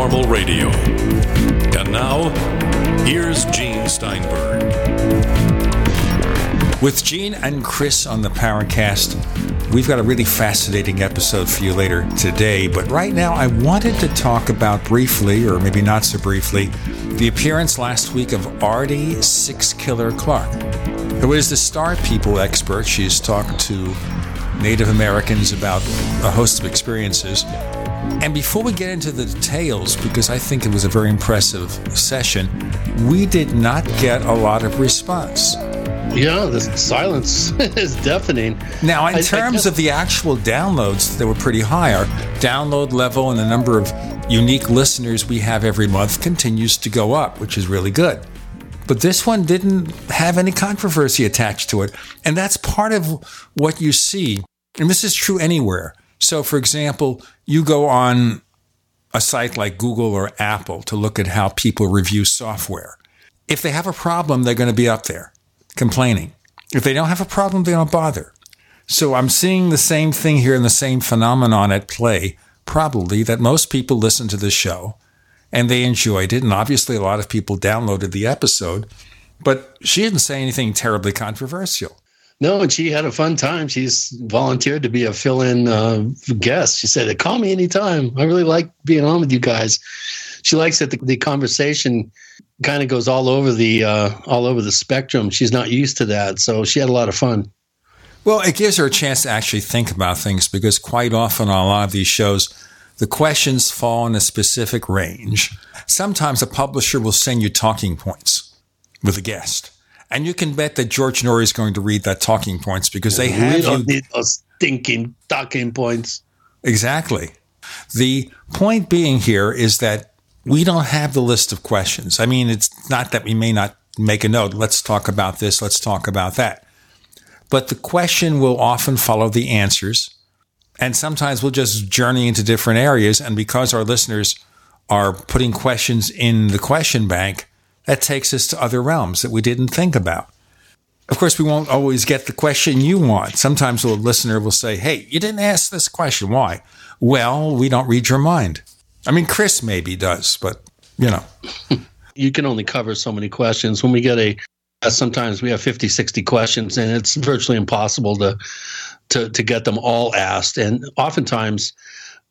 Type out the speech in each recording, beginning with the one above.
Paranormal radio. And now, here's Gene Steinberg. With Gene and Chris on the Paracast, we've got a really fascinating episode for you later today. But right now, I wanted to talk about briefly, or maybe not so briefly, the appearance last week of Ardy Sixkiller Clarke, who is the Star People expert. She's talked to Native Americans about a host of experiences. And before we get into the details, because I think it was a very impressive session, we did not get a lot of response. Yeah, the silence is deafening. Now, in I- I terms guess- of the actual downloads, they were pretty high. Our download level and the number of unique listeners we have every month continues to go up, which is really good. But this one didn't have any controversy attached to it. And that's part of what you see. And this is true anywhere. So, for example, you go on a site like Google or Apple to look at how people review software. If they have a problem, they're going to be up there complaining. If they don't have a problem, they don't bother. So I'm seeing the same thing here and the same phenomenon at play, probably that most people listen to the show and they enjoyed it. And obviously, a lot of people downloaded the episode, but she didn't say anything terribly controversial. No, and she had a fun time. She's volunteered to be a fill-in uh, guest. She said, "Call me anytime. I really like being on with you guys." She likes that the, the conversation kind of goes all over the uh, all over the spectrum. She's not used to that, so she had a lot of fun. Well, it gives her a chance to actually think about things because quite often on a lot of these shows, the questions fall in a specific range. Sometimes a publisher will send you talking points with a guest. And you can bet that George Noory is going to read that talking points because they we have don't you need those stinking talking points. Exactly. The point being here is that we don't have the list of questions. I mean, it's not that we may not make a note. Let's talk about this. Let's talk about that. But the question will often follow the answers. And sometimes we'll just journey into different areas. And because our listeners are putting questions in the question bank, that takes us to other realms that we didn't think about. Of course, we won't always get the question you want. Sometimes a listener will say, Hey, you didn't ask this question. Why? Well, we don't read your mind. I mean, Chris maybe does, but you know. you can only cover so many questions. When we get a, uh, sometimes we have 50, 60 questions, and it's virtually impossible to to to get them all asked. And oftentimes,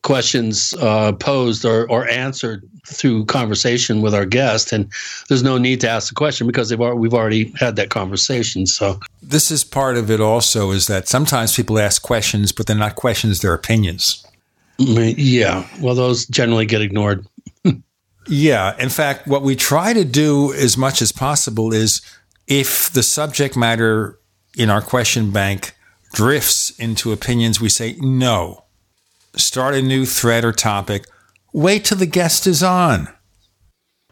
questions uh, posed or, or answered through conversation with our guest, and there's no need to ask the question because they've al- we've already had that conversation. So This is part of it also is that sometimes people ask questions, but they're not questions, they're opinions. mm, yeah, well, those generally get ignored. Yeah. In fact, what we try to do as much as possible is if the subject matter in our question bank drifts into opinions, we say no. Start a new thread or topic. Wait till the guest is on.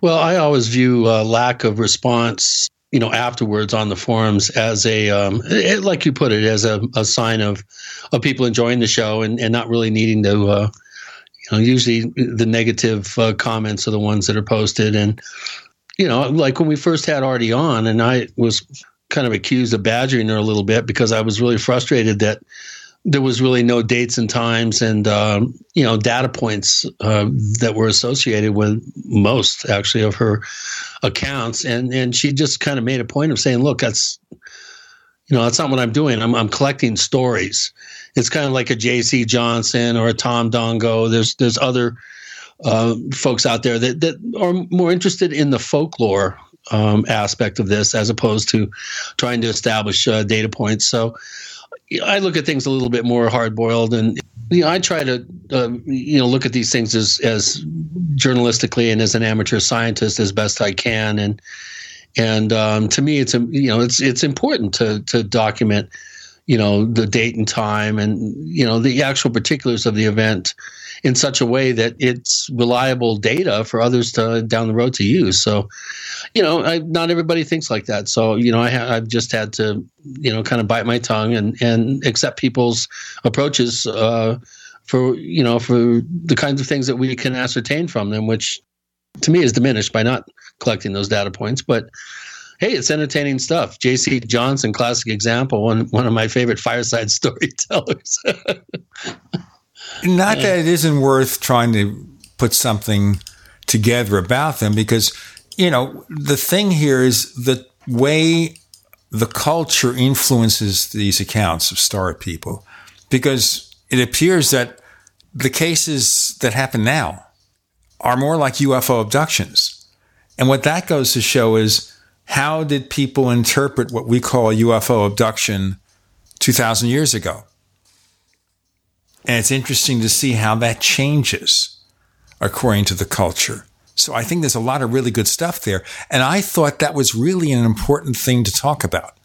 Well, I always view uh, lack of response, you know, afterwards on the forums as a, um, it, like you put it, as a, a sign of of people enjoying the show and, and not really needing to, uh, you know, usually the negative uh, comments are the ones that are posted. And, you know, like when we first had Ardy on, and I was kind of accused of badgering her a little bit because I was really frustrated that there was really no dates and times and um, you know data points uh, that were associated with most actually of her accounts. And and she just kind of made a point of saying look that's you know that's not what i'm doing. I'm, I'm collecting stories. It's kind of like a jc johnson or a tom dongo. There's there's other uh, folks out there that, that are more interested in the folklore um, aspect of this as opposed to trying to establish uh, data points. So I look at things a little bit more hard boiled, and you know, I try to uh, you know look at these things as as journalistically and as an amateur scientist as best I can, and and um, to me, it's you know it's it's important to to document you know, the date and time and, you know, the actual particulars of the event in such a way that it's reliable data for others to down the road to use. So, you know, I, not everybody thinks like that. So, you know, I ha- I've just had to, you know, kind of bite my tongue and, and accept people's approaches uh, for, you know, for the kinds of things that we can ascertain from them, which to me is diminished by not collecting those data points. But, hey, it's entertaining stuff. J.C. Johnson, classic example, one one of my favorite fireside storytellers. Not that it isn't worth trying to put something together about them, because you know the thing here is the way the culture influences these accounts of star people, because it appears that the cases that happen now are more like UFO abductions. And what that goes to show is how did people interpret what we call a UFO abduction 2,000 years ago? And it's interesting to see how that changes according to the culture. So I think there's a lot of really good stuff there. And I thought that was really an important thing to talk about.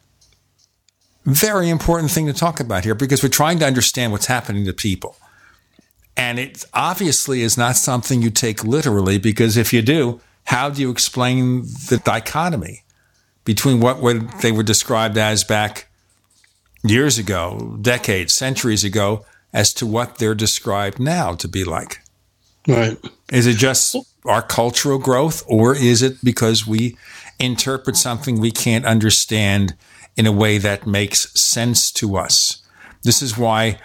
Very important thing to talk about here because we're trying to understand what's happening to people. And it obviously is not something you take literally because if you do, how do you explain the dichotomy? Between what were, they were described as back years ago, decades, centuries ago, as to what they're described now to be like. Right. Is it just our cultural growth, or is it because we interpret something we can't understand in a way that makes sense to us? This is why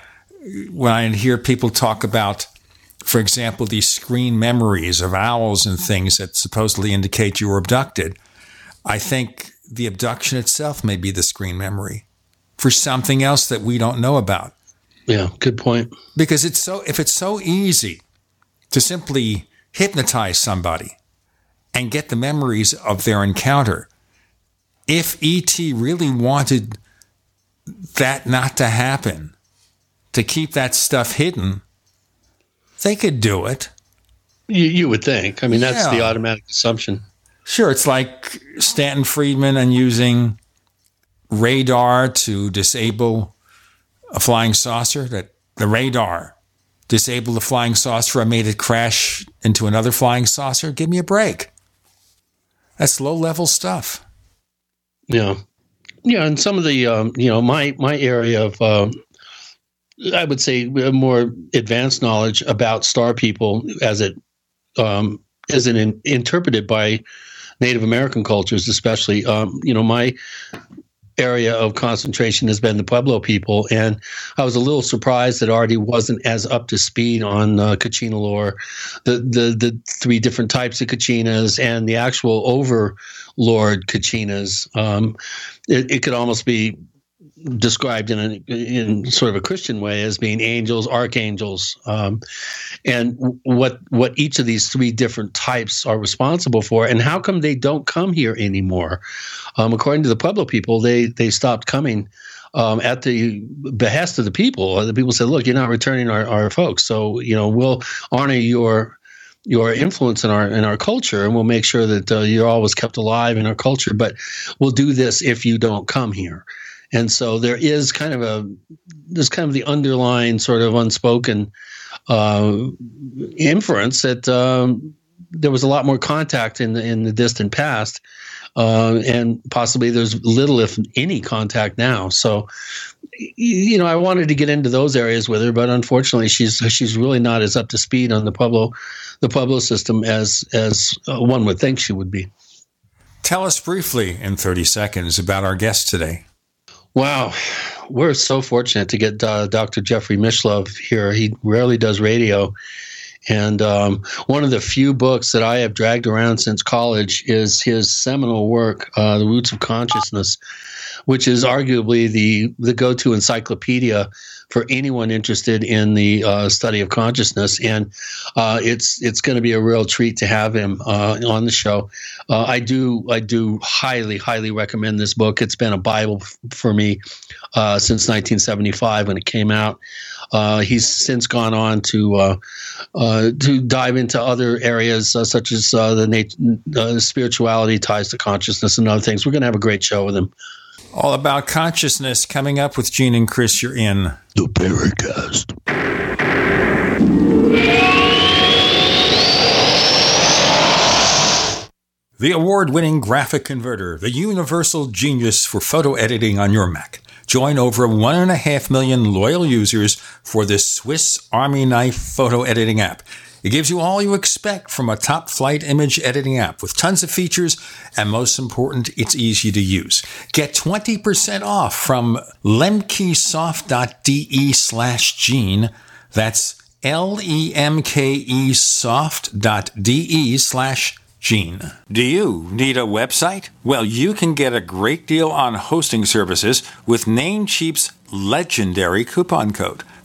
when I hear people talk about, for example, these screen memories of owls and things that supposedly indicate you were abducted, I think the abduction itself may be the screen memory for something else that we don't know about. Yeah, good point. Because it's so if it's so easy to simply hypnotize somebody and get the memories of their encounter, if ET really wanted that not to happen, to keep that stuff hidden, they could do it. You, you would think. I mean, that's yeah. the automatic assumption. Sure, it's like Stanton Friedman and using radar to disable a flying saucer. That the radar disabled the flying saucer and made it crash into another flying saucer. Give me a break. That's low level stuff. Yeah, yeah, and some of the um, you know my my area of uh, I would say more advanced knowledge about star people as it um, as it in, interpreted by Native American cultures, especially. Um, you know, my area of concentration has been the Pueblo people, and I was a little surprised that Ardy wasn't as up to speed on uh, Kachina lore, the, the the three different types of Kachinas, and the actual overlord Kachinas. Um, it, it could almost be described in a, in sort of a Christian way as being angels, archangels, um, and what what each of these three different types are responsible for, and how come they don't come here anymore? Um, according to the Pueblo people, they they stopped coming. Um, at the behest of the people, the people said, "Look, you're not returning our, our folks, so you know we'll honor your your influence in our in our culture, and we'll make sure that uh, you're always kept alive in our culture. But we'll do this if you don't come here." And so there is kind of a there's kind of the underlying sort of unspoken uh, inference that um, there was a lot more contact in the in the distant past, uh, and possibly there's little, if any, contact now. So, you know, I wanted to get into those areas with her, but unfortunately, she's she's really not as up to speed on the Pueblo the Pueblo system as as uh, one would think she would be. Tell us briefly in 30 seconds about our guest today. Wow. We're so fortunate to get uh, Dr. Jeffrey Mishlove here. He rarely does radio. And um, one of the few books that I have dragged around since college is his seminal work, uh, The Roots of Consciousness, which is arguably the, the go to encyclopedia for anyone interested in the uh, study of consciousness. And uh, it's it's going to be a real treat to have him uh, on the show. Uh, I do I do highly highly recommend this book. It's been a bible for me uh, since 1975 when it came out. He's since gone on to to dive into other areas such as the nat- spirituality ties to consciousness and other things. We're going to have a great show with him. All about consciousness coming up with Gene and Chris. You're in the Paracast. The award winning GraphicConverter, the universal genius for photo editing on your Mac. Join over 1.5 million loyal users for this Swiss Army knife photo editing app. It gives you all you expect from a top flight image editing app with tons of features, and most important, it's easy to use. Get 20% off from lemkesoft.de slash gene. That's L E M K E soft.de slash Gene. Do you need a website? Well, you can get a great deal on hosting services with Namecheap's legendary coupon code.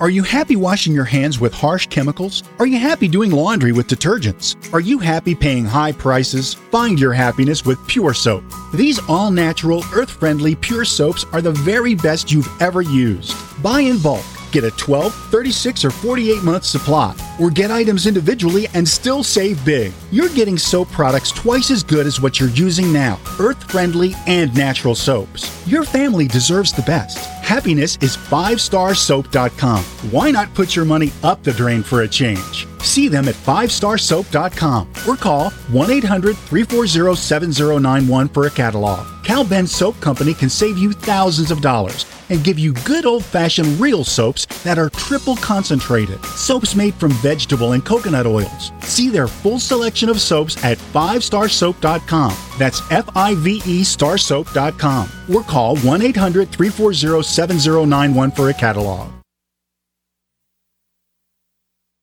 Are you happy washing your hands with harsh chemicals? Are you happy doing laundry with detergents? Are you happy paying high prices? Find your happiness with Pure Soap. These all natural, earth friendly Pure Soaps are the very best you've ever used. Buy in bulk Get a 12, 36, or 48 month supply, or get items individually and still save big. You're getting soap products twice as good as what you're using now earth friendly and natural soaps. Your family deserves the best. Happiness is 5starsoap.com. Why not put your money up the drain for a change? See them at 5starsoap.com or call 1 800 340 7091 for a catalog. CalBen Soap Company can save you thousands of dollars and give you good old fashioned real soaps that are triple concentrated. Soaps made from vegetable and coconut oils. See their full selection of soaps at 5starsoap.com. That's F I V E starsoap.com. Or call 1 800 340 7091 for a catalog.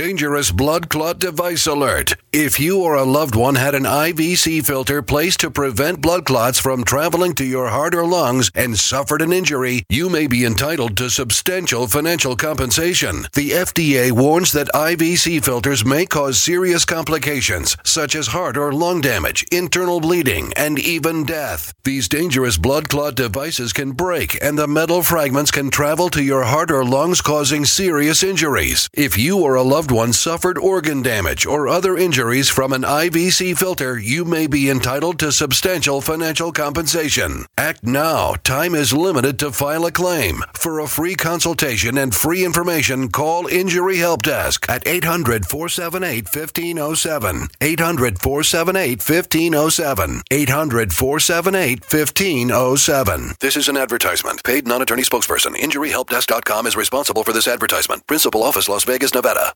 Dangerous blood clot device alert. If you or a loved one had an IVC filter placed to prevent blood clots from traveling to your heart or lungs and suffered an injury, you may be entitled to substantial financial compensation. The FDA warns that IVC filters may cause serious complications such as heart or lung damage, internal bleeding, and even death. These dangerous blood clot devices can break and the metal fragments can travel to your heart or lungs causing serious injuries. If you or a loved loved one suffered organ damage or other injuries from an IVC filter, you may be entitled to substantial financial compensation. Act now. Time is limited to file a claim. For a free consultation and free information, call Injury Help Desk at 800 478 1507. 800 478 1507. 800 478 1507. This is an advertisement. Paid non attorney spokesperson. InjuryHelpDesk.com is responsible for this advertisement. Principal office, Las Vegas, Nevada.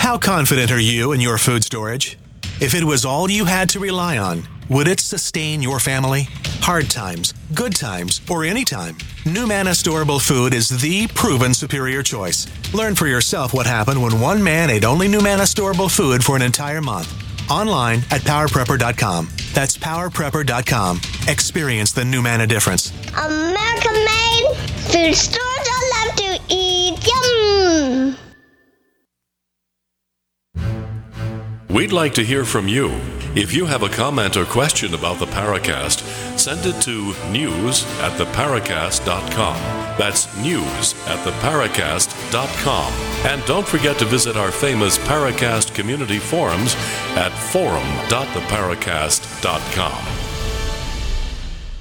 How confident are you in your food storage? If it was all you had to rely on, would it sustain your family? Hard times, good times, or any time? NuManna Storable Food is the proven superior choice. Learn for yourself what happened when one man ate only NuManna Storable Food for an entire month. Online at powerprepper.com. That's powerprepper.com. Experience the NuManna difference. American made food stores I love to eat. Yum! We'd like to hear from you. If you have a comment or question about the Paracast, send it to news at theparacast.com. That's news at theparacast.com. And don't forget to visit our famous Paracast community forums at forum.theparacast.com.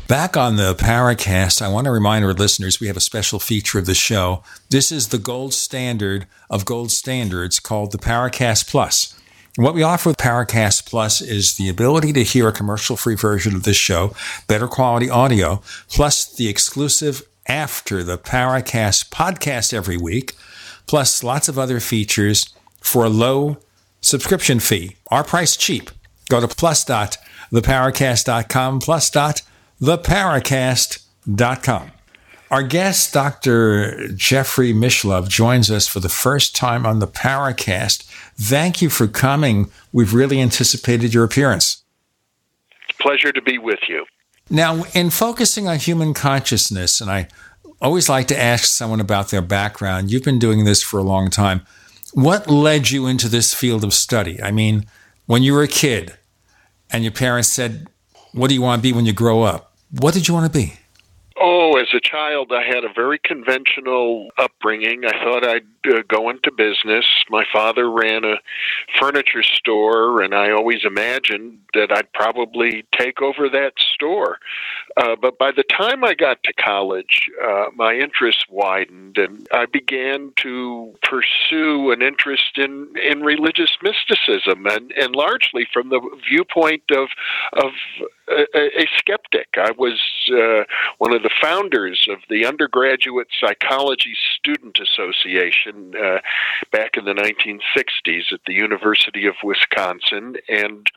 Back on the Paracast, I want to remind our listeners we have a special feature of the show. This is the gold standard of gold standards called the Paracast Plus. What we offer with Paracast Plus is the ability to hear a commercial free version of this show, better quality audio, plus the exclusive after the Paracast podcast every week, plus lots of other features for a low subscription fee. Our price cheap. Go to plus.theparacast.com, plus.theparacast.com. Our guest, Dr. Jeffrey Mishlove, joins us for the first time on the Paracast. Thank you for coming. We've really anticipated your appearance. It's a pleasure to be with you. Now, in focusing on human consciousness, and I always like to ask someone about their background, you've been doing this for a long time. What led you into this field of study? I mean, when you were a kid and your parents said, What do you want to be when you grow up? What did you want to be? Oh, as a child, I had a very conventional upbringing. I thought I'd uh, go into business. My father ran a furniture store, and I always imagined that I'd probably take over that store. Uh, but by the time I got to college, uh, my interests widened, and I began to pursue an interest in, in religious mysticism, and, and largely from the viewpoint of of a, a skeptic. I was uh, one of the founders of the Undergraduate Psychology Student Association uh, back in the 1960s at the University of Wisconsin, and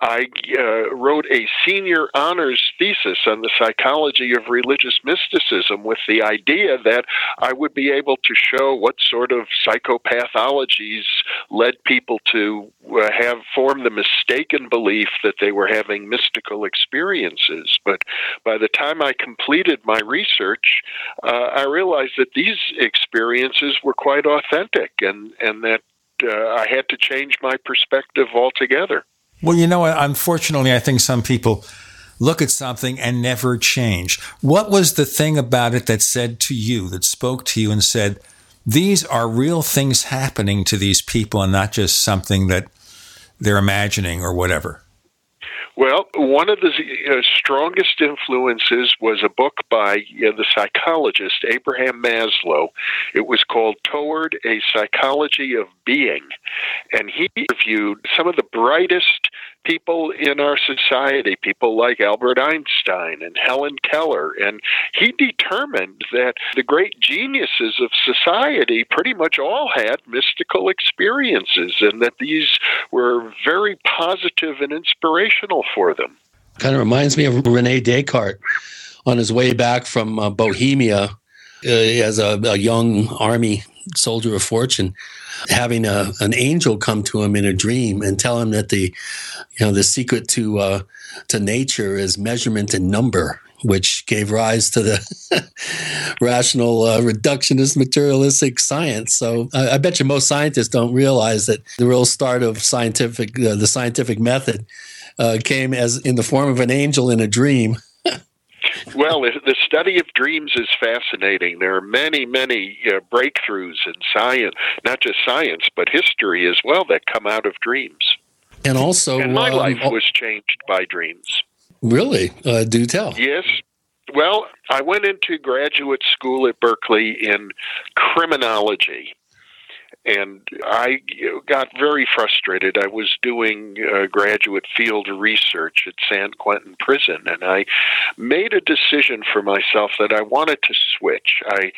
I uh, wrote a senior honors thesis on the psychology of religious mysticism with the idea that I would be able to show what sort of psychopathologies led people to uh, have formed the mistaken belief that they were having mystical experiences. But by the time I completed my research, uh, I realized that these experiences were quite authentic and, and that uh, I had to change my perspective altogether. Well, you know, unfortunately, I think some people look at something and never change. What was the thing about it that said to you, that spoke to you and said, these are real things happening to these people and not just something that they're imagining or whatever? Well, one of the uh, strongest influences was a book by uh, the psychologist Abraham Maslow. It was called Toward a Psychology of Being. And he reviewed some of the brightest people in our society, people like Albert Einstein and Helen Keller. And he determined that the great geniuses of society pretty much all had mystical experiences and that these were very positive and inspirational for them. Kind of reminds me of Rene Descartes on his way back from uh, Bohemia uh, as a, a young army soldier of fortune having a, an angel come to him in a dream and tell him that the you know the secret to uh, to nature is measurement and number which gave rise to the rational uh, reductionist materialistic science. So I, I, bet you most scientists don't realize that the real start of scientific uh, the scientific method uh, came as in the form of an angel in a dream. Well, the study of dreams is fascinating. There are many, many uh, breakthroughs in science, not just science, but history as well, that come out of dreams. And also, and my um, life was changed by dreams. Really? Uh, do tell. Yes. Well, I went into graduate school at Berkeley in criminology and I got very frustrated. I was doing uh, graduate field research at San Quentin Prison, and I made a decision for myself that I wanted to switch. I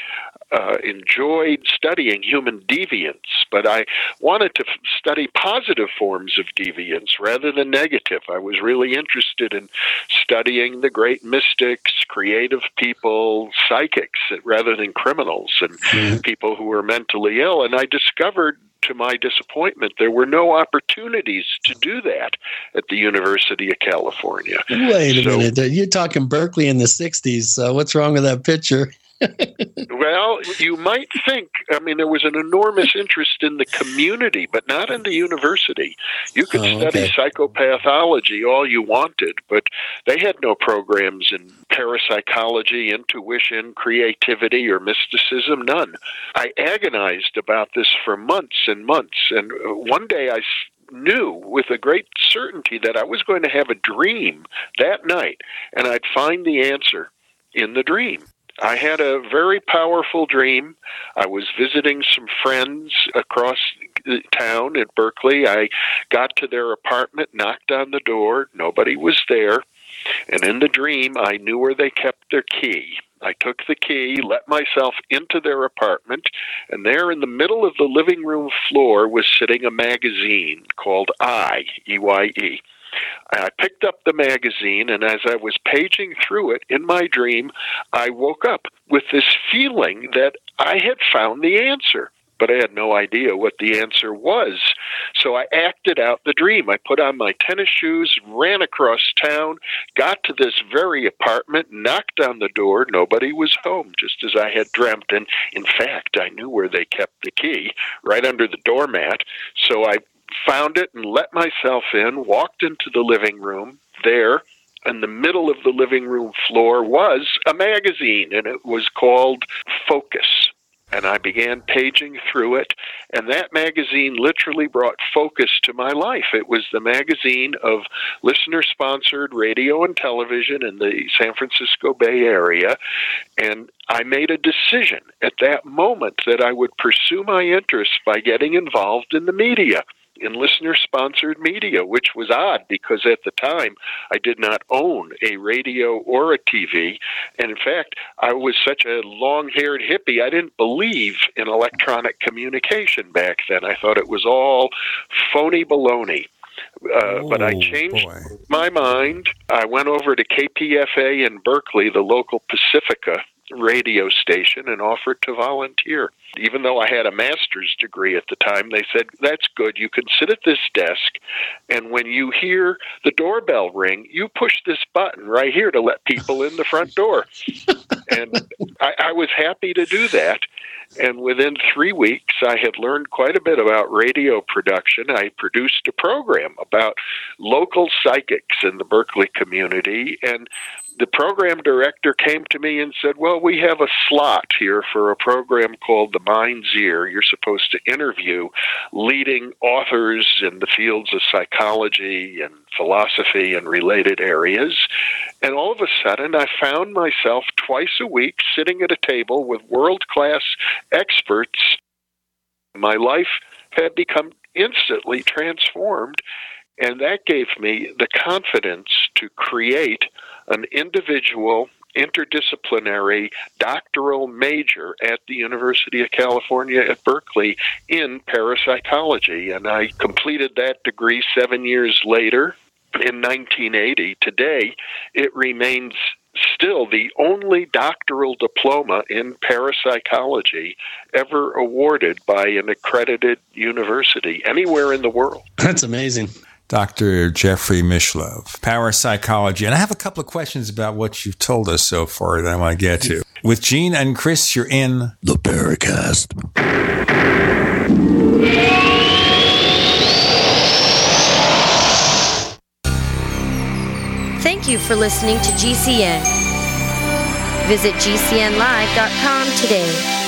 uh, enjoyed studying human deviance, but I wanted to f- study positive forms of deviance rather than negative. I was really interested in studying the great mystics, creative people, psychics, rather than criminals and mm-hmm. people who were mentally ill. And I discovered to my disappointment, there were no opportunities to do that at the University of California. Wait a so, minute. You're talking Berkeley in the 60s. Uh, what's wrong with that picture? Well, you might think, I mean, there was an enormous interest in the community, but not in the university. You could oh, study okay. psychopathology all you wanted, but they had no programs in parapsychology, intuition, creativity, or mysticism, none. I agonized about this for months and months, and one day I knew with a great certainty that I was going to have a dream that night, and I'd find the answer in the dream. I had a very powerful dream. I was visiting some friends across the town at Berkeley. I got to their apartment, knocked on the door. Nobody was there. And in the dream, I knew where they kept their key. I took the key, let myself into their apartment, and there in the middle of the living room floor was sitting a magazine called I, E Y E. I picked up the magazine, and as I was paging through it in my dream, I woke up with this feeling that I had found the answer but I had no idea what the answer was. So I acted out the dream. I put on my tennis shoes, ran across town, got to this very apartment, knocked on the door. Nobody was home, just as I had dreamt. And in fact, I knew where they kept the key, right under the doormat. So I found it and let myself in, walked into the living room. There, in the middle of the living room floor was a magazine, and it was called Focus and I began paging through it. And that magazine literally brought focus to my life. It was the magazine of listener sponsored radio and television in the San Francisco Bay Area. And I made a decision at that moment that I would pursue my interests by getting involved in the media in listener sponsored media, which was odd because at the time I did not own a radio or a TV. And in fact, I was such a long haired hippie, I didn't believe in electronic communication back then. I thought it was all phony baloney. Uh, but I changed boy. my mind. I went over to KPFA in Berkeley, the local Pacifica radio station and offered to volunteer. Even though I had a master's degree at the time, they said, That's good. You can sit at this desk, and when you hear the doorbell ring, you push this button right here to let people in the front door. and I, I was happy to do that. And within three weeks, I had learned quite a bit about radio production. I produced a program about local psychics in the Berkeley community. And the program director came to me and said, Well, we have a slot here for a program called The Mind's Ear. You're supposed to interview leading authors in the fields of psychology and philosophy and related areas. And all of a sudden, I found myself twice a week sitting at a table with world class experts. My life had become instantly transformed. And that gave me the confidence to create an individual interdisciplinary doctoral major at the University of California at Berkeley in parapsychology. And I completed that degree seven years later in 1980. Today, it remains still the only doctoral diploma in parapsychology ever awarded by an accredited university anywhere in the world. That's amazing. Dr. Jeffrey Mishlove, parapsychology. And I have a couple of questions about what you've told us so far that I want to get to. With Gene and Chris, you're in the Paracast. Thank you for listening to GCN. Visit GCNlive.com today.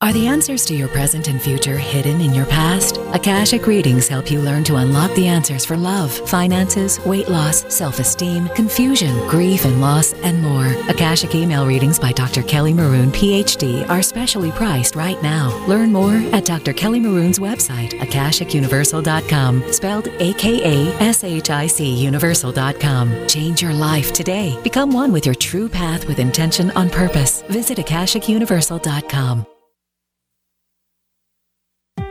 Are the answers to your present and future hidden in your past? Akashic readings help you learn to unlock the answers for love, finances, weight loss, self esteem, confusion, grief and loss, and more. Akashic email readings by Dr. Kelly Maroon, PhD, are specially priced right now. Learn more at Dr. Kelly Maroon's website, akashicuniversal.com, spelled A K A S H I C universal.com. Change your life today. Become one with your true path with intention on purpose. Visit akashicuniversal.com.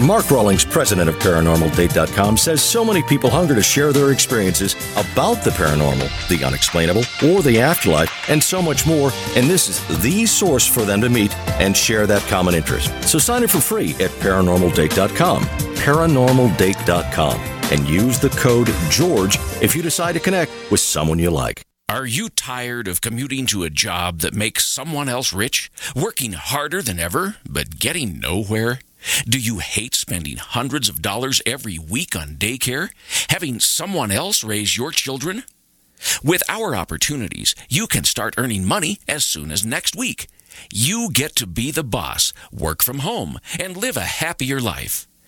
Mark Rawlings, president of ParanormalDate.com, says so many people hunger to share their experiences about the paranormal, the unexplainable, or the afterlife, and so much more. And this is the source for them to meet and share that common interest. So sign up for free at ParanormalDate.com, ParanormalDate.com, and use the code GEORGE if you decide to connect with someone you like. Are you tired of commuting to a job that makes someone else rich, working harder than ever, but getting nowhere? Do you hate spending hundreds of dollars every week on daycare? Having someone else raise your children? With our opportunities, you can start earning money as soon as next week. You get to be the boss, work from home, and live a happier life.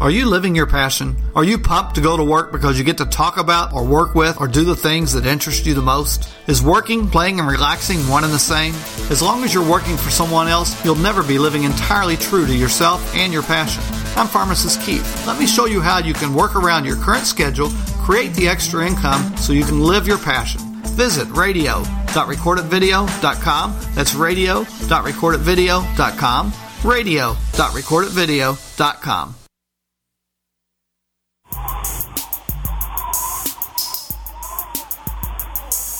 Are you living your passion? Are you pumped to go to work because you get to talk about or work with or do the things that interest you the most? Is working, playing, and relaxing one and the same? As long as you're working for someone else, you'll never be living entirely true to yourself and your passion. I'm Pharmacist Keith. Let me show you how you can work around your current schedule, create the extra income so you can live your passion. Visit radio.recordedvideo.com. That's radio.recordedvideo.com. Radio.recordedvideo.com.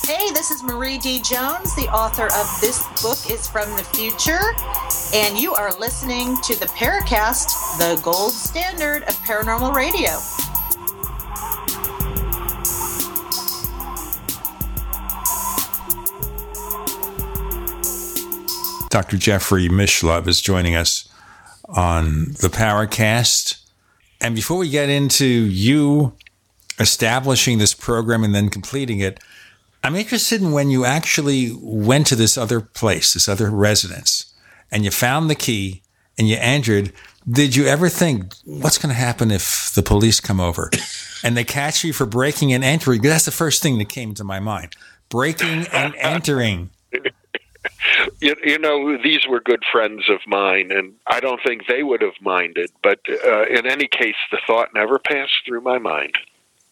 Hey, this is Marie D. Jones, the author of This Book is from the Future, and you are listening to the Paracast, the gold standard of paranormal radio. Dr. Jeffrey Mishlove is joining us on the Paracast. And before we get into you establishing this program and then completing it, I'm interested in when you actually went to this other place, this other residence, and you found the key and you entered. Did you ever think, what's going to happen if the police come over and they catch you for breaking and entering? That's the first thing that came to my mind. Breaking and entering. You, you know, these were good friends of mine, and I don't think they would have minded. But uh, in any case, the thought never passed through my mind.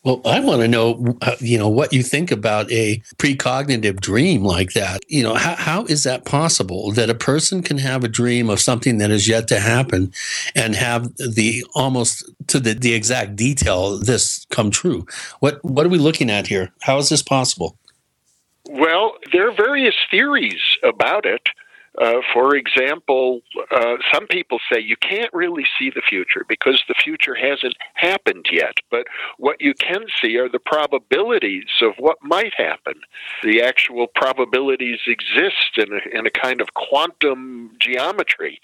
Well, I want to know, uh, you know, what you think about a precognitive dream like that. You know, how, how is that possible that a person can have a dream of something that is yet to happen and have the almost to the, the exact detail this come true? What what are we looking at here? How is this possible? Well, there are various theories about it. Uh, for example, uh, some people say you can't really see the future because the future hasn't happened yet. But what you can see are the probabilities of what might happen. The actual probabilities exist in a, in a kind of quantum geometry.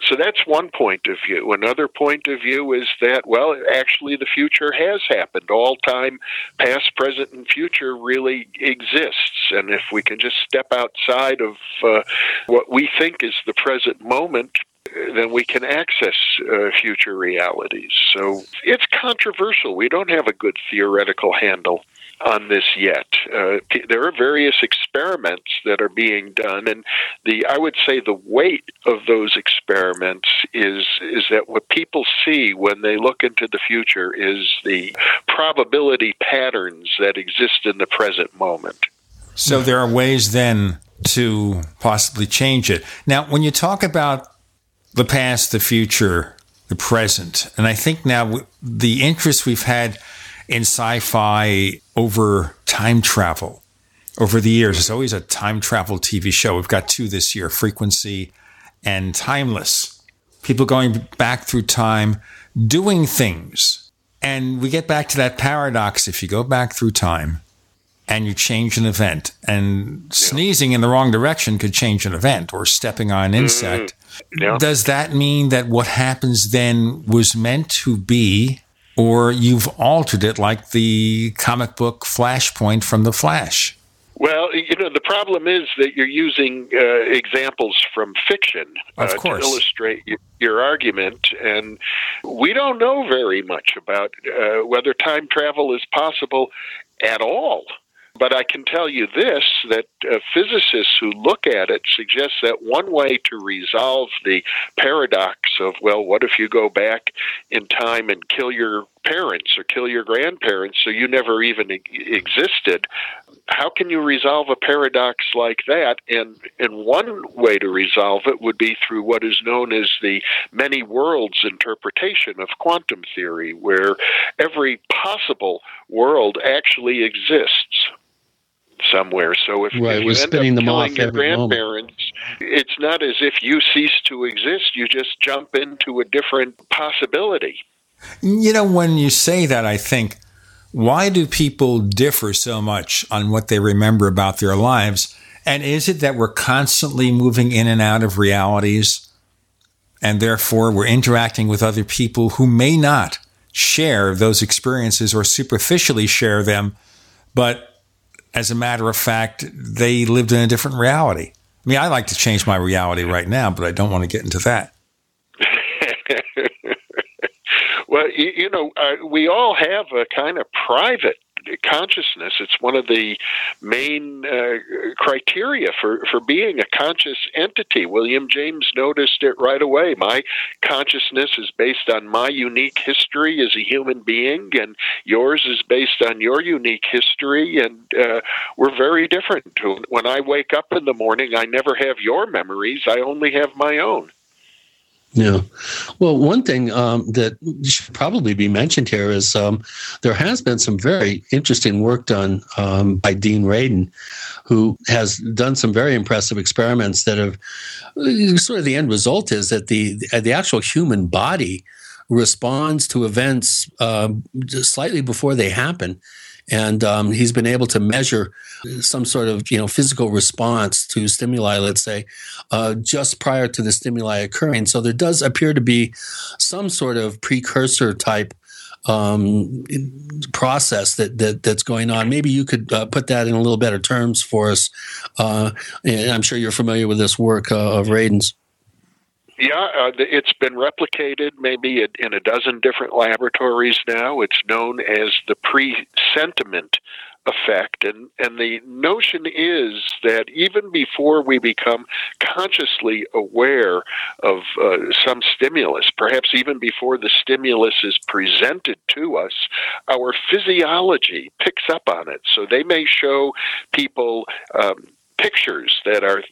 So that's one point of view. Another point of view is that, well, actually the future has happened. All time, past, present, and future really exists. And if we can just step outside of uh, what we think is the present moment, then we can access uh, future realities. So it's controversial. We don't have a good theoretical handle on this yet. Uh, there are various experiments that are being done, and the I would say the weight of those experiments is is that what people see when they look into the future is the probability patterns that exist in the present moment. So there are ways then to possibly change it. Now, when you talk about the past, the future, the present, and I think now the interest we've had in sci fi over time travel over the years. There's always a time travel TV show. We've got two this year Frequency and Timeless. People going back through time, doing things. And we get back to that paradox if you go back through time and you change an event, and sneezing in the wrong direction could change an event, or stepping on an insect. Mm-hmm. Yeah. Does that mean that what happens then was meant to be, or you've altered it like the comic book Flashpoint from The Flash? Well, you know, the problem is that you're using uh, examples from fiction uh, to illustrate y- your argument, and we don't know very much about uh, whether time travel is possible at all. But I can tell you this that uh, physicists who look at it suggest that one way to resolve the paradox of, well, what if you go back in time and kill your parents or kill your grandparents so you never even e- existed? How can you resolve a paradox like that? And, and one way to resolve it would be through what is known as the many worlds interpretation of quantum theory, where every possible world actually exists somewhere. So if, Right, if we're you end spinning up them killing off your every moment. grandparents, it's not as if you cease to exist. You just jump into a different possibility. You know, when you say that, I think, why do people differ so much on what they remember about their lives? And is it that we're constantly moving in and out of realities? And therefore, we're interacting with other people who may not share those experiences or superficially share them, but as a matter of fact, they lived in a different reality. I mean, I like to change my reality right now, but I don't want to get into that. Well, you, you know, uh, we all have a kind of private consciousness. It's one of the main uh, criteria for, for being a conscious entity. William James noticed it right away. My consciousness is based on my unique history as a human being, and yours is based on your unique history, and uh, we're very different. When I wake up in the morning, I never have your memories, I only have my own. Yeah. Well, one thing um, that should probably be mentioned here is um, there has been some very interesting work done um, by Dean Radin, who has done some very impressive experiments that have sort of the end result is that the the actual human body responds to events um, slightly before they happen. And um, he's been able to measure some sort of you know physical response to stimuli, let's say, uh, just prior to the stimuli occurring. So there does appear to be some sort of precursor type um, process that, that that's going on. Maybe you could uh, put that in a little better terms for us. Uh, and I'm sure you're familiar with this work uh, of Radin's. Yeah, uh, it's been replicated maybe in- a dozen different laboratories now. It's known as the presentiment effect. And, and the notion is that even before we become consciously aware of uh, some stimulus, perhaps even before the stimulus is presented to us, our physiology picks up on it. So they may show people um, pictures that are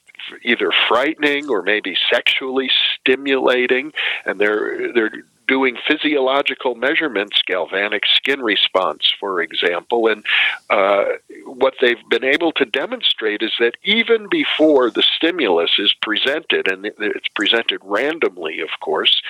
either frightening or maybe sexually stimulating, and they're they're doing physiological measurements, galvanic skin response, for example, and uh, what they've been able to demonstrate is that even before the stimulus is presented, and it's presented randomly, of course,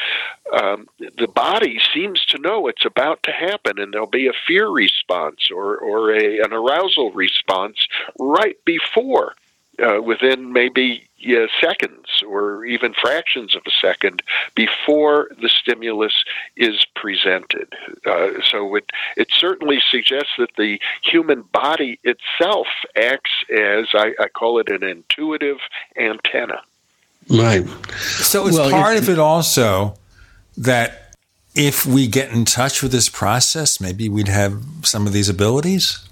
um, the body seems to know it's about to happen, and there'll be a fear response or or a, an arousal response right before uh, within maybe uh, seconds or even fractions of a second before the stimulus is presented. Uh, so it, it certainly suggests that the human body itself acts as, I, I call it, an intuitive antenna. Right. So it's Well, part if- of it also that if we get in touch with this process, maybe we'd have some of these abilities.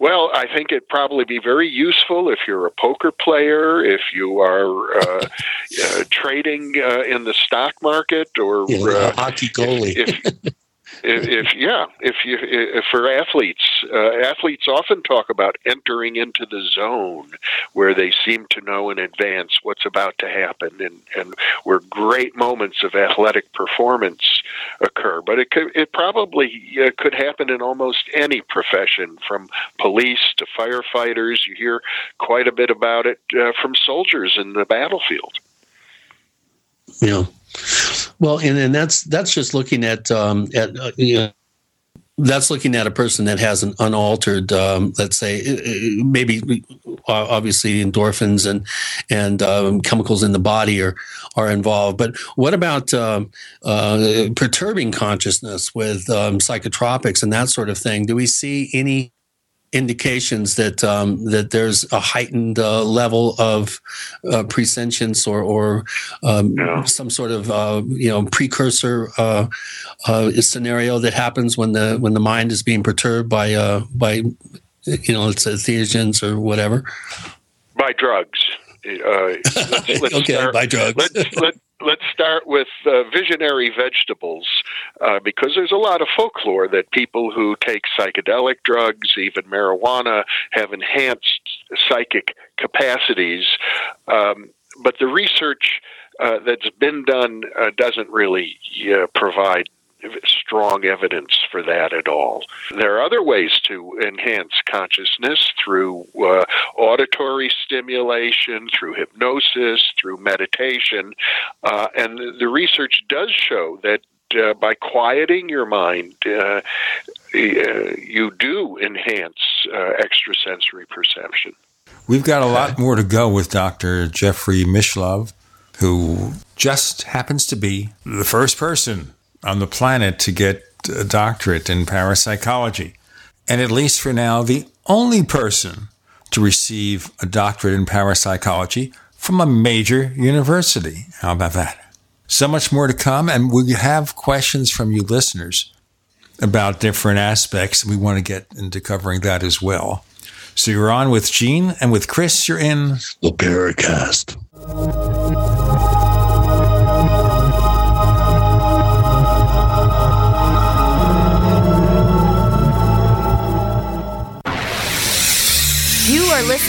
Well, I think it'd probably be very useful if you're a poker player, if you are uh, uh, trading uh, in the stock market, or Yeah, uh, a hockey goalie. If, if, if, yeah, if you if for athletes, uh, athletes often talk about entering into the zone where they seem to know in advance what's about to happen, and and where great moments of athletic performance occur. But it could it probably uh, could happen in almost any profession, from police to firefighters. You hear quite a bit about it uh, from soldiers in the battlefield. Yeah. Well, and, and that's that's just looking at um, at uh, you know that's looking at a person that has an unaltered, um, let's say, uh, uh, maybe obviously endorphins and and um, chemicals in the body are are involved. But what about um, uh, perturbing consciousness with um, psychotropics and that sort of thing? Do we see any indications that um, that there's a heightened uh, level of uh, presentience or or um, yeah. some sort of uh, you know precursor uh, uh, scenario that happens when the when the mind is being perturbed by uh, by you know it's entheogens or whatever by drugs. Let's, let's okay, start, by drugs. let's, let, let's start with uh, visionary vegetables, uh, because there's a lot of folklore that people who take psychedelic drugs, even marijuana, have enhanced psychic capacities. Um, but the research uh, that's been done uh, doesn't really uh, provide strong evidence for that at all. There are other ways to enhance consciousness through uh, auditory stimulation, through hypnosis, through meditation, uh, and the research does show that uh, by quieting your mind, uh, uh, you do enhance uh, extrasensory perception. We've got a lot more to go with Dr. Jeffrey Mishlove, who just happens to be the first person on the planet to get a doctorate in parapsychology. And at least for now, the only person to receive a doctorate in parapsychology from a major university. How about that? So much more to come, and we have questions from you listeners about different aspects. We want to get into covering that as well. So you're on with Gene and with Chris, you're in the Paracast.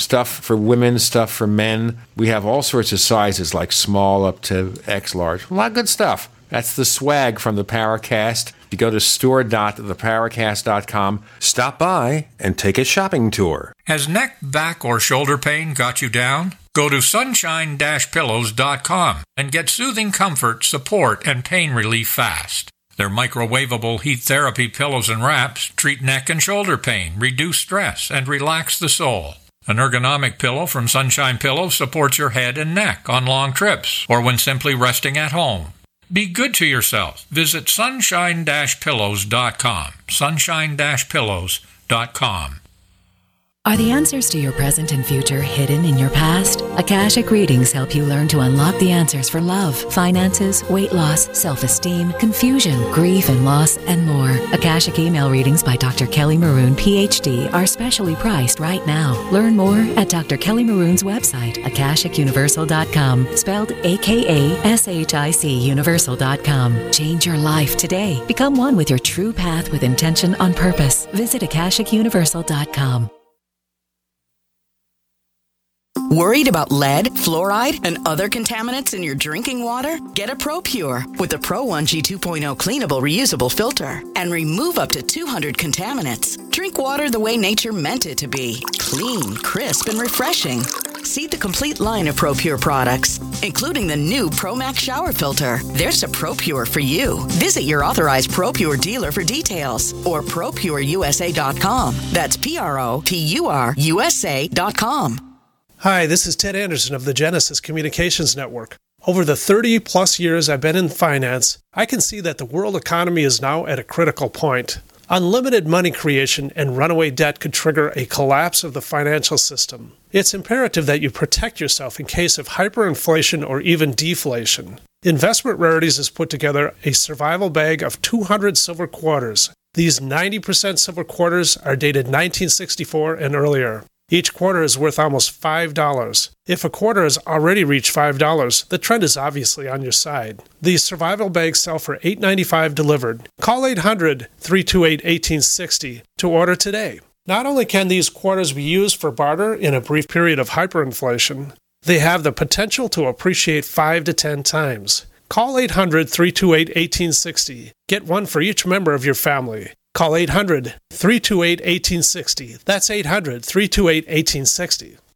stuff for women, stuff for men. We have all sorts of sizes, like small up to X large. A lot of good stuff. That's the swag from the Paracast. You go to store.theparacast.com, stop by, and take a shopping tour. Has neck, back, or shoulder pain got you down? Go to sunshine-pillows.com and get soothing comfort, support, and pain relief fast. Their microwavable heat therapy pillows and wraps treat neck and shoulder pain, reduce stress, and relax the soul. An ergonomic pillow from Sunshine Pillows supports your head and neck on long trips or when simply resting at home. Be good to yourself. Visit sunshine-pillows.com. sunshine-pillows.com. Are the answers to your present and future hidden in your past? Akashic readings help you learn to unlock the answers for love, finances, weight loss, self esteem, confusion, grief and loss, and more. Akashic email readings by Dr. Kelly Maroon, PhD, are specially priced right now. Learn more at Dr. Kelly Maroon's website, akashicuniversal.com, spelled A K A S H I C universal.com. Change your life today. Become one with your true path with intention on purpose. Visit akashicuniversal.com. Worried about lead, fluoride, and other contaminants in your drinking water? Get a ProPure with the Pro 1G 2.0 cleanable reusable filter and remove up to 200 contaminants. Drink water the way nature meant it to be clean, crisp, and refreshing. See the complete line of ProPure products, including the new ProMax shower filter. There's a ProPure for you. Visit your authorized ProPure dealer for details or ProPureUSA.com. That's P R O P U R USA.com. Hi, this is Ted Anderson of the Genesis Communications Network. Over the 30 plus years I've been in finance, I can see that the world economy is now at a critical point. Unlimited money creation and runaway debt could trigger a collapse of the financial system. It's imperative that you protect yourself in case of hyperinflation or even deflation. Investment Rarities has put together a survival bag of 200 silver quarters. These 90% silver quarters are dated 1964 and earlier. Each quarter is worth almost $5. If a quarter has already reached $5, the trend is obviously on your side. These survival bags sell for $8.95 delivered. Call 800 328 1860 to order today. Not only can these quarters be used for barter in a brief period of hyperinflation, they have the potential to appreciate 5 to 10 times. Call 800 328 1860. Get one for each member of your family. Call 800 328 1860. That's 800 328 1860.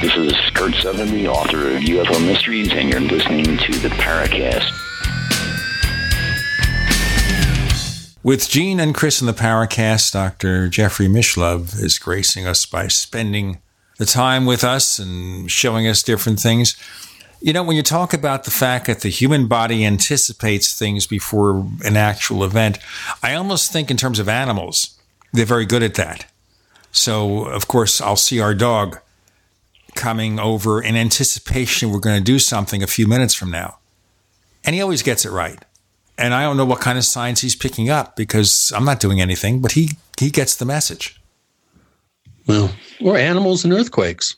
This is Kurt the author of UFO Mysteries, and you're listening to the Paracast. With Gene and Chris in the Paracast, Dr. Jeffrey Mishlove is gracing us by spending the time with us and showing us different things. You know, when you talk about the fact that the human body anticipates things before an actual event, I almost think in terms of animals, they're very good at that. So, of course, I'll see our dog coming over in anticipation we're going to do something a few minutes from now. And he always gets it right. And I don't know what kind of signs he's picking up because I'm not doing anything, but he, he gets the message. Well, or animals and earthquakes.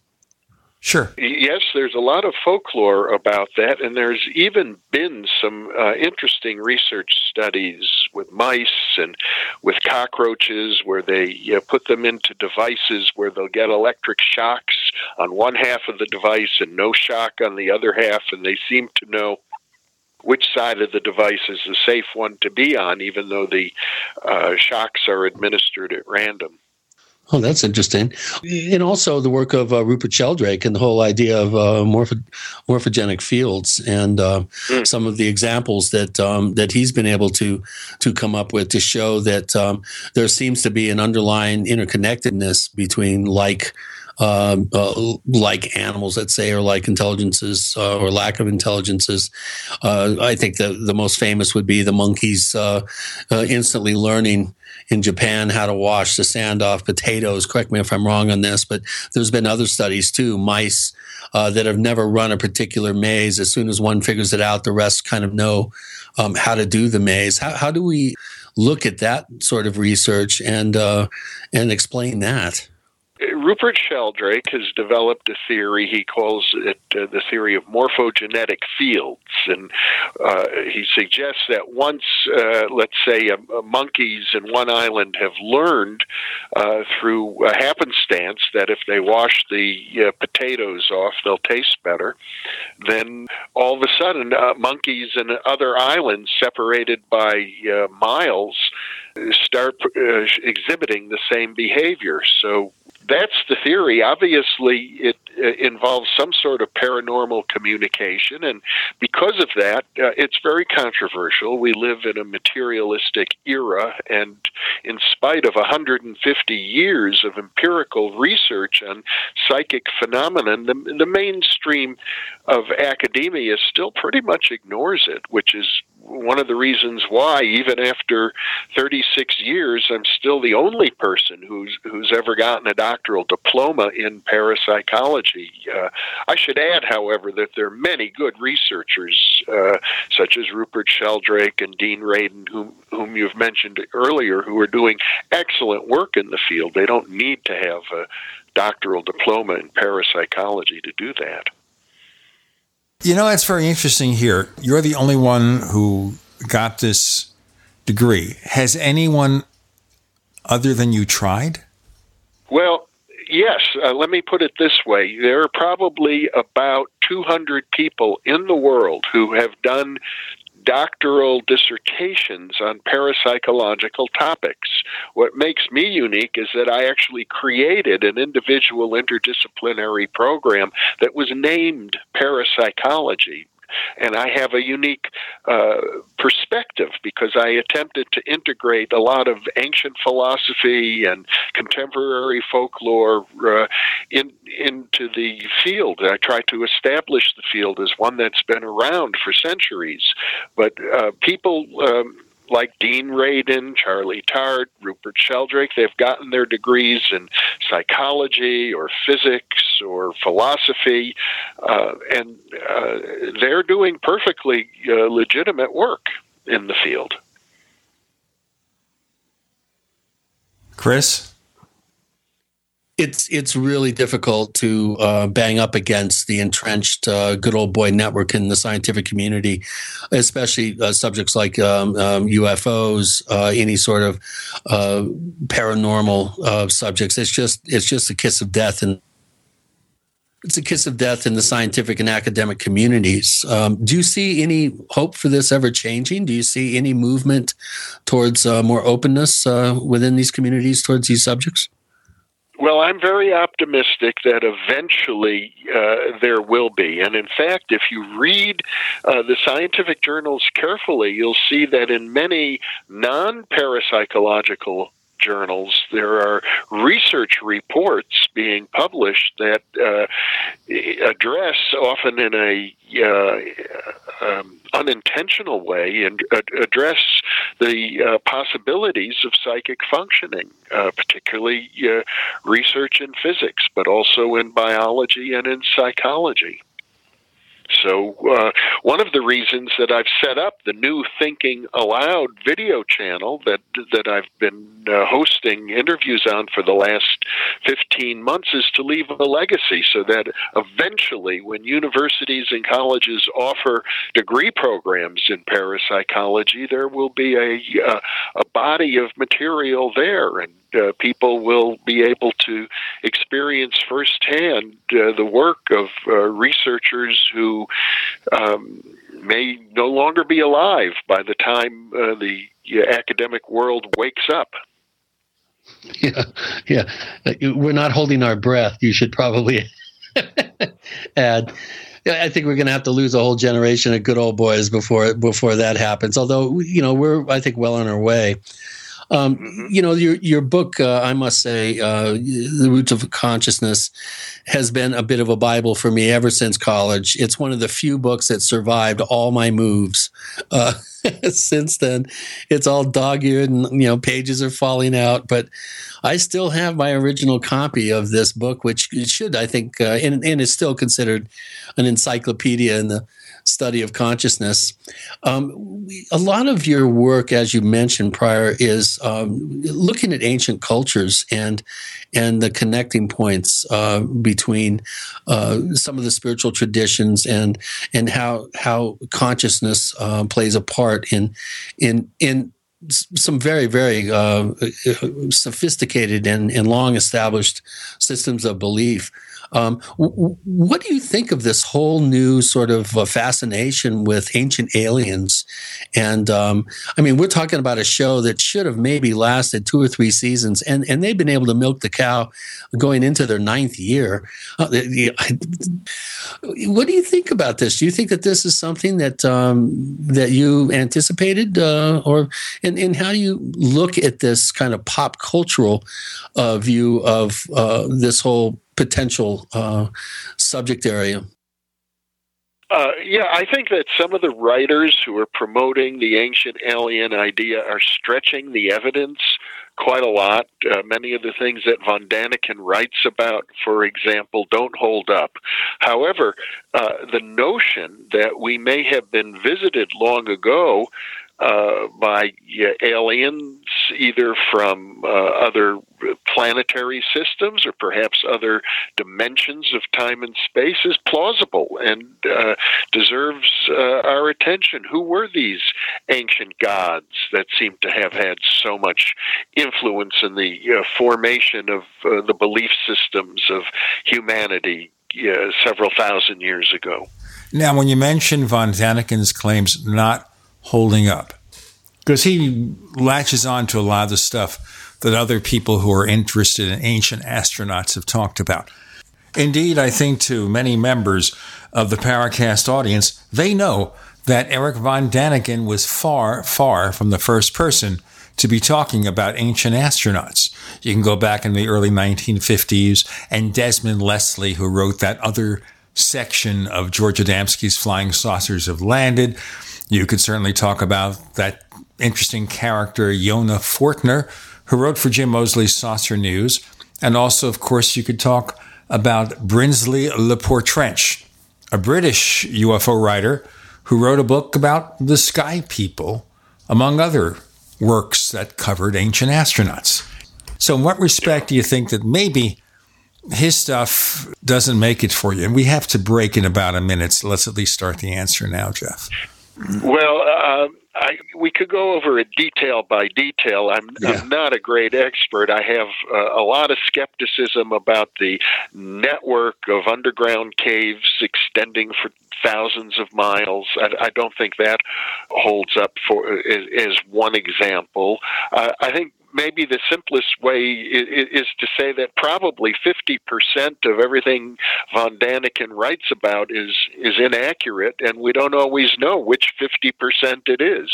Sure. Yes, there's a lot of folklore about that, and there's even been some uh, interesting research studies with mice and with cockroaches where they uh, put them into devices where they'll get electric shocks on one half of the device and no shock on the other half, and they seem to know which side of the device is the safe one to be on, even though the uh, shocks are administered at random. Oh, that's interesting. And also the work of uh, Rupert Sheldrake and the whole idea of uh, morpho- morphogenic fields and uh, mm. some of the examples that um, that he's been able to to come up with to show that um, there seems to be an underlying interconnectedness between like. Um, uh, like animals, let's say, or like intelligences uh, or lack of intelligences. Uh, I think the, the most famous would be the monkeys uh, uh, instantly learning in Japan how to wash the sand off potatoes. Correct me if I'm wrong on this, but there's been other studies too. Mice that have never run a particular maze. As soon as one figures it out, the rest kind of know um, how to do the maze. How, how, do we look at that sort of research and and explain that? Rupert Sheldrake has developed a theory. He calls it uh, the theory of morphogenetic fields, and uh, he suggests that once, uh, let's say, uh, monkeys in one island have learned uh, through a happenstance that if they wash the uh, potatoes off, they'll taste better. Then all of a sudden, monkeys in other islands, separated by miles, start exhibiting the same behavior. So that's the theory. Obviously, it uh, involves some sort of paranormal communication, and because of that, uh, it's very controversial. We live in a materialistic era, and in spite of 150 years of empirical research on psychic phenomenon, the, the mainstream of academia still pretty much ignores it, which is one of the reasons why, even after 36 years, I'm still the only person who's who's ever gotten a doctoral diploma in parapsychology. Uh, I should add, however, that there are many good researchers, uh, such as Rupert Sheldrake and Dean Radin, whom whom you've mentioned earlier, who are doing excellent work in the field. They don't need to have a doctoral diploma in parapsychology to do that. You know, it's very interesting here. You're the only one who got this degree. Has anyone other than you tried? Well, yes. Uh, let me put it this way there are probably about 200 people in the world who have done doctoral dissertations on parapsychological topics. What makes me unique is that I actually created an individual interdisciplinary program that was named parapsychology and I have a unique uh, perspective because I attempted to integrate a lot of ancient philosophy and contemporary folklore uh, in, into the field. I try to establish the field as one that's been around for centuries, but uh, people. Um, like Dean Radin, Charlie Tart, Rupert Sheldrake, they've gotten their degrees in psychology or physics or philosophy, uh, and uh, they're doing perfectly uh, legitimate work in the field. Chris? It's it's really difficult to uh, bang up against the entrenched uh, good old boy network in the scientific community, especially uh, subjects like um, um, UFOs, uh, any sort of uh, paranormal uh, subjects. It's just it's just a kiss of death and. It's a kiss of death in the scientific and academic communities. Um, do you see any hope for this ever changing? Do you see any movement towards more openness within these communities towards these subjects? Well, I'm very optimistic that eventually uh, there will be. And in fact, if you read uh, the scientific journals carefully, you'll see that in many non parapsychological journals, there are research reports being published that uh, address, often in a uh, um, unintentional way, and address the uh, possibilities of psychic functioning, uh, particularly uh, research in physics, but also in biology and in psychology. So, uh, one of the reasons that I've set up the new Thinking Allowed video channel that that I've been uh, hosting interviews on for the last 15 months is to leave a legacy so that eventually, when universities and colleges offer degree programs in parapsychology, there will be a, uh, a body of material there. And uh, people will be able to experience firsthand uh, the work of uh, researchers who um, may no longer be alive by the time uh, the academic world wakes up. Yeah, yeah. We're not holding our breath. You should probably add. I think we're going to have to lose a whole generation of good old boys before before that happens. Although you know we're, I think, well on our way. Um, mm-hmm. You know, your your book, uh, I must say, uh, "The Roots of Consciousness," has been a bit of a bible for me ever since college. It's one of the few books that survived all my moves. Uh, since then, it's all dog-eared and you know pages are falling out, but I still have my original copy of this book, which should, I think, uh, and, and is still considered an encyclopedia in the study of consciousness. Um, a lot of your work, as you mentioned prior, is um, looking at ancient cultures and and the connecting points uh, between uh, some of the spiritual traditions and and how how consciousness uh, plays a part in in in some very very uh, sophisticated and, and long established systems of belief Um, w- what do you think of this whole new sort of uh, fascination with ancient aliens? And um, I mean, we're talking about a show that should have maybe lasted two or three seasons, and, and they've been able to milk the cow going into their ninth year. Uh, what do you think about this? Do you think that this is something that um, that you anticipated, uh, or and, and how do you look at this kind of pop cultural uh, view of uh, this whole potential uh, subject area? Uh, yeah, I think that some of the writers who are promoting the ancient alien idea are stretching the evidence quite a lot. Uh, many of the things that von Daniken writes about, for example, don't hold up. However, uh, the notion that we may have been visited long ago uh, by aliens, either from uh, other planetary systems or perhaps other dimensions of time and space, is plausible and uh, deserves uh, our attention. Who were these ancient gods that seem to have had so much influence in the uh, formation of the belief systems of humanity several thousand years ago? Now, when you mention von Daniken's claims not holding up because he latches on to a lot of the stuff that other people who are interested in ancient astronauts have talked about. Indeed, I think to many members of the Paracast audience, they know that Eric von Daniken was far, far from the first person to be talking about ancient astronauts. You can go back in the early 1950s, and Desmond Leslie, who wrote that other section of George Adamski's Flying Saucers Have Landed. You could certainly talk about that interesting character, Yonah Fortner, who wrote for Jim Moseley's Saucer News. And also, of course, you could talk about Brinsley Le Poer Trench, a British UFO writer who wrote a book about the sky people, among other works that covered ancient astronauts. So, in what respect do you think that maybe his stuff doesn't make it for you? And we have to break in about a minute, so let's at least start the answer now, Jeff. Well, uh, I, we could go over it detail by detail. I'm, yeah. I'm not a great expert. I have uh, a lot of skepticism about the network of underground caves extending for thousands of miles. I, I don't think that holds up for as, as one example. Uh, I think maybe the simplest way is, is, to say that probably 50% of everything von Daniken writes about is, is inaccurate, and we don't always know which 50% it is.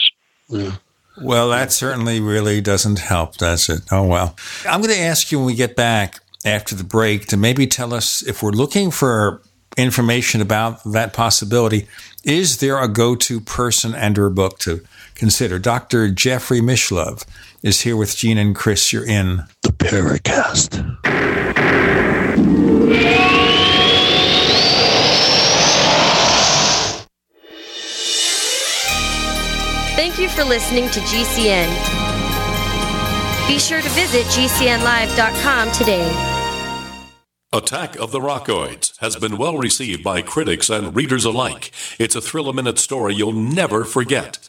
Yeah. Well, that certainly really doesn't help, does it? Oh, well. I'm going to ask you when we get back after the break to maybe tell us if we're looking for information about that possibility, is there a go to person and or book to consider? Dr. Jeffrey Mishlove is here with Gene and Chris. You're in the Paracast. Thank you for listening to GCN. Be sure to visit GCNlive.com today. Attack of the Rockoids has been well received by critics and readers alike. It's a thrill a minute story you'll never forget.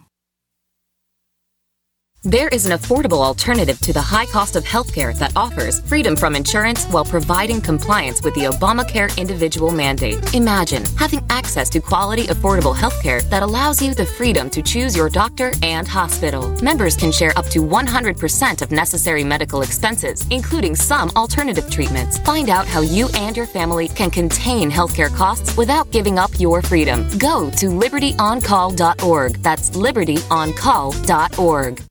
There is an affordable alternative to the high cost of healthcare that offers freedom from insurance while providing compliance with the Obamacare individual mandate. Imagine having access to quality, affordable healthcare that allows you the freedom to choose your doctor and hospital. Members can share up to 100% of necessary medical expenses, including some alternative treatments. Find out how you and your family can contain healthcare costs without giving up your freedom. Go to libertyoncall.org. That's libertyoncall.org.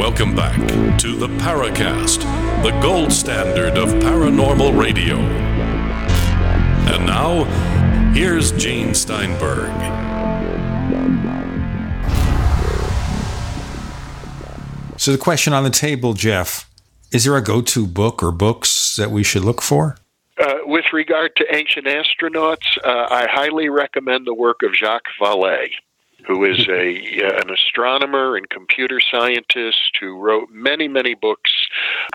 Welcome back to the Paracast, the gold standard of paranormal radio. And now, here's Gene Steinberg. So, the question on the table, Jeff is there a go to book or books that we should look for? Uh, with regard to ancient astronauts, uh, I highly recommend the work of Jacques Vallée, who is a uh, an astronomer and computer scientist who wrote many many books,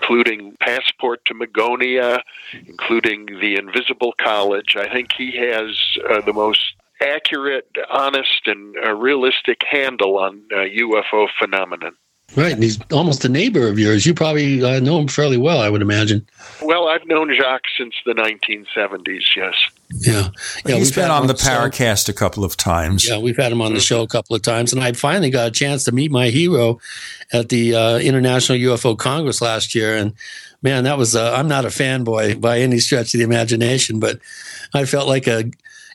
including Passport to Magonia, including The Invisible College. I think he has uh, the most accurate, honest, and uh, realistic handle on UFO phenomenon. Right, and he's almost a neighbor of yours. You probably uh, know him fairly well, I would imagine. Well, I've known Jacques since the 1970s. Yes. Yeah, yeah. He's been on the Paracast a couple of times. Yeah, we've had him on the show a couple of times, and I finally got a chance to meet my hero at the uh, International UFO Congress last year. And man, that was uh, I'm not a fanboy by any stretch of the imagination, but I felt like a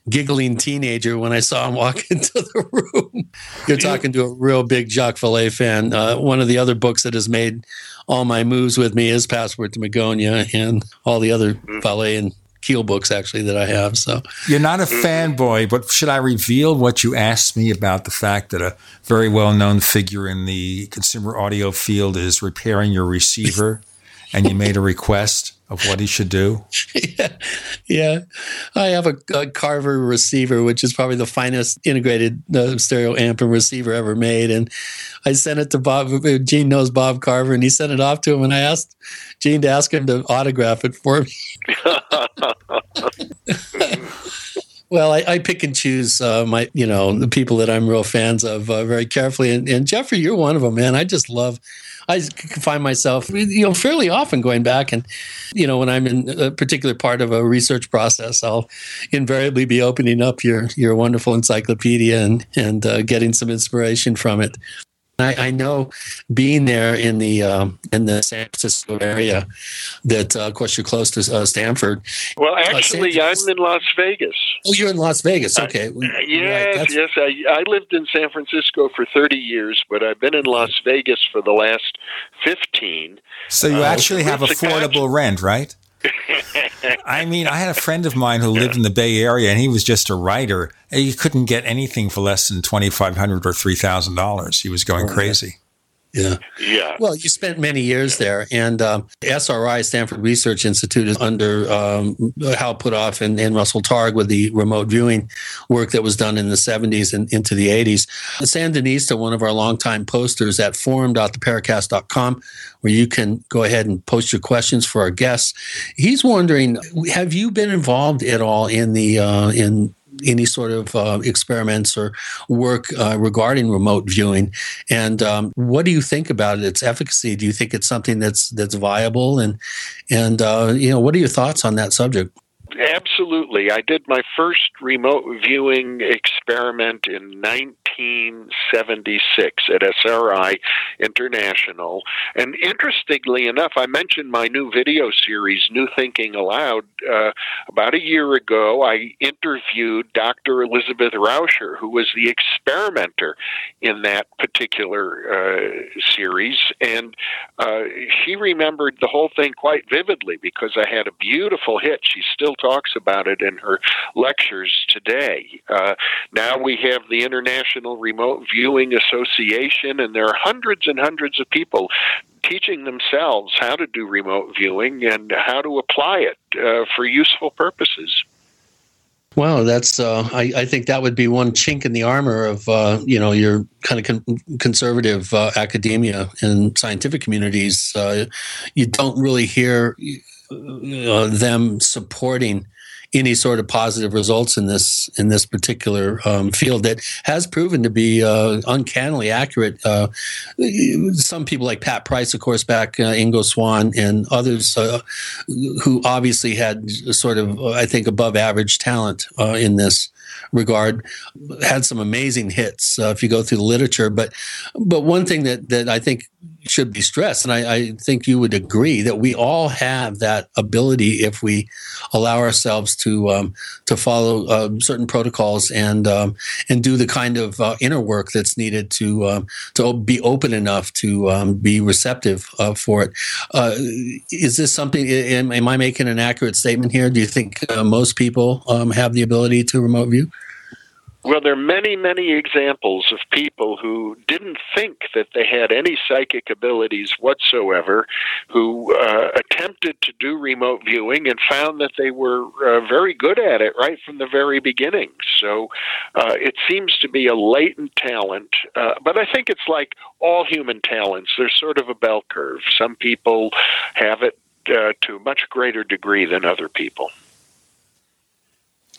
giggling teenager when I saw him walk into the room. You're talking to a real big Jacques Vallée fan. Uh, one of the other books that has made all my moves with me is Passport to Magonia and all the other Vallée and Keel books actually that I have. So you're not a fanboy, but should I reveal what you asked me about the fact that a very well-known figure in the consumer audio field is repairing your receiver, and you made a request? Of what he should do? yeah, yeah. I have a, a, Carver receiver, which is probably the finest integrated uh, stereo amp and receiver ever made. And I sent it to Bob. Gene knows Bob Carver, and he sent it off to him. And I asked Gene to ask him to autograph it for me. Well, I, I, pick and choose uh, my, you know, the people that I'm real fans of uh, very carefully, and, and, Jeffrey, you're one of them, man. I just love. I find myself, you know, fairly often going back and, you know, when I'm in a particular part of a research process, I'll invariably be opening up your your wonderful encyclopedia and and uh, getting some inspiration from it. I, I, know being there in the um, in the San Francisco area that, uh, of course, you're close to uh, Stanford. Well, actually, uh, I'm in Las Vegas. Oh, you're in Las Vegas. Okay. Uh, yes, right. yes. I, I lived in San Francisco for 30 years, but I've been in Las Vegas for the last 15. So you uh, actually have affordable rent, right? I mean, I had a friend of mine who lived in the Bay Area, and he was just a writer. He couldn't get anything for less than twenty five hundred or three thousand dollars. He was going oh, crazy. Yeah. Yeah. Well, you spent many years there, and um, SRI, Stanford Research Institute, is under um, Hal Puthoff and, and Russell Targ with the remote viewing work that was done in the 70s and into the 80s. Sandinista, one of our longtime posters at forum.theparacast.com, where you can go ahead and post your questions for our guests. He's wondering, have you been involved at all in the uh, in any sort of uh, experiments or work uh, regarding remote viewing. And um, what do you think about its efficacy? Do you think it's something that's that's viable? And and uh, you know, what are your thoughts on that subject? Absolutely. I did my first remote viewing experiment in 1976 at SRI International. And interestingly enough, I mentioned my new video series, New Thinking Allowed. Uh, about a year ago, I interviewed Dr. Elizabeth Rauscher, who was the experimenter in that particular uh, series. And uh, she remembered the whole thing quite vividly because I had a beautiful hit. She still talks about it in her lectures today. Uh, now we have the International Remote Viewing Association, and there are hundreds and hundreds of people teaching themselves how to do remote viewing and how to apply it uh, for useful purposes. Wow, that's uh, I, I, think that would be one chink in the armor of uh, you know your kind of con- conservative uh, academia and scientific communities. Uh, you don't really hear uh, them supporting any sort of positive results in this in this particular um, field that has proven to be uh, uncannily accurate. Uh, some people like Pat Price, of course, back uh, Ingo Swann, and others uh, who obviously had sort of I think above average talent uh, in this regard had some amazing hits if you go through the literature but but one thing that that I think should be stressed and I, I think you would agree that we all have that ability if we allow ourselves to um, to follow uh, certain protocols and um, and do the kind of uh, inner work that's needed to um, to be open enough to um, be receptive uh, for it. Uh, is this something? Am, am, I making an accurate statement here? Do you think uh, most people um, have the ability to remote view? Well, there are many, many examples of people who didn't think that they had any psychic abilities whatsoever, who uh, attempted to do remote viewing and found that they were uh, very good at it right from the very beginning. So uh, it seems to be a latent talent, uh, but I think it's like all human talents. There's sort of a bell curve. Some people have it uh, to a much greater degree than other people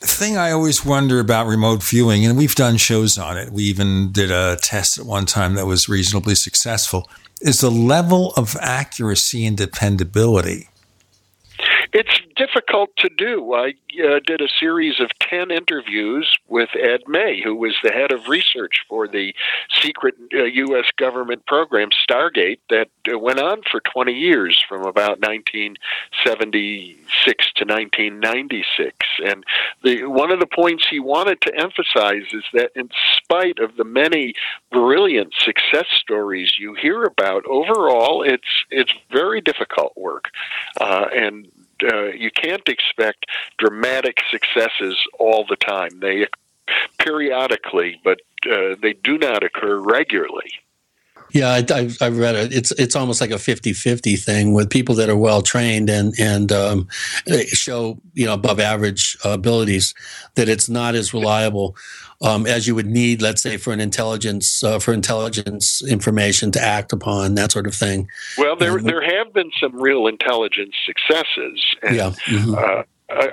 thing I always wonder about remote viewing, and we've done shows on it, we even did a test at one time that was reasonably successful, is the level of accuracy and dependability. It's difficult to do. I uh, did a series of 10 interviews with Ed May, who was the head of research for the secret uh, U.S. government program Stargate that uh, went on for 20 years from about 1976 to 1996. And the, one of the points he wanted to emphasize is that in spite of the many brilliant success stories you hear about, overall it's, it's very difficult work. Uh, and uh, you can't expect dramatic successes all the time. They periodically, but uh, they do not occur regularly. Yeah, I, have read it. It's it's almost like a 50-50 thing with people that are well trained and and um, show you know above average abilities that it's not as reliable um, as you would need, let's say, for an intelligence uh, for intelligence information to act upon that sort of thing. Well, there um, there have been some real intelligence successes. And, yeah. Mm-hmm. Uh,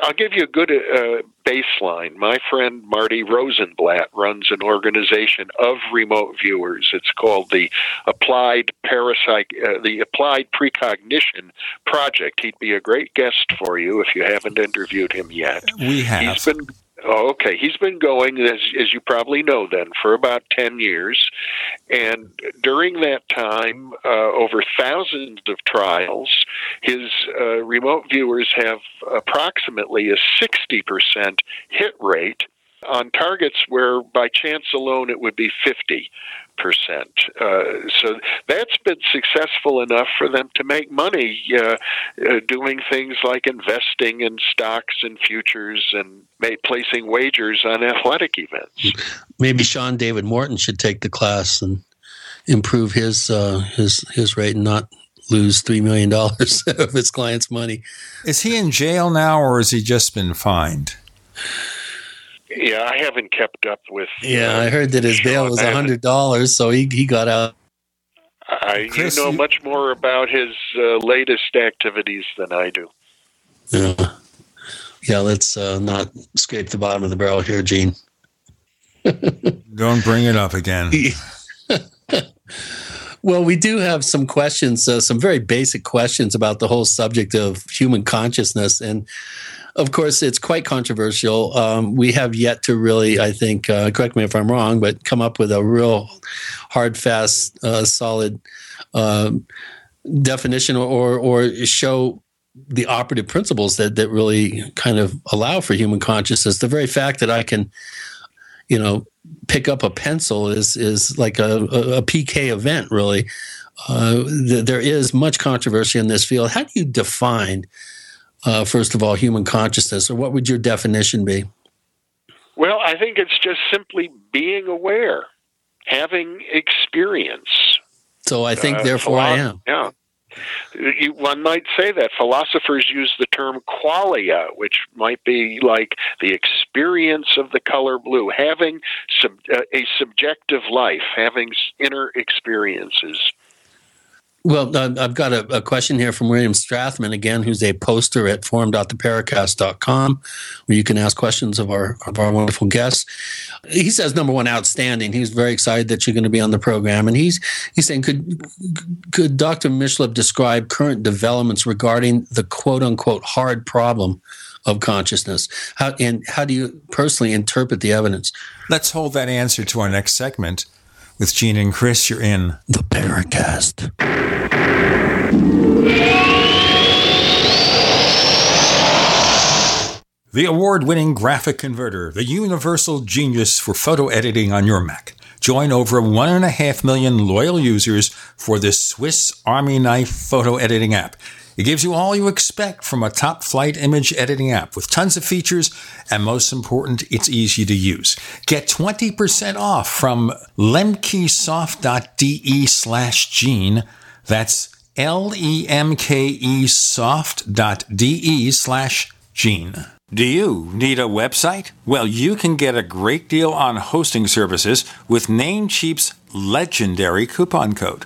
I'll give you a good uh, baseline. My friend Marty Rosenblatt runs an organization of remote viewers. It's called the Applied Parapsych, uh, the Applied Precognition Project. He'd be a great guest for you if you haven't interviewed him yet. We have. He's been Oh, okay. He's been going, as, as you probably know, then for about 10 years. And during that time, uh, over thousands of trials, his uh, remote viewers have approximately a 60% hit rate on targets where by chance alone it would be 50 percent. Uh, so that's been successful enough for them to make money uh, uh, doing things like investing in stocks and futures and placing wagers on athletic events. Maybe Sean David Morton should take the class and improve his uh, his his rate and not lose three million dollars of his clients' money. Is he in jail now, or has he just been fined? Yeah, I haven't kept up with. Yeah, uh, I heard that his bail was a hundred dollars, so he he got out. I Chris, you know much more about his uh, latest activities than I do. Yeah, yeah. Let's uh, not scrape the bottom of the barrel here, Gene. Don't bring it up again. well, we do have some questions, uh, some very basic questions about the whole subject of human consciousness, and of course, it's quite controversial. Um, we have yet to really, I think, uh, correct me if I'm wrong, but come up with a real hard, fast, uh, solid uh, definition or or show the operative principles that that really kind of allow for human consciousness. The very fact that I can, you know, pick up a pencil is is like a, a, a PK event, really. Uh, th- there is much controversy in this field. How do you define, uh, first of all, human consciousness, or what would your definition be? Well, I think it's just simply being aware, having experience. So I think, uh, therefore, I am. Yeah. One might say that philosophers use the term qualia, which might be like the experience of the color blue, having sub, uh, a subjective life, having inner experiences. Well, uh, I've got a, a, question here from William Strathman again, who's a poster at forum.theparacast.com, where you can ask questions of our of our wonderful guests. He says, number one, outstanding. He's very excited that you're going to be on the program, and he's he's saying, could could Dr. Mishlove describe current developments regarding the quote unquote hard problem of consciousness? How and how do you personally interpret the evidence? Let's hold that answer to our next segment with Gene and Chris. You're in the Paracast. The award winning GraphicConverter, the universal genius for photo editing on your Mac. Join over one and a half million loyal users for this Swiss Army knife photo editing app. It gives you all you expect from a top flight image editing app with tons of features, and most important, it's easy to use. Get 20% off from lemkesoft.de slash gene. That's L-E-M-K-E soft.de slash gene. Do you need a website? Well, you can get a great deal on hosting services with Namecheap's legendary coupon code.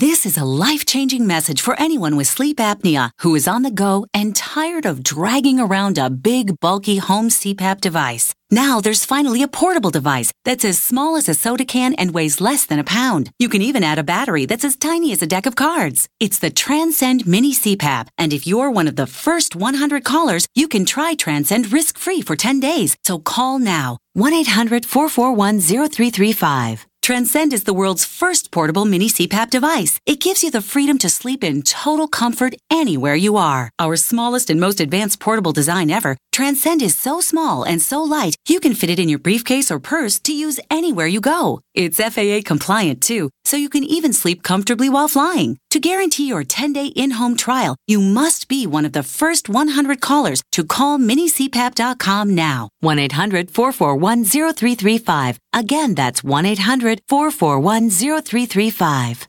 This is a life changing message for anyone with sleep apnea who is on the go and tired of dragging around a big, bulky home CPAP device. Now there's finally a portable device that's as small as a soda can and weighs less than a pound. You can even add a battery that's as tiny as a deck of cards. It's the Transcend Mini CPAP, and if you're one of the first 100 callers, you can try Transcend risk free for 10 days. So call now 1 800 441 0335. Transcend is the world's first portable mini CPAP device. It gives you the freedom to sleep in total comfort anywhere you are. Our smallest and most advanced portable design ever, Transcend is so small and so light, you can fit it in your briefcase or purse to use anywhere you go. It's FAA compliant too, so you can even sleep comfortably while flying. To guarantee your 10-day in-home trial, you must be one of the first 100 callers to call minicpap.com now. 1-800-441-0335. Again, that's 1-800-441-0335.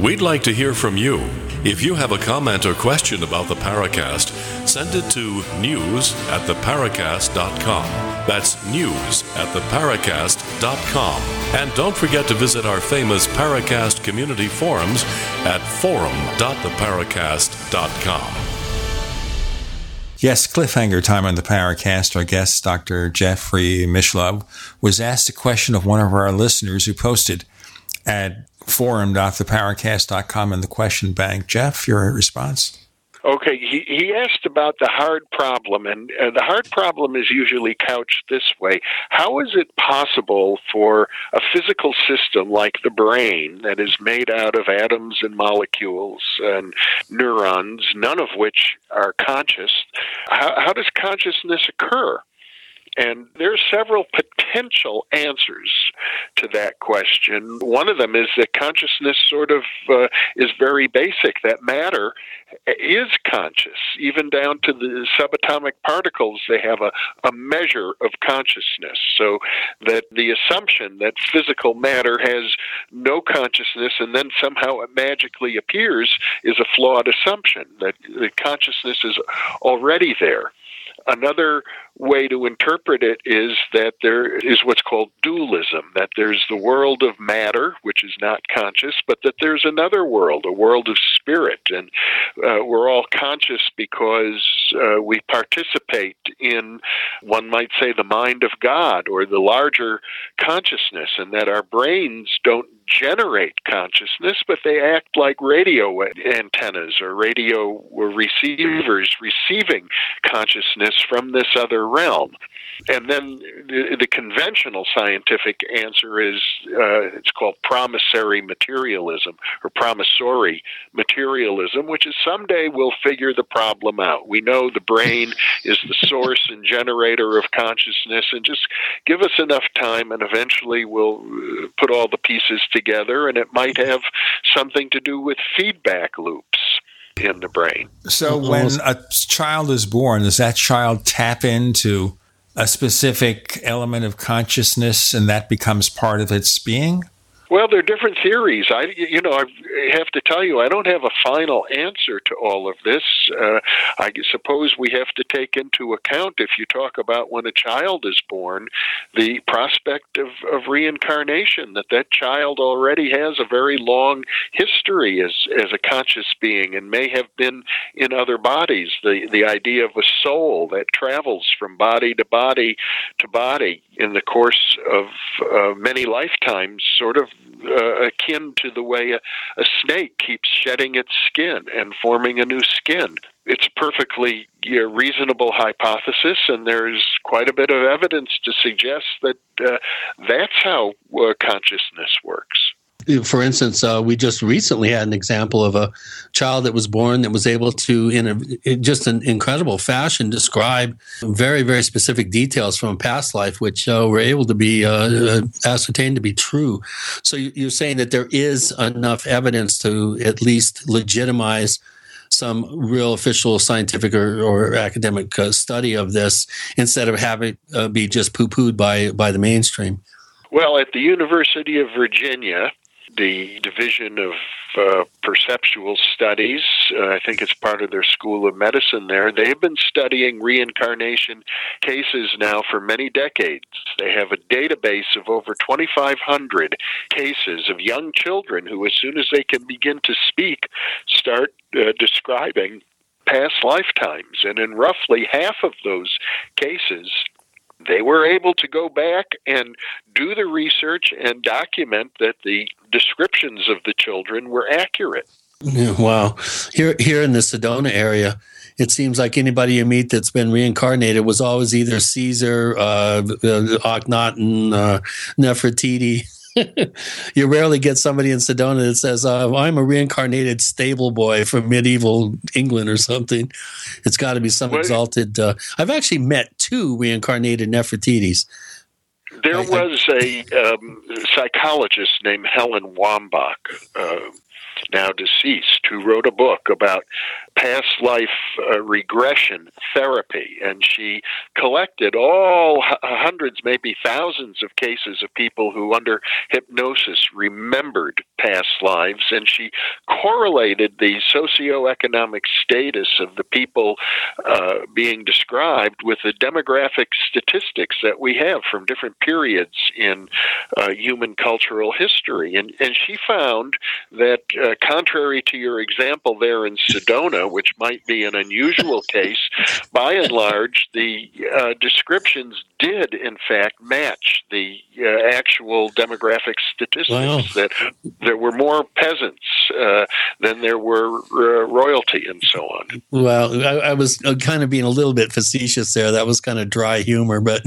We'd like to hear from you. If you have a comment or question about the Paracast, send it to news at theparacast.com. That's news at theparacast.com. And don't forget to visit our famous Paracast community forums at forum.theparacast.com. Yes, cliffhanger time on the Paracast. Our guest, Dr. Jeffrey Mishlove, was asked a question of one of our listeners who posted at forum.theparacast.com in the question bank. Jeff, your response? Okay, he, he asked about the hard problem, and uh, the hard problem is usually couched this way How is it possible for a physical system like the brain, that is made out of atoms and molecules and neurons, none of which are conscious, how, how does consciousness occur? And there are several potential answers to that question. One of them is that consciousness sort of uh, is very basic, that matter is conscious, even down to the subatomic particles. They have a, a measure of consciousness. So that the assumption that physical matter has no consciousness and then somehow it magically appears is a flawed assumption, that, that consciousness is already there. Another way to interpret it is that there is what's called dualism, that there's the world of matter, which is not conscious, but that there's another world, a world of spirit. And uh, we're all conscious because uh, we participate in, one might say, the mind of God or the larger consciousness, and that our brains don't generate consciousness, but they act like radio antennas or radio receivers receiving consciousness from this other realm. And then the, the conventional scientific answer is uh, it's called promissory materialism or promissory materialism, which is someday we'll figure the problem out. We know the brain is the source and generator of consciousness, and just give us enough time, and eventually we'll uh, put all the pieces together, and it might have something to do with feedback loops in the brain. So when a child is born, does that child tap into a specific element of consciousness and that becomes part of its being? Well, there are different theories. I, you know, I have to tell you, I don't have a final answer to all of this. Uh, I suppose we have to take into account, if you talk about when a child is born, the prospect of, of reincarnation. That that child already has a very long history as as a conscious being and may have been in other bodies. The the idea of a soul that travels from body to body to body in the course of uh, many lifetimes, sort of uh, akin to the way a, a snake keeps shedding its skin and forming a new skin. It's a perfectly uh, reasonable hypothesis, and there's quite a bit of evidence to suggest that uh, that's how uh, consciousness works for instance, uh, we just recently had an example of a child that was born that was able to, in a, just an incredible fashion, describe very, very specific details from a past life, which uh, were able to be uh, uh ascertained to be true. So you're saying that there is enough evidence to at least legitimize some real official scientific or, or academic uh, study of this instead of having it uh, be just poo-pooed by by the mainstream. Well, at the University of Virginia, the Division of uh, Perceptual Studies. Uh, I think it's part of their School of Medicine there. They've been studying reincarnation cases now for many decades. They have a database of over 2,500 cases of young children who, as soon as they can begin to speak, start uh, describing past lifetimes. And in roughly half of those cases, they were able to go back and do the research and document that the descriptions of the children were accurate. Yeah, wow. Here, here in the Sedona area, it seems like anybody you meet that's been reincarnated was always either Caesar, uh, Akhenaten, uh, Nefertiti. you rarely get somebody in Sedona that says, uh, "I'm a reincarnated stable boy from medieval England or something." It's got to be some well, exalted. Uh, I've actually met two reincarnated Nefertitis. There I, was a um, psychologist named Helen Wambach, uh, now deceased, who wrote a book about past life uh, regression therapy, and she collected all h- hundreds, maybe thousands of cases of people who, under hypnosis, remembered past lives, and she correlated the socioeconomic status of the people uh, being described with the demographic statistics that we have from different periods in uh, human cultural history, and and she found that, uh, contrary to your example there in Sedona which might be an unusual case, by and large, the uh, descriptions did, in fact, match the uh, actual demographic statistics. Wow. That there were more peasants uh, than there were uh, royalty, and so on. Well, I, I was uh, kind of being a little bit facetious there. That was kind of dry humor, but.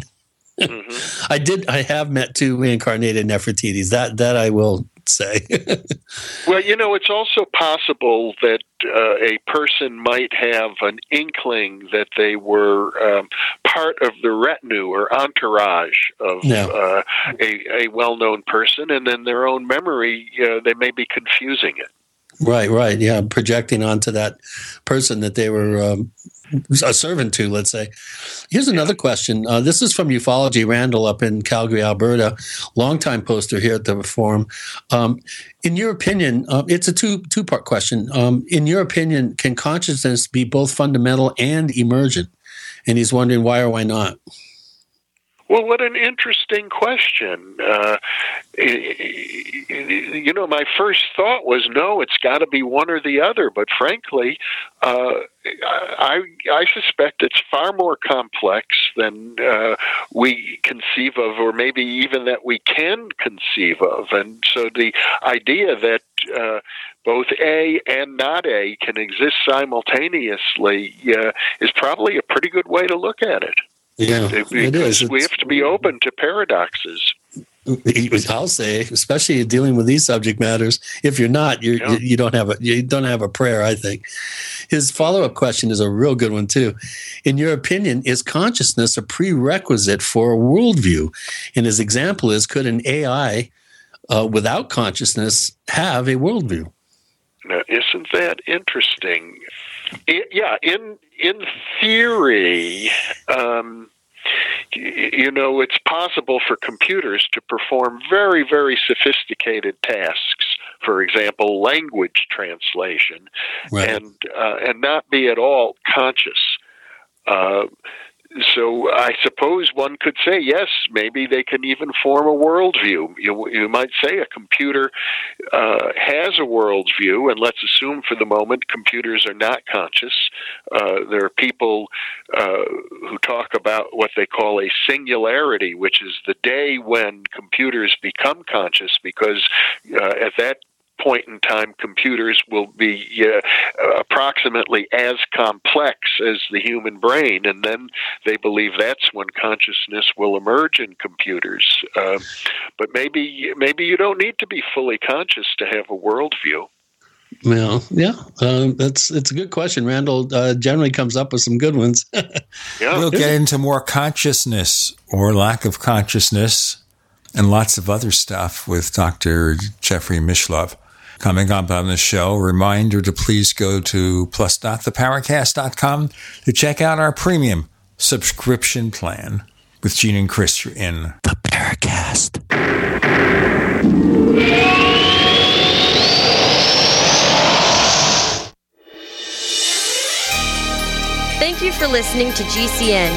Mm-hmm. I did. I have met two reincarnated Nefertitis. That that I will say. well, you know, it's also possible that uh, a person might have an inkling that they were um, part of the retinue or entourage of no. uh, a, a well known person, and then their own memory, uh, they may be confusing it. Right, right. Yeah, projecting onto that person that they were um, a servant to, let's say. Here's another question. Uh, this is from Ufology Randall up in Calgary, Alberta, longtime poster here at the forum. Um, in your opinion, uh, it's a two two part question. Um, in your opinion, can consciousness be both fundamental and emergent? And he's wondering why or why not. Well, what an interesting question. Uh, you know, my first thought was no, it's got to be one or the other. But frankly, uh, I, I suspect it's far more complex than uh, we conceive of, or maybe even that we can conceive of. And so the idea that uh, both A and not A can exist simultaneously uh, is probably a pretty good way to look at it. Yeah, it is. We have to be open to paradoxes. I'll say, especially dealing with these subject matters. If you're not, you're, yeah. you don't have a you don't have a prayer. I think. His follow up question is a real good one too. In your opinion, is consciousness a prerequisite for a worldview? And his example is: Could an AI uh, without consciousness have a worldview? Now, isn't that interesting? It, yeah, in in theory, um, you know, it's possible for computers to perform very, very sophisticated tasks. For example, language translation, right. and uh, and not be at all conscious. Uh, so I suppose one could say yes, maybe they can even form a worldview. You, you might say a computer uh, has a worldview, and let's assume for the moment computers are not conscious. Uh, there are people uh, who talk about what they call a singularity, which is the day when computers become conscious, because uh, at that point in time, computers will be uh, approximately as complex as the human brain, and then they believe that's when consciousness will emerge in computers. Uh, but maybe maybe you don't need to be fully conscious to have a worldview. Well, yeah, uh, that's it's a good question. Randall uh, generally comes up with some good ones. yeah. We'll get into more consciousness or lack of consciousness and lots of other stuff with Dr. Jeffrey Mishlove coming up on the show. Reminder to please go to plus.theparacast.com to check out our premium subscription plan with Gene and Chris in the Paracast. Thank you for listening to GCN.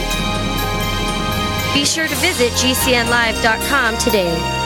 Be sure to visit GCNlive.com today.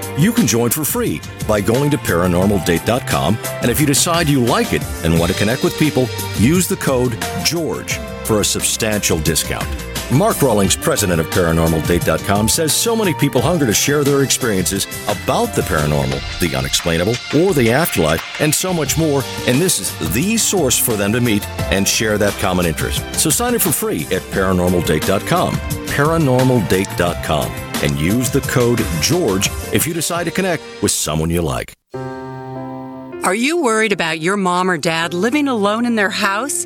You can join for free by going to paranormaldate.com. And if you decide you like it and want to connect with people, use the code GEORGE for a substantial discount. Mark Rawlings, president of ParanormalDate.com, says so many people hunger to share their experiences about the paranormal, the unexplainable, or the afterlife, and so much more. And this is the source for them to meet and share that common interest. So sign up for free at ParanormalDate.com. ParanormalDate.com and use the code GEORGE if you decide to connect with someone you like. Are you worried about your mom or dad living alone in their house?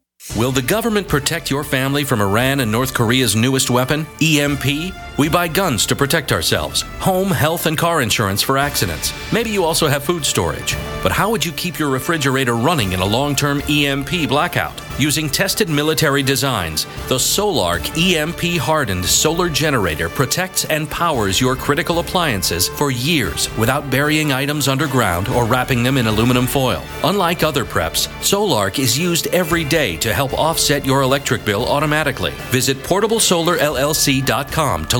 Will the government protect your family from Iran and North Korea's newest weapon, EMP? We buy guns to protect ourselves, home, health, and car insurance for accidents. Maybe you also have food storage. But how would you keep your refrigerator running in a long term EMP blackout? Using tested military designs, the Solark EMP hardened solar generator protects and powers your critical appliances for years without burying items underground or wrapping them in aluminum foil. Unlike other preps, Solark is used every day to help offset your electric bill automatically. Visit portablesolarllc.com to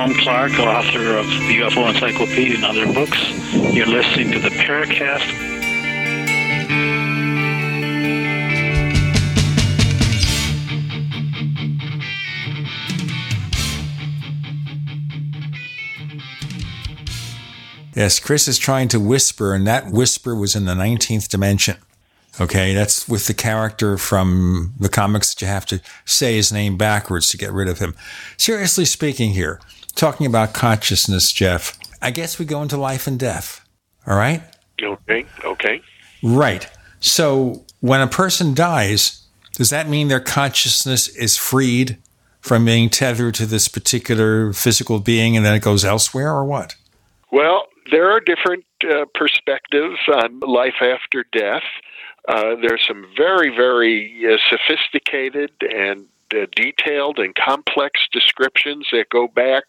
Jerome Clark, author of the UFO Encyclopedia and other books. You're listening to the Paracast. Yes, Chris is trying to whisper, and that whisper was in the 19th dimension. Okay, that's with the character from the comics that you have to say his name backwards to get rid of him. Seriously speaking, here, talking about consciousness, Jeff, I guess we go into life and death. All right? Okay, okay. Right. So when a person dies, does that mean their consciousness is freed from being tethered to this particular physical being and then it goes elsewhere or what? Well, there are different uh, perspectives on life after death. Uh, there's some very, very uh, sophisticated and uh, detailed and complex descriptions that go back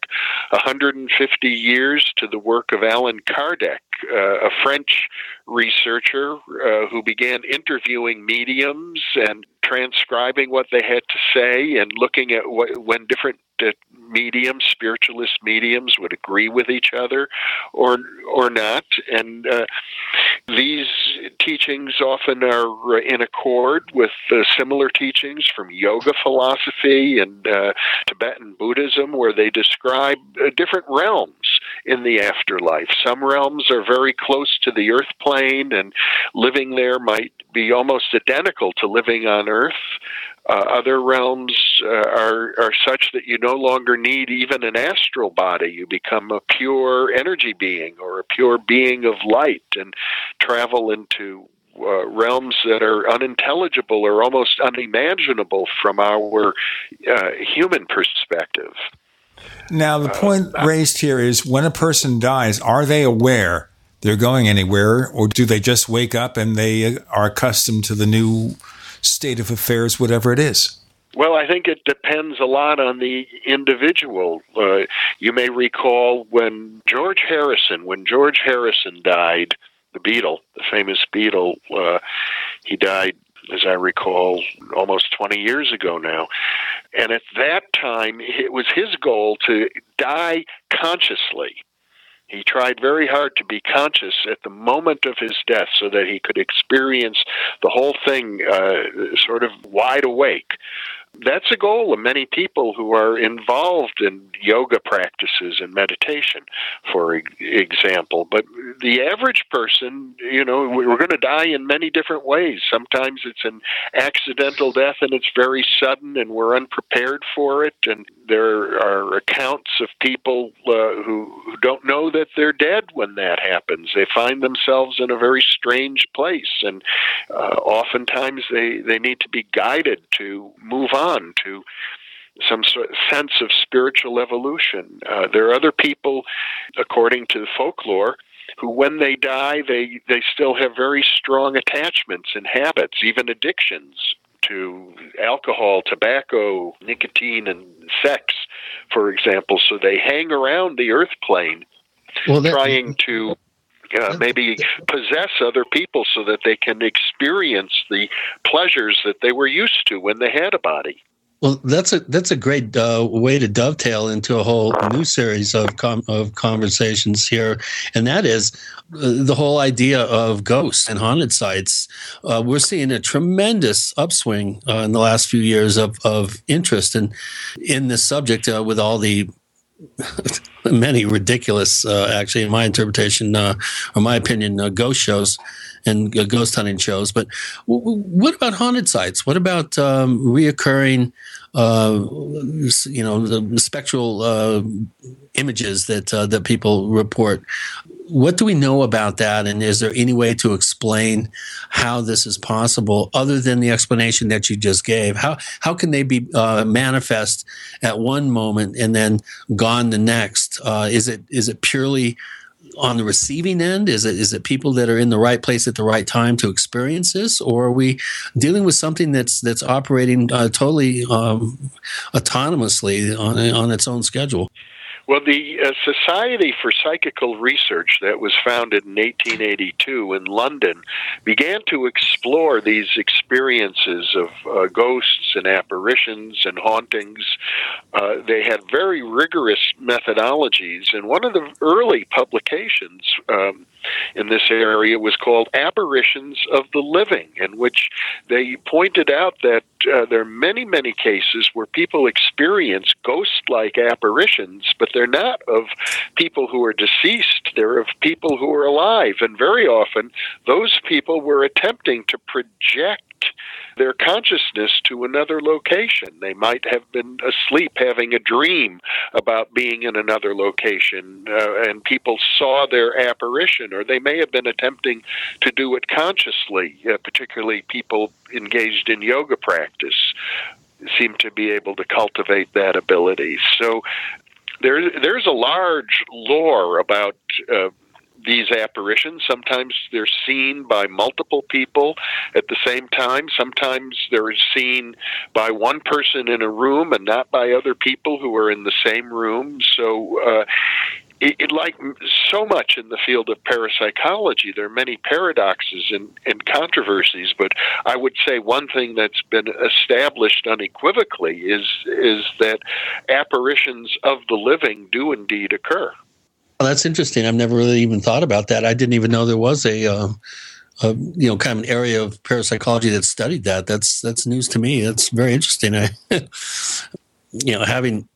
150 years to the work of Allan Kardec, uh, a French researcher uh, who began interviewing mediums and transcribing what they had to say and looking at what, when different uh, mediums, spiritualist mediums, would agree with each other or or not. And uh, these teachings often are in accord with uh, similar teachings from yoga philosophy and uh, Tibetan Buddhism, where they describe uh, different realms in the afterlife. Some realms are very close to the earth plane, and living there might be almost identical to living on earth. Uh, other realms uh, are are such that you no longer need even an astral body. You become a pure energy being or a pure being of light and travel into uh, realms that are unintelligible or almost unimaginable from our uh, human perspective. Now, the point uh, raised here is when a person dies, are they aware they're going anywhere, or do they just wake up and they are accustomed to the new state of affairs, whatever it is? Well, I think it depends a lot on the individual. Uh, you may recall when George Harrison, when George Harrison died, the Beatle, the famous Beatle, uh, he died, as I recall, almost 20 years ago now. And at that time, it was his goal to die consciously. He tried very hard to be conscious at the moment of his death so that he could experience the whole thing uh, sort of wide awake that's a goal of many people who are involved in yoga practices and meditation, for example. But the average person, you know, we're going to die in many different ways. Sometimes it's an accidental death and it's very sudden and we're unprepared for it. And there are accounts of people uh, who, who don't know that they're dead when that happens. They find themselves in a very strange place, and uh, oftentimes they, they need to be guided to move on to some sort of sense of spiritual evolution. Uh, there are other people, according to the folklore, who when they die they they still have very strong attachments and habits even addictions to alcohol, tobacco, nicotine, and sex, for example. So they hang around the earth plane well, that, trying to uh, maybe possess other people so that they can experience the pleasures that they were used to when they had a body. Well, that's a that's a great uh, way to dovetail into a whole new series of com- of conversations here, and that is uh, the whole idea of ghosts and haunted sites. Uh, we're seeing a tremendous upswing uh, in the last few years of, of interest in in this subject uh, with all the many ridiculous, uh, actually, in my interpretation, or my opinion, ghost shows and ghost hunting shows. But w- what about haunted sites? What about um, reoccurring uh, you know, the spectral uh, images that uh, that people report. What do we know about that, and is there any way to explain how this is possible, other than the explanation that you just gave? How how can they be uh, manifest at one moment and then gone the next? Uh, is it is it purely on the receiving end? Is it is it people that are in the right place at the right time to experience this, or are we dealing with something that's that's operating uh, totally um, autonomously on on its own schedule? Well, the uh, Society for Psychical Research that was founded in 1882 in London began to explore these experiences of uh, ghosts and apparitions and hauntings. Uh, they had very rigorous methodologies, and one of the early publications um, in this area was called Apparitions of the Living, in which they pointed out that uh, there are many, many cases where people experience ghost like apparitions, but they're not of people who are deceased, they're of people who are alive. And very often, those people were attempting to project their consciousness to another location. They might have been asleep having a dream about being in another location, uh, and people saw their apparition, or they may have been attempting to do it consciously, uh, particularly people engaged in yoga practice seem to be able to cultivate that ability. So there, there's a large lore about uh, these apparitions. Sometimes they're seen by multiple people at the same time. Sometimes they're seen by one person in a room and not by other people who are in the same room. So, uh, it, it, like so much in the field of parapsychology, there are many paradoxes and, and controversies. But I would say one thing that's been established unequivocally is is that apparitions of the living do indeed occur. Well, that's interesting. I've never really even thought about that. I didn't even know there was a, uh, a, you know, kind of an area of parapsychology that studied that. That's that's news to me. That's very interesting. I, you know, having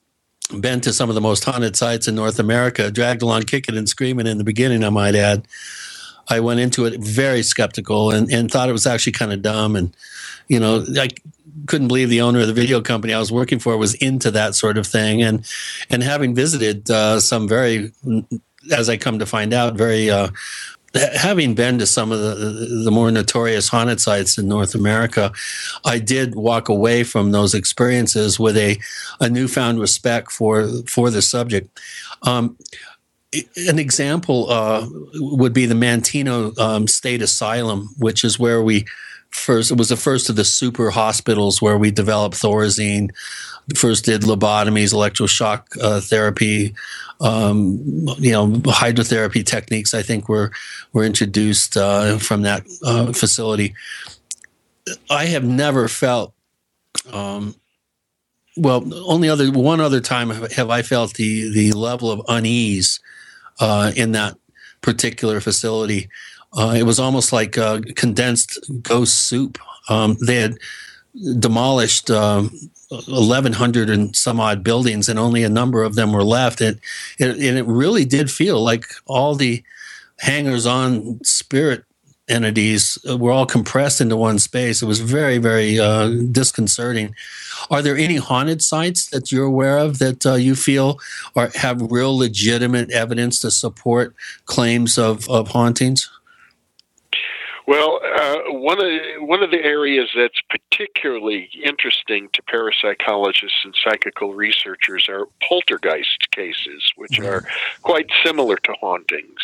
been to some of the most haunted sites in North America, dragged along kicking and screaming in the beginning, I might add. I went into it very skeptical and, and thought it was actually kind of dumb. And, you know, I couldn't believe the owner of the video company I was working for was into that sort of thing. And and having visited uh, some very, as I come to find out, very uh, having been to some of the the more notorious haunted sites in North America, I did walk away from those experiences with a a newfound respect for for the subject. Um, an example uh, would be the Manteno um, State Asylum, which is where we first it was the first of the super hospitals where we developed thorazine first did lobotomies electroshock uh, therapy um, you know hydrotherapy techniques i think were were introduced uh, from that uh, facility. I have never felt um, well only other one other time have i felt the the level of unease uh, in that particular facility uh, it was almost like uh, condensed ghost soup. Um, they had demolished um, 1,100 and some odd buildings, and only a number of them were left. And it, and it really did feel like all the hangers on spirit entities were all compressed into one space. It was very, very uh, disconcerting. Are there any haunted sites that you're aware of that uh, you feel or have real legitimate evidence to support claims of, of hauntings? Well, uh, one of one of the areas that's particularly interesting to parapsychologists and psychical researchers are poltergeist cases, which are quite similar to hauntings.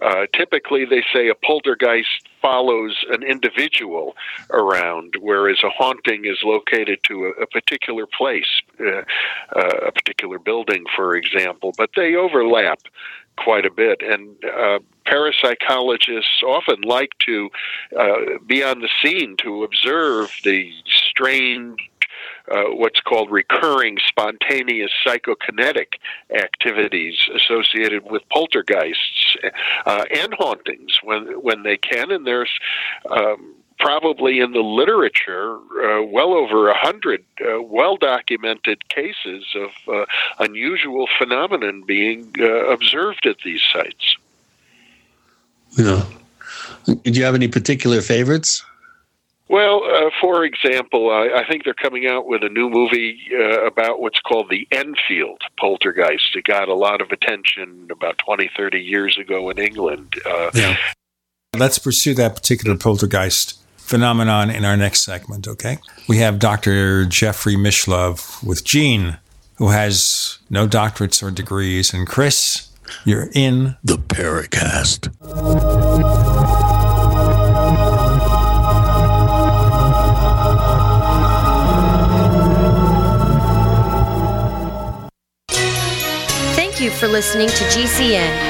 Uh, typically, they say a poltergeist follows an individual around, whereas a haunting is located to a, a particular place, uh, uh a particular building, for example. But they overlap quite a bit, and uh, parapsychologists often like to uh, be on the scene to observe the strange uh, what's called recurring spontaneous psychokinetic activities associated with poltergeists uh, and hauntings when when they can. And there's um, probably in the literature uh, well over a hundred uh, well documented cases of uh, unusual phenomenon being uh, observed at these sites. Yeah. Did you have any particular favorites? Well, uh, for example, I, I, think they're coming out with a new movie uh, about what's called the Enfield poltergeist. It got a lot of attention about 20, 30 years ago in England. Uh, yeah. Let's pursue that particular poltergeist phenomenon in our next segment, okay? We have Dr. Jeffrey Mishlove with Gene, who has no doctorates or degrees, and Chris you're in the Paracast. Thank you for listening to GCN.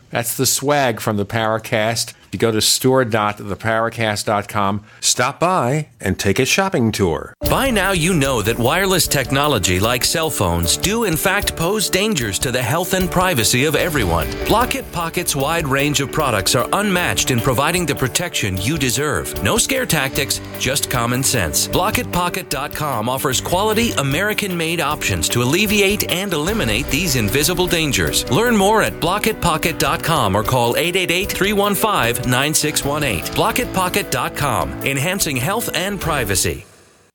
That's the swag from the Paracast. You go to store.theparacast.com, stop by, and take a shopping tour. By now, you know that wireless technology like cell phones do in fact pose dangers to the health and privacy of everyone. Blockit Pocket's wide range of products are unmatched in providing the protection you deserve. No scare tactics, just common sense. BlockitPocket.com offers quality American made options to alleviate and eliminate these invisible dangers. Learn more at BlockitPocket.com or call 888 315 9618. BlockitPocket.com, enhancing health and privacy.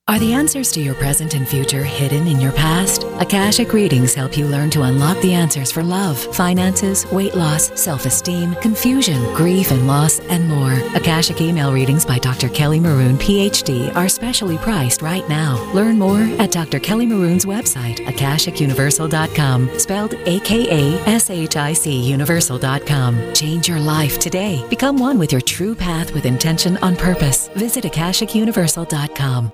Are the answers to your present and future hidden in your past? Akashic readings help you learn to unlock the answers for love, finances, weight loss, self esteem, confusion, grief and loss, and more. Akashic email readings by Dr. Kelly Maroon, PhD, are specially priced right now. Learn more at Dr. Kelly Maroon's website, akashicuniversal.com, spelled A K A S H I C universal.com. Change your life today. Become one with your true path with intention on purpose. Visit akashicuniversal.com.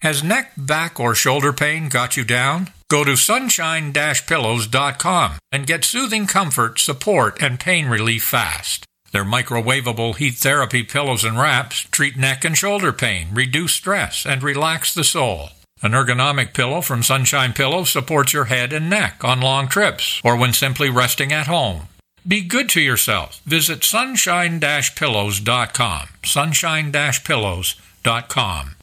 Has neck, back, or shoulder pain got you down? Go to sunshine-pillows.com and get soothing comfort, support, and pain relief fast. Their microwavable heat therapy pillows and wraps treat neck and shoulder pain, reduce stress, and relax the soul. An ergonomic pillow from Sunshine Pillows supports your head and neck on long trips or when simply resting at home. Be good to yourself. Visit sunshine-pillows.com. sunshine-pillows.com.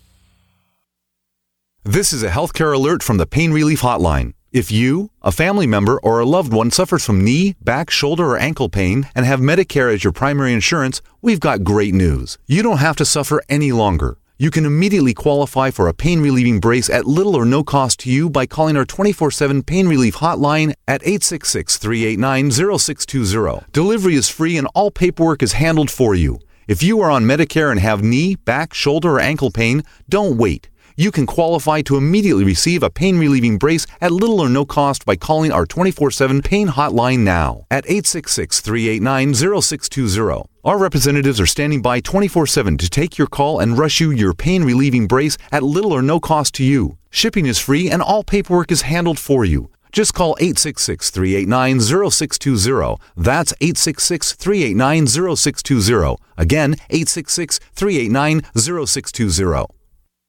This is a healthcare alert from the Pain Relief Hotline. If you, a family member, or a loved one suffers from knee, back, shoulder, or ankle pain and have Medicare as your primary insurance, we've got great news. You don't have to suffer any longer. You can immediately qualify for a pain relieving brace at little or no cost to you by calling our 24 7 pain relief hotline at 866 389 0620. Delivery is free and all paperwork is handled for you. If you are on Medicare and have knee, back, shoulder, or ankle pain, don't wait you can qualify to immediately receive a pain relieving brace at little or no cost by calling our 24 7 pain hotline now at 866 389 0620. Our representatives are standing by 24 7 to take your call and rush you your pain relieving brace at little or no cost to you. Shipping is free and all paperwork is handled for you. Just call 866 389 0620. That's 866 389 0620. Again, 866 389 0620.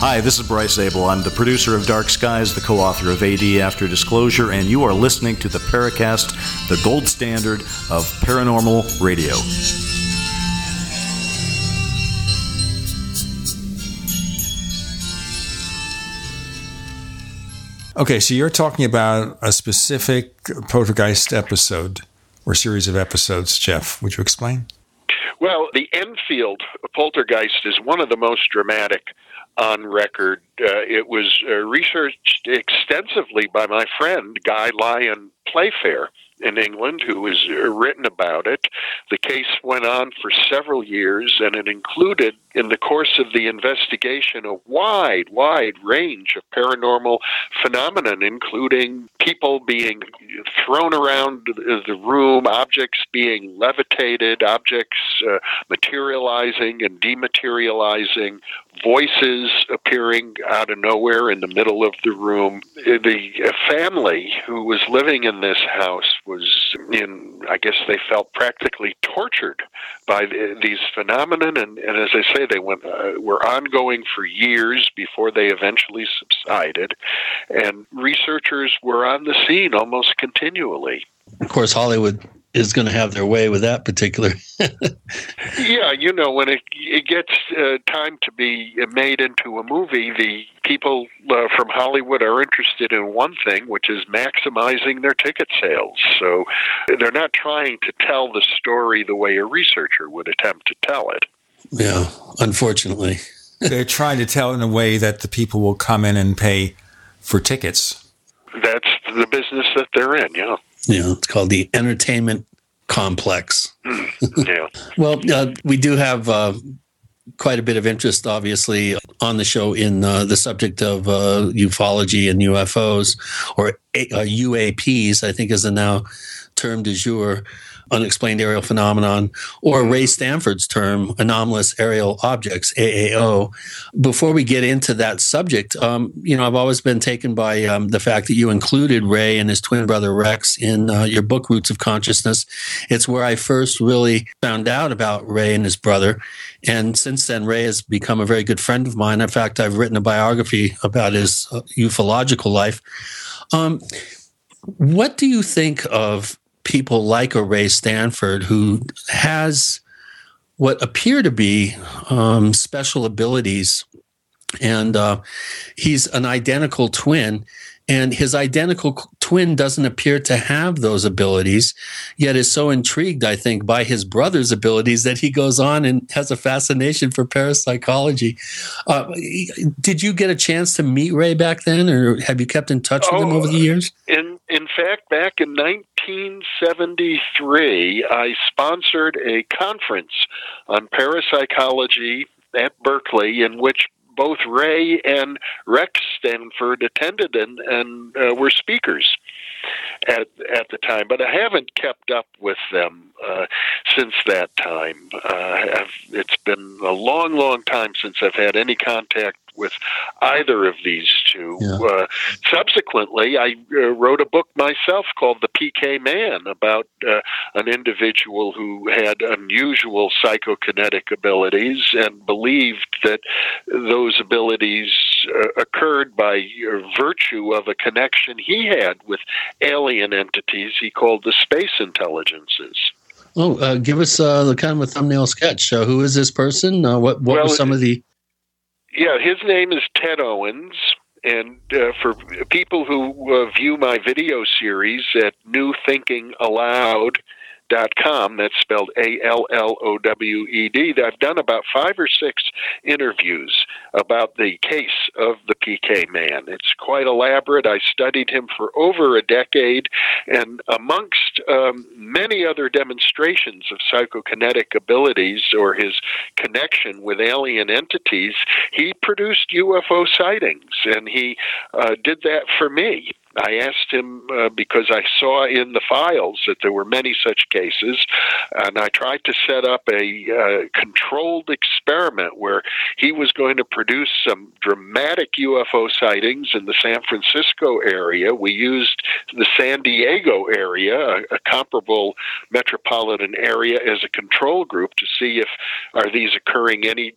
Hi, this is Bryce Zabel. I'm the producer of Dark Skies, the co author of AD After Disclosure, and you are listening to the Paracast, the gold standard of paranormal radio. Okay, so you're talking about a specific poltergeist episode or series of episodes, Jeff. Would you explain? Well, the Enfield poltergeist is one of the most dramatic on record. Uh, it was uh, researched extensively by my friend Guy Lyon Playfair in England who has uh, written about it. The case went on for several years, and it included, in the course of the investigation, a wide, wide range of paranormal phenomenon, including people being thrown around the room, objects being levitated, objects uh, materializing and dematerializing, voices appearing out of nowhere in the middle of the room. The family who was living in this house was in, I guess they felt practically tortured by the, these phenomenon. And, and, as I say, they went, uh, were ongoing for years before they eventually subsided. And researchers were on the scene almost continually. Of course, Hollywood is going to have their way with that particular. yeah, you know, when it it gets uh, time to be made into a movie, the people uh, from Hollywood are interested in one thing, which is maximizing their ticket sales. So they're not trying to tell the story the way a researcher would attempt to tell it. Yeah, unfortunately. they're trying to tell in a way that the people will come in and pay for tickets. That's the business that they're in. Yeah. Yeah, it's called the entertainment complex. yeah. Well, uh, we do have uh, quite a bit of interest, obviously, on the show in uh, the subject of uh, ufology and UFOs, or UAPs, uh, I think is the now term du jour unexplained aerial phenomenon, or Ray Stanford's term, anomalous aerial objects, AAO. Before we get into that subject, um, you know, I've always been taken by um, the fact that you included Ray and his twin brother Rex in uh, your book, Roots of Consciousness. It's where I first really found out about Ray and his brother. And since then, Ray has become a very good friend of mine. In fact, I've written a biography about his uh, ufological life. Um, what do you think of people like a Ray Stanford who has what appear to be um, special abilities. And uh, he's an identical twin and his identical twin doesn't appear to have those abilities, yet is so intrigued, I think, by his brother's abilities that he goes on and has a fascination for parapsychology. Uh, did you get a chance to meet Ray back then, or have you kept in touch with oh, him over the years? In in fact, back in 1973, I sponsored a conference on parapsychology at Berkeley in which both Ray and Rex Stanford attended and, and uh, were speakers at at the time, but I haven't kept up with them uh, since that time. Uh, it's been a long, long time since I've had any contact with either of these two. Yeah. Uh, subsequently, I uh, wrote a book myself called The PK Man about uh, an individual who had unusual psychokinetic abilities and believed that those abilities uh, occurred by virtue of a connection he had with alien entities he called the space intelligences. Oh, uh, give us uh, the kind of a thumbnail sketch. Uh, who is this person? Uh, what what well, were some of the yeah, his name is Ted Owens. And uh, for people who uh, view my video series at New Thinking Allowed, com. That's spelled A L L O W E D. I've done about five or six interviews about the case of the PK man. It's quite elaborate. I studied him for over a decade, and amongst um, many other demonstrations of psychokinetic abilities or his connection with alien entities, he produced UFO sightings, and he uh, did that for me. I asked him uh, because I saw in the files that there were many such cases, and I tried to set up a uh, controlled experiment where he was going to produce some dramatic UFO sightings in the San Francisco area. We used the San Diego area, a, a comparable metropolitan area, as a control group to see if are these occurring any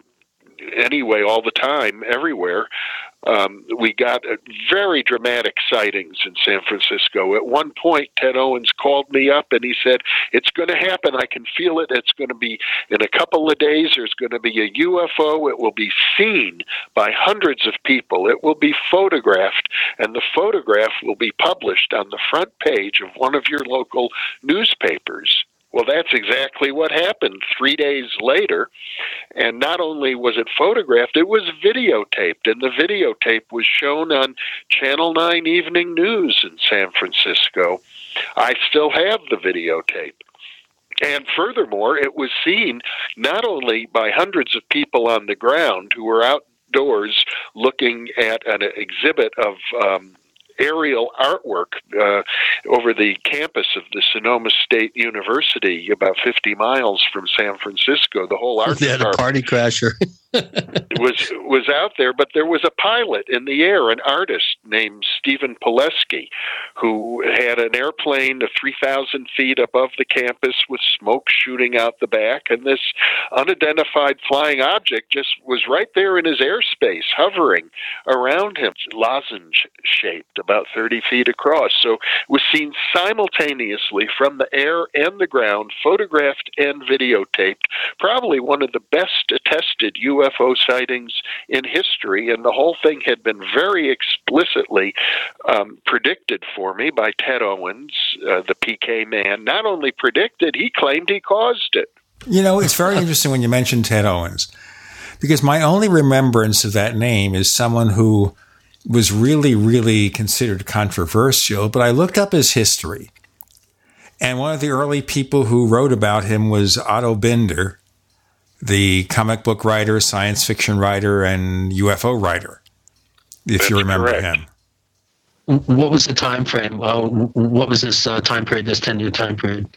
anyway all the time everywhere um, we got very dramatic sightings in San Francisco. At one point, Ted Owens called me up and he said, It's going to happen. I can feel it. It's going to be in a couple of days. There's going to be a UFO. It will be seen by hundreds of people. It will be photographed, and the photograph will be published on the front page of one of your local newspapers. Well, that's exactly what happened three days later. And not only was it photographed, it was videotaped. And the videotape was shown on Channel 9 Evening News in San Francisco. I still have the videotape. And furthermore, it was seen not only by hundreds of people on the ground who were outdoors looking at an exhibit of um, aerial artwork uh, over the campus of the Sonoma State University, about 50 miles from San Francisco. The whole art they had a party crasher. was was out there, but there was a pilot in the air, an artist named Stephen Pileski, who had an airplane of 3,000 feet above the campus with smoke shooting out the back, and this unidentified flying object just was right there in his airspace, hovering around him, lozenge shaped, about 30 feet across. So it was seen simultaneously from the air and the ground, photographed and videotaped. Probably one of the best attested UFO sightings in history, and the whole thing had been very explicitly um, predicted for me by Ted Owens, uh, the PK man. Not only predicted, he claimed he caused it. You know, it's very interesting when you mention Ted Owens. because my only remembrance of that name is someone who was really, really considered controversial. But I looked up his history. And one of the early people who wrote about him was Otto Binder, the comic book writer, science fiction writer, and UFO writer, if That's you remember correct. him. What was the time frame? Uh, what was this uh, time period? This ten year time period?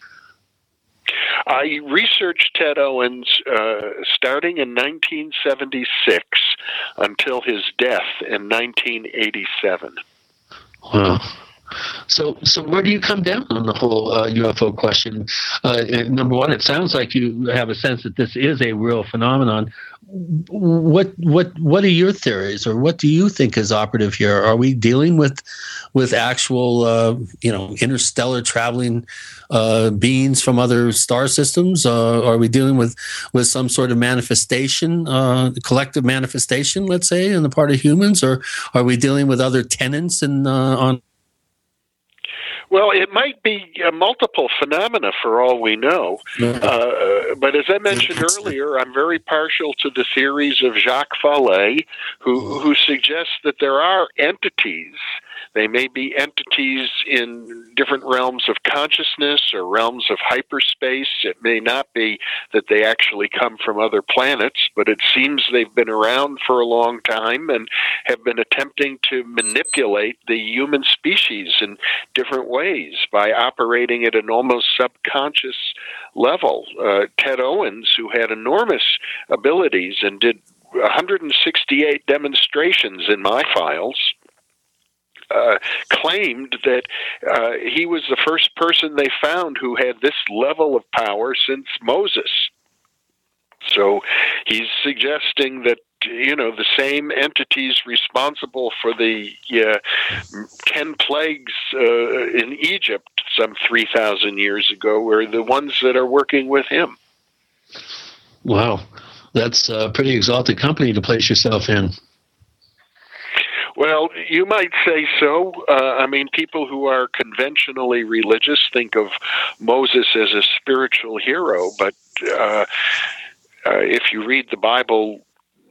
I researched Ted Owens uh, starting in 1976 until his death in 1987. Wow. So, so where do you come down on the whole uh, UFO question? Uh, number one, it sounds like you have a sense that this is a real phenomenon. What, what, what are your theories, or what do you think is operative here? Are we dealing with, with actual, uh, you know, interstellar traveling uh, beings from other star systems? Uh, are we dealing with, with some sort of manifestation, uh, collective manifestation, let's say, on the part of humans, or are we dealing with other tenants and on Well, it might be uh, multiple phenomena for all we know. Uh, but as I mentioned earlier, I'm very partial to the theories of Jacques Vallée, who, who suggests that there are entities. They may be entities in different realms of consciousness or realms of hyperspace. It may not be that they actually come from other planets, but it seems they've been around for a long time and have been attempting to manipulate the human species in different ways by operating at an almost subconscious level. Uh, Ted Owens, who had enormous abilities and did 168 demonstrations in my files, uh, claimed that uh, he was the first person they found who had this level of power since Moses. So he's suggesting that you know the same entities responsible for the uh, ten plagues uh, in Egypt some three thousand years ago are the ones that are working with him. Wow, that's a pretty exalted company to place yourself in. Well, you might say so. Uh, I mean, people who are conventionally religious think of Moses as a spiritual hero, but uh, uh, if you read the Bible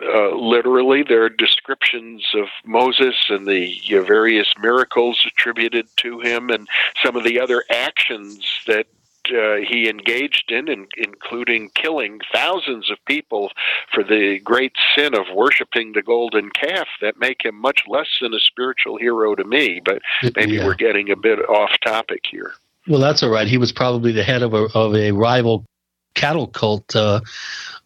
uh, literally, there are descriptions of Moses and the various miracles attributed to him, and some of the other actions that uh, he engaged in, in, including killing thousands of people for the great sin of worshiping the golden calf, that make him much less than a spiritual hero to me. But maybe Yeah. we're getting a bit off topic here. Well, that's all right. He was probably the head of a of a rival cattle cult uh,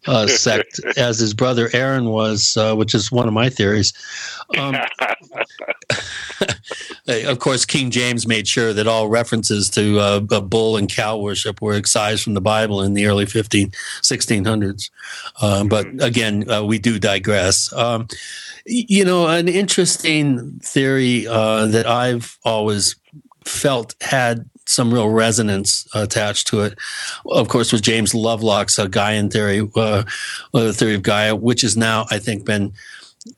uh, sect, as his brother Aaron was, uh, which is one of my theories. Um, of course, King James made sure that all references to uh, bull and cow worship were excised from the Bible in the early 15, 1600s. Uh, but again, uh, we do digress. Um, you know, an interesting theory uh, that I've always felt had some real resonance attached to it. Of course, was James Lovelock's uh, Gaian theory, uh, uh, the theory of Gaia, which has now, I think, been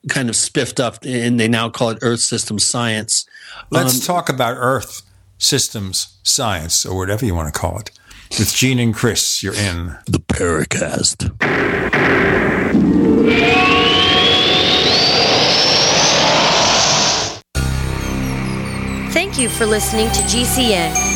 kind of spiffed up, and they now call it Earth system science. Let's Um, talk about Earth systems science, or whatever you want to call it. With Gene and Chris, you're in the Paracast. Thank you for listening to GCN.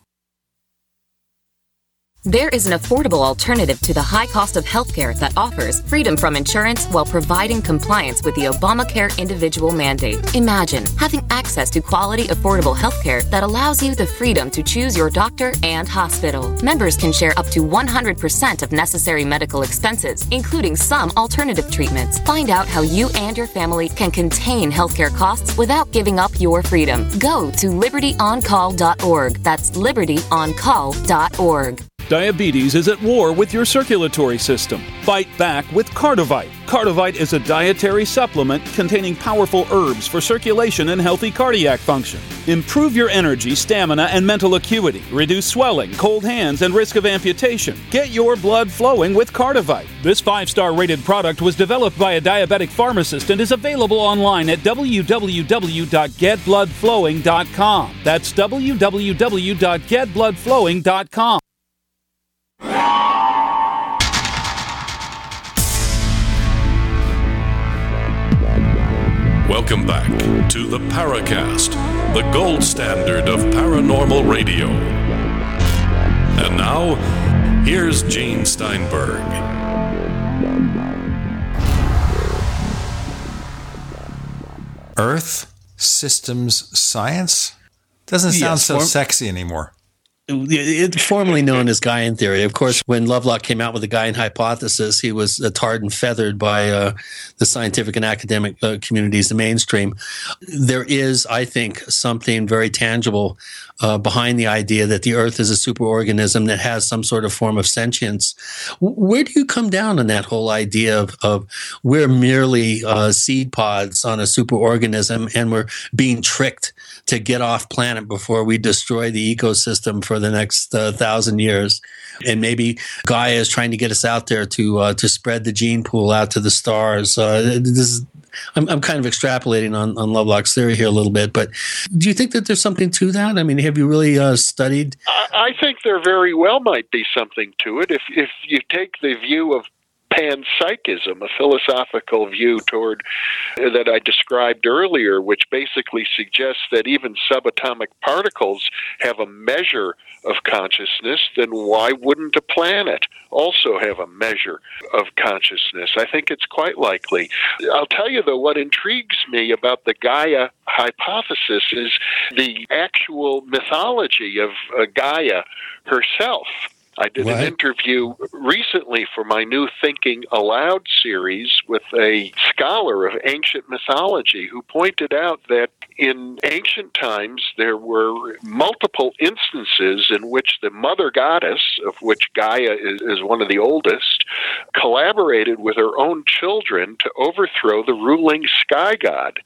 There is an affordable alternative to the high cost of healthcare that offers freedom from insurance while providing compliance with the Obamacare individual mandate. Imagine having access to quality, affordable healthcare that allows you the freedom to choose your doctor and hospital. Members can share up to 100% of necessary medical expenses, including some alternative treatments. Find out how you and your family can contain healthcare costs without giving up your freedom. Go to libertyoncall.org. That's libertyoncall.org. Diabetes is at war with your circulatory system. Fight back with Cardivite. Cardivite is a dietary supplement containing powerful herbs for circulation and healthy cardiac function. Improve your energy, stamina, and mental acuity. Reduce swelling, cold hands, and risk of amputation. Get your blood flowing with Cardivite. This five star rated product was developed by a diabetic pharmacist and is available online at www.getbloodflowing.com. That's www.getbloodflowing.com. Welcome back to the Paracast, the gold standard of paranormal radio. And now, here's Gene Steinberg. Earth systems science doesn't sound Yes, so form- sexy anymore. It's formerly known as Gaian theory. Of course, when Lovelock came out with the Gaian hypothesis, he was uh, tarred and feathered by uh, the scientific and academic uh, communities, the mainstream. There is, I think, something very tangible uh, behind the idea that the Earth is a superorganism that has some sort of form of sentience. Where do you come down on that whole idea of, of we're merely uh, seed pods on a superorganism and we're being tricked to get off planet before we destroy the ecosystem for the next uh, thousand years? And maybe Gaia is trying to get us out there to uh, to spread the gene pool out to the stars. Uh, this is I'm, I'm kind of extrapolating on, on Lovelock's theory here a little bit, but do you think that there's something to that? I mean, have you really uh, studied? I I think there very well might be something to it if if you take the view of panpsychism, a philosophical view toward that I described earlier, which basically suggests that even subatomic particles have a measure of consciousness, then why wouldn't a planet also have a measure of consciousness? I think it's quite likely. I'll tell you though, what intrigues me about the Gaia hypothesis is the actual mythology of uh, Gaia herself. I did an interview recently for my new Thinking Allowed series with a scholar of ancient mythology who pointed out that in ancient times there were multiple instances in which the mother goddess, of which Gaia is, is one of the oldest, collaborated with her own children to overthrow the ruling sky god.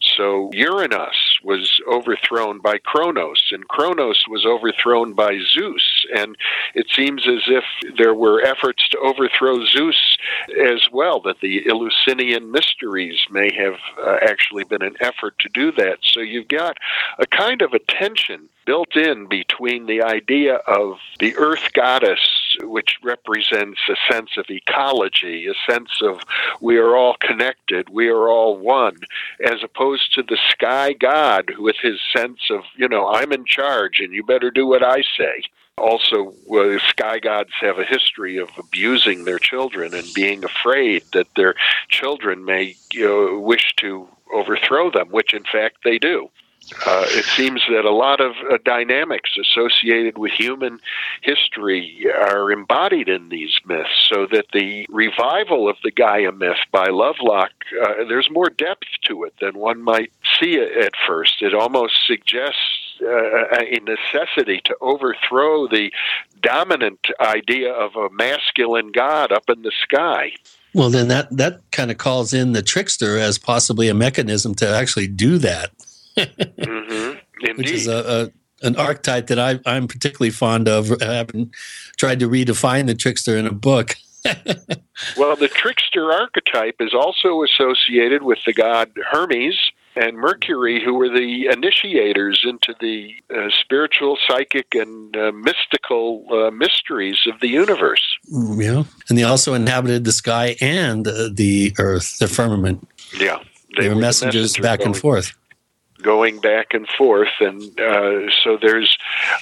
So Uranus was overthrown by Kronos, and Kronos was overthrown by Zeus. And it seems as if there were efforts to overthrow Zeus as well, that the Eleusinian mysteries may have uh, actually been an effort to do that. So you've got a kind of a tension built in between the idea of the earth goddess, which represents a sense of ecology, a sense of we are all connected, we are all one, as opposed to the sky god with his sense of, you know, I'm in charge and you better do what I say. Also, uh, sky gods have a history of abusing their children and being afraid that their children may you know, wish to overthrow them, which in fact they do. Uh, it seems that a lot of uh, dynamics associated with human history are embodied in these myths, so that the revival of the Gaia myth by Lovelock, uh, there's more depth to it than one might see at first. It almost suggests uh, a necessity to overthrow the dominant idea of a masculine god up in the sky. Well, then that that kind of calls in the trickster as possibly a mechanism to actually do that. mm-hmm. Which is a, a an archetype that I, I'm particularly fond of. I haven't tried to redefine the trickster in a book. Well, the trickster archetype is also associated with the god Hermes and Mercury, who were the initiators into the uh, spiritual, psychic, and uh, mystical uh, mysteries of the universe. Yeah, and they also inhabited the sky and uh, the earth, the firmament. Yeah. They, were the messengers messenger back and forth. going back and forth. And uh, so there's,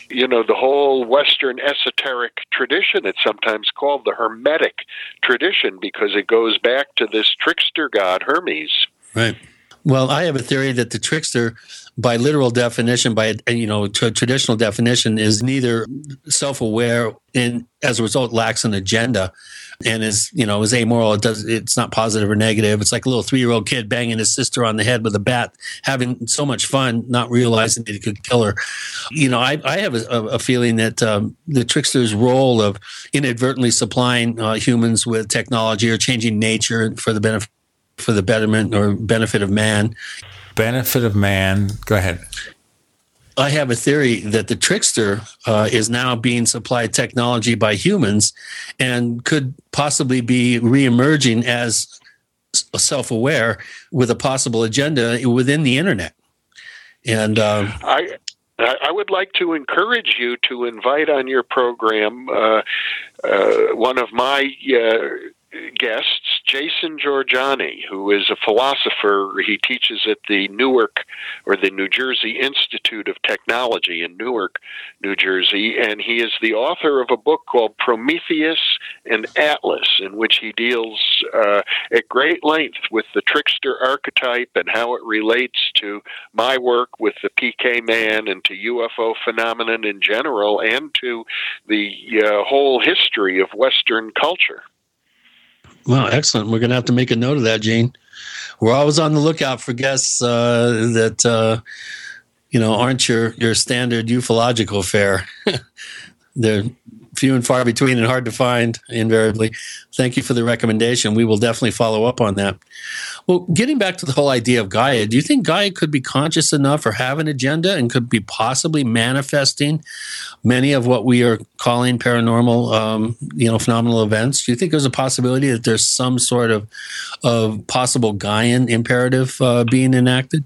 you know, the whole Western esoteric tradition. It's sometimes called the Hermetic tradition because it goes back to this trickster god Hermes. Right. Well, I have a theory that the trickster, by literal definition, by you know t- traditional definition, is neither self-aware and as a result lacks an agenda, and is you know is amoral. It does it's not positive or negative. It's like a little three-year-old kid banging his sister on the head with a bat, having so much fun, not realizing that he could kill her. You know, I, I have a, a feeling that um, the trickster's role of inadvertently supplying uh, humans with technology or changing nature for the benefit for the betterment or benefit of man. Benefit of man. Go ahead. I have a theory that the trickster uh, is now being supplied technology by humans and could possibly be reemerging as self aware with a possible agenda within the internet. And um, I, I would like to encourage you to invite on your program uh, uh, one of my uh, guests, Jason Jorjani, who is a philosopher. He teaches at the Newark or the New Jersey Institute of Technology in Newark, New Jersey, and he is the author of a book called Prometheus and Atlas, in which he deals uh, at great length with the trickster archetype and how it relates to my work with the PK man and to UFO phenomenon in general and to the uh, whole history of Western culture. Well, excellent. We're going to have to make a note of that, Gene. We're always on the lookout for guests uh, that uh, you know aren't your your standard ufological fare. They're few and far between and hard to find invariably. Thank you for the recommendation. We will definitely follow up on that. Well, getting back to the whole idea of Gaia, do you think Gaia could be conscious enough or have an agenda and could be possibly manifesting many of what we are calling paranormal, um, you know, phenomenal events? Do you think there's a possibility that there's some sort of of possible Gaian imperative uh, being enacted?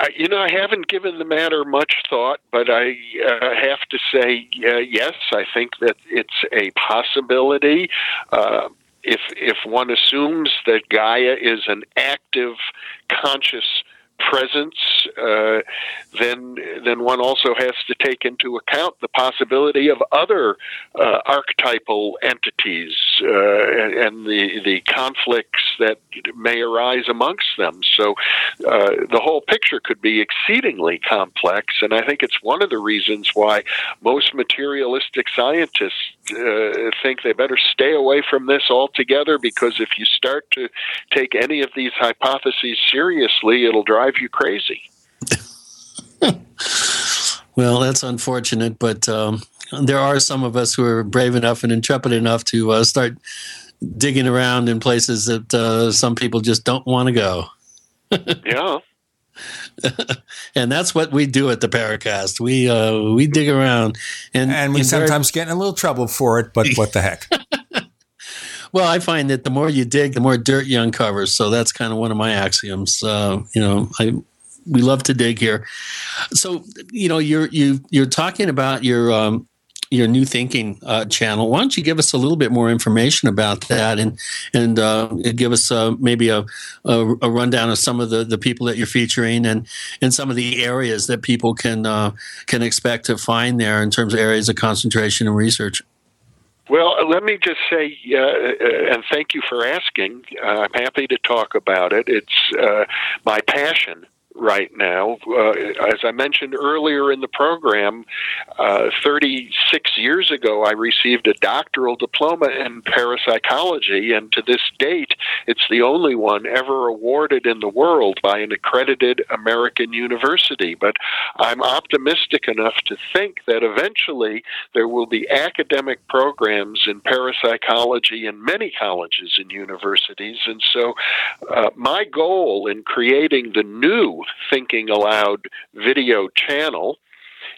Uh, you know, I haven't given the matter much thought, but I uh, have to say uh, yes. I think that it's a possibility. Uh, if if one assumes that Gaia is an active, conscious presence, uh, then then one also has to take into account the possibility of other uh, archetypal entities uh, and, and, the the conflicts that may arise amongst them. So uh, the whole picture could be exceedingly complex, and I think it's one of the reasons why most materialistic scientists uh, think they better stay away from this altogether because if you start to take any of these hypotheses seriously, it'll drive you crazy. well, that's unfortunate, but um, there are some of us who are brave enough and intrepid enough to uh, start digging around in places that uh, some people just don't want to go. yeah. and that's what we do at the Paracast. We uh, we dig around, and and we sometimes very- get in a little trouble for it. But what the heck? well, I find that the more you dig, the more dirt you uncover. So that's kind of one of my axioms. Uh, you know, I we love to dig here. So you know, you're you you're talking about your um, your new thinking uh, channel. Why don't you give us a little bit more information about that and and uh, give us uh, maybe a, a, a, rundown of some of the, the people that you're featuring and and some of the areas that people can uh, can expect to find there in terms of areas of concentration and research. Well, let me just say, uh, uh, and thank you for asking. I'm happy to talk about it. It's my passion right now. Uh, as I mentioned earlier in the program, uh, 36 years ago, I received a doctoral diploma in parapsychology, and to this date, it's the only one ever awarded in the world by an accredited American university. But I'm optimistic enough to think that eventually there will be academic programs in parapsychology in many colleges and universities. And so, uh, my goal in creating the new Thinking Allowed video channel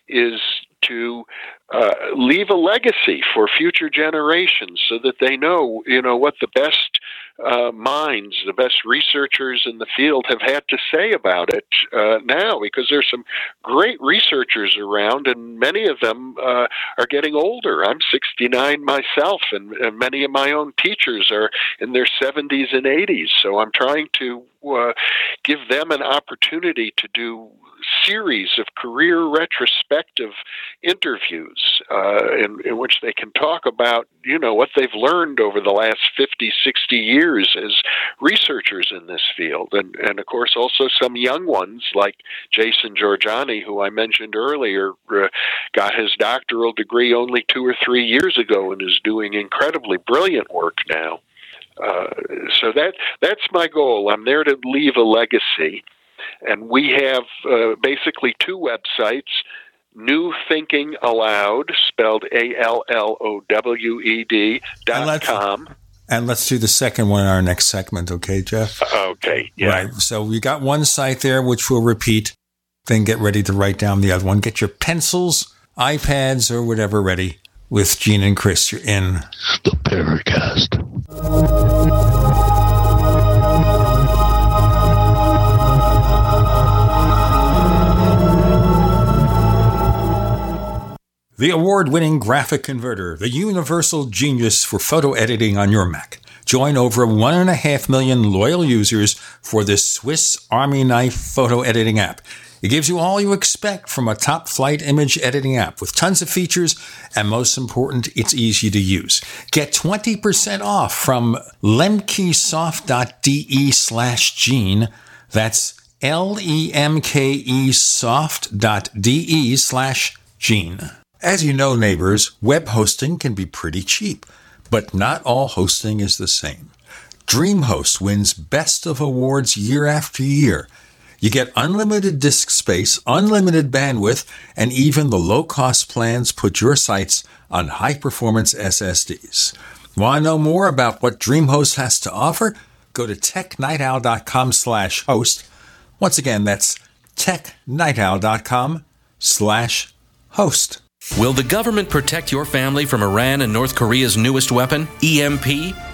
is to uh, leave a legacy for future generations so that they know, you know, what the best uh, minds, the best researchers in the field have had to say about it uh, now because there's some great researchers around, and many of them uh, are getting older. I'm 69 myself, and, and many of my own teachers are in their 70s and 80s. So I'm trying to uh, give them an opportunity to do series of career retrospective interviews uh, in, in which they can talk about you know what they've learned over the last 50 60 years as researchers in this field. And and of course also some young ones like Jason Jorjani who I mentioned earlier uh, got his doctoral degree only 2 or 3 years ago and is doing incredibly brilliant work now uh, so that that's my goal. I'm there to leave a legacy, and we have uh, basically two websites. New Thinking Allowed, spelled A L L O W E D dot com. And let's do the second one in our next segment, okay, Jeff? Okay, yeah. Right. So we got one site there, which we'll repeat. Then get ready to write down the other one. Get your pencils, iPads, or whatever ready with Gene and Chris. You're in the Paracast. The award winning GraphicConverter, the universal genius for photo editing on your Mac. Join over 1.5 million loyal users for this Swiss Army knife photo editing app. It gives you all you expect from a top flight image editing app with tons of features, and most important, it's easy to use. Get 20% off from lemkesoft.de slash gene. That's L-E-M-K-E soft.de slash gene. As you know, neighbors, web hosting can be pretty cheap, but not all hosting is the same. DreamHost wins best of awards year after year. You get unlimited disk space, unlimited bandwidth, and even the low cost plans put your sites on high performance SSDs. Want to know more about what DreamHost has to offer? Go to technightowl.com slash host. Once again, that's technightowl.com slash host. Will the government protect your family from Iran and North Korea's newest weapon, EMP?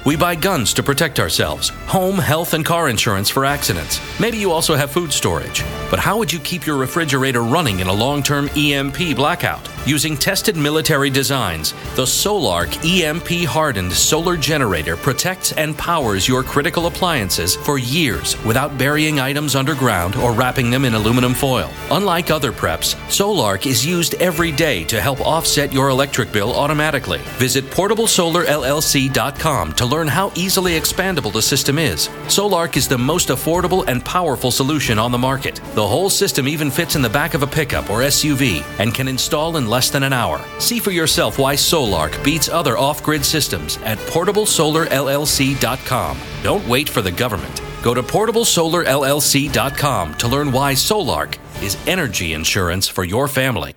We buy guns to protect ourselves, home, health, and car insurance for accidents. Maybe you also have food storage. But how would you keep your refrigerator running in a long term EMP blackout? Using tested military designs, the Solark EMP hardened solar generator protects and powers your critical appliances for years without burying items underground or wrapping them in aluminum foil. Unlike other preps, Solark is used every day to help offset your electric bill automatically. Visit portablesolarllc.com to learn how easily expandable the system is. Solark is the most affordable and powerful solution on the market. The whole system even fits in the back of a pickup or SUV and can install in less than an hour. See for yourself why Solark beats other off grid systems at portablesolarllc.com. Don't wait for the government. Go to portablesolarllc.com to learn why Solark is energy insurance for your family.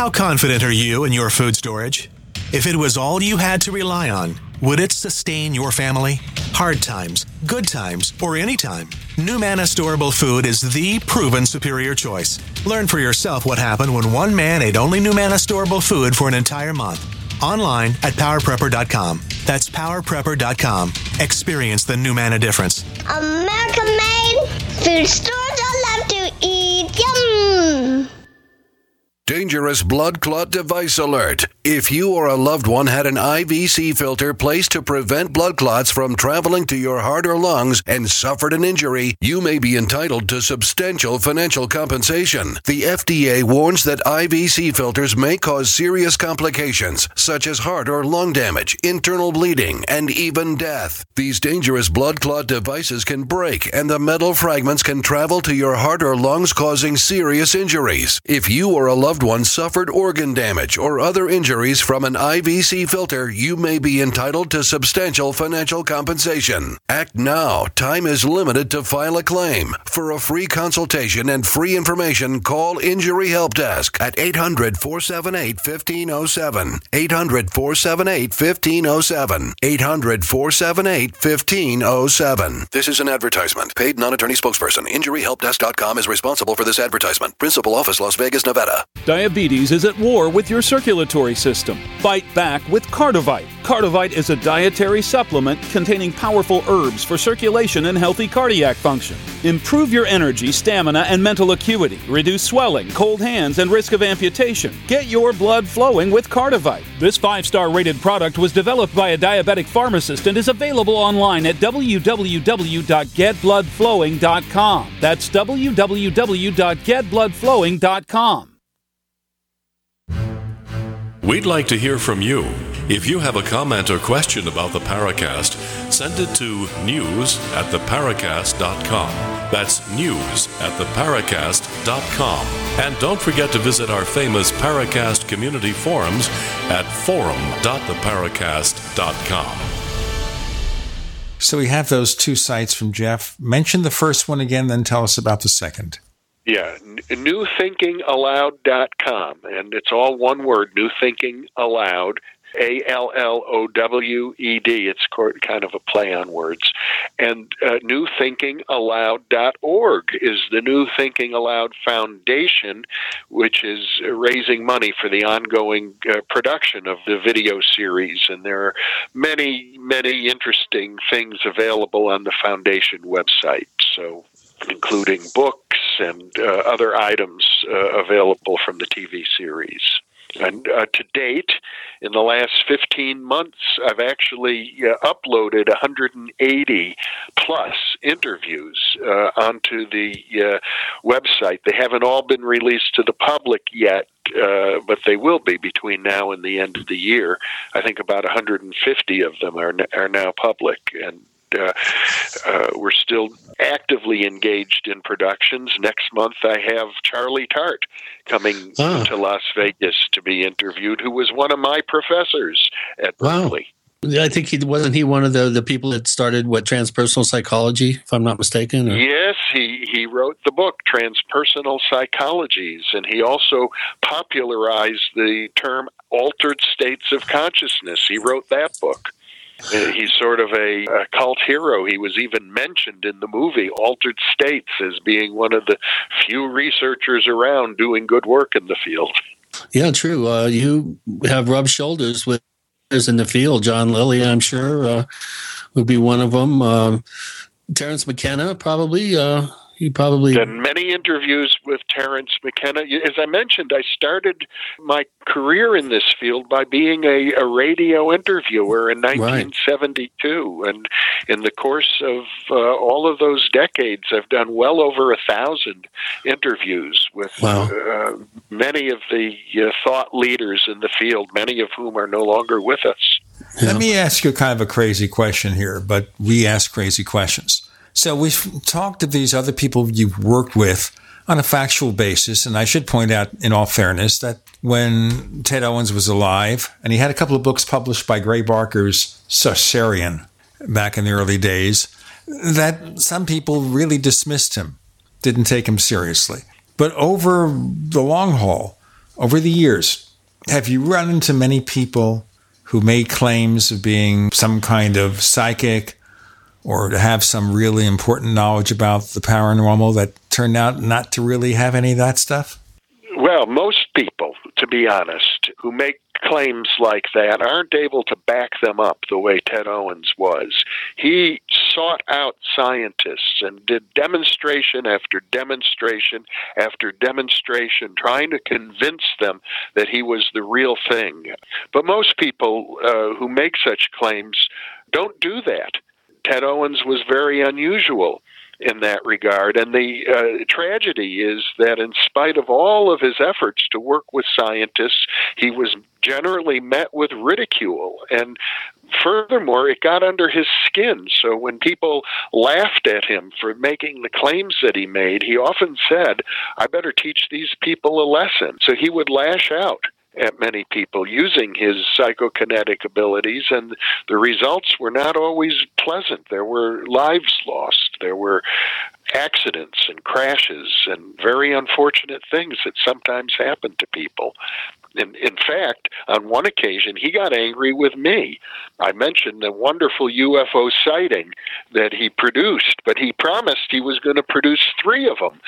How confident are you in your food storage? If it was all you had to rely on, would it sustain your family? Hard times, good times, or any time? NuManna Storable Food is the proven superior choice. Learn for yourself what happened when one man ate only NuManna Storable Food for an entire month. Online at powerprepper.com. That's powerprepper.com. Experience the NuManna difference. American made food stores I love to eat. Yum! Dangerous blood clot device alert. If you or a loved one had an IVC filter placed to prevent blood clots from traveling to your heart or lungs and suffered an injury, you may be entitled to substantial financial compensation. The FDA warns that IVC filters may cause serious complications, such as heart or lung damage, internal bleeding, and even death. These dangerous blood clot devices can break, and the metal fragments can travel to your heart or lungs, causing serious injuries. If you or a loved one suffered organ damage or other injuries from an IVC filter, you may be entitled to substantial financial compensation. Act now. Time is limited to file a claim. For a free consultation and free information, call Injury Help Desk at 800 478 1507. 800 478 1507. 800 478 1507. This is an advertisement. Paid non attorney spokesperson. InjuryHelpDesk.com is responsible for this advertisement. Principal office, Las Vegas, Nevada. Diabetes is at war with your circulatory system. Fight back with Cardivite. Cardivite is a dietary supplement containing powerful herbs for circulation and healthy cardiac function. Improve your energy, stamina, and mental acuity. Reduce swelling, cold hands, and risk of amputation. Get your blood flowing with Cardivite. This five star rated product was developed by a diabetic pharmacist and is available online at www.getbloodflowing.com. That's www.getbloodflowing.com. We'd like to hear from you. If you have a comment or question about the Paracast, send it to news at theparacast.com. That's news at theparacast.com. And don't forget to visit our famous Paracast community forums at forum.theparacast.com. So we have those two sites from Jeff. Mention the first one again, then tell us about the second. Yeah, newthinkingallowed.com. And it's all one word, New Thinking Allowed. A L L O W E D. It's kind of a play on words. And uh, newthinkingallowed.org is the New Thinking Allowed Foundation, which is raising money for the ongoing uh, production of the video series. And there are many, many interesting things available on the foundation website. So including books and uh, other items uh, available from the TV series. And uh, to date, in the last 15 months, I've actually uh, uploaded 180 plus interviews uh, onto the uh, website. They haven't all been released to the public yet, uh, but they will be between now and the end of the year. I think about 150 of them are, are now public. And uh, uh, we're still actively engaged in productions. Next month, I have Charlie Tart coming Ah. to Las Vegas to be interviewed, who was one of my professors at Berkeley. I think he wasn't he one of the, the people that started what transpersonal psychology, if I'm not mistaken. or- Yes, he, he wrote the book Transpersonal Psychologies, and he also popularized the term altered states of consciousness. He wrote that book. He's sort of a, a cult hero. He was even mentioned in the movie Altered States as being one of the few researchers around doing good work in the field. Yeah, true. Uh, you have rubbed shoulders with others in the field. John Lilly, I'm sure, uh, would be one of them. Um, Terrence McKenna, probably. Uh, he probably. Done many interviews with Terrence McKenna. As I mentioned, I started my career in this field by being a, a radio interviewer in 1972. And in the course of uh, all of those decades, I've done well over a thousand interviews with uh, many of the uh, thought leaders in the field, many of whom are no longer with us. Let me ask you kind of a crazy question here, but we ask crazy questions. So we've talked to these other people you've worked with on a factual basis, and I should point out, in all fairness, that when Ted Owens was alive, and he had a couple of books published by Gray Barker's Saucerian back in the early days, that some people really dismissed him, didn't take him seriously. But over the long haul, over the years, have you run into many people who made claims of being some kind of psychic or to have some really important knowledge about the paranormal that turned out not to really have any of that stuff? Well, most people, to be honest, who make claims like that aren't able to back them up the way Ted Owens was. He sought out scientists and did demonstration after demonstration after demonstration, trying to convince them that he was the real thing. But most people uh, who make such claims don't do that. Ted Owens was very unusual in that regard. And the uh, tragedy is that, in spite of all of his efforts to work with scientists, he was generally met with ridicule. And furthermore, it got under his skin. So when people laughed at him for making the claims that he made, he often said, I better teach these people a lesson. So he would lash out at many people using his psychokinetic abilities, and the results were not always pleasant. There were lives lost, there were accidents and crashes, and very unfortunate things that sometimes happen to people. In, in fact, on one occasion, he got angry with me. I mentioned the wonderful UFO sighting that he produced, but he promised he was going to produce three of them.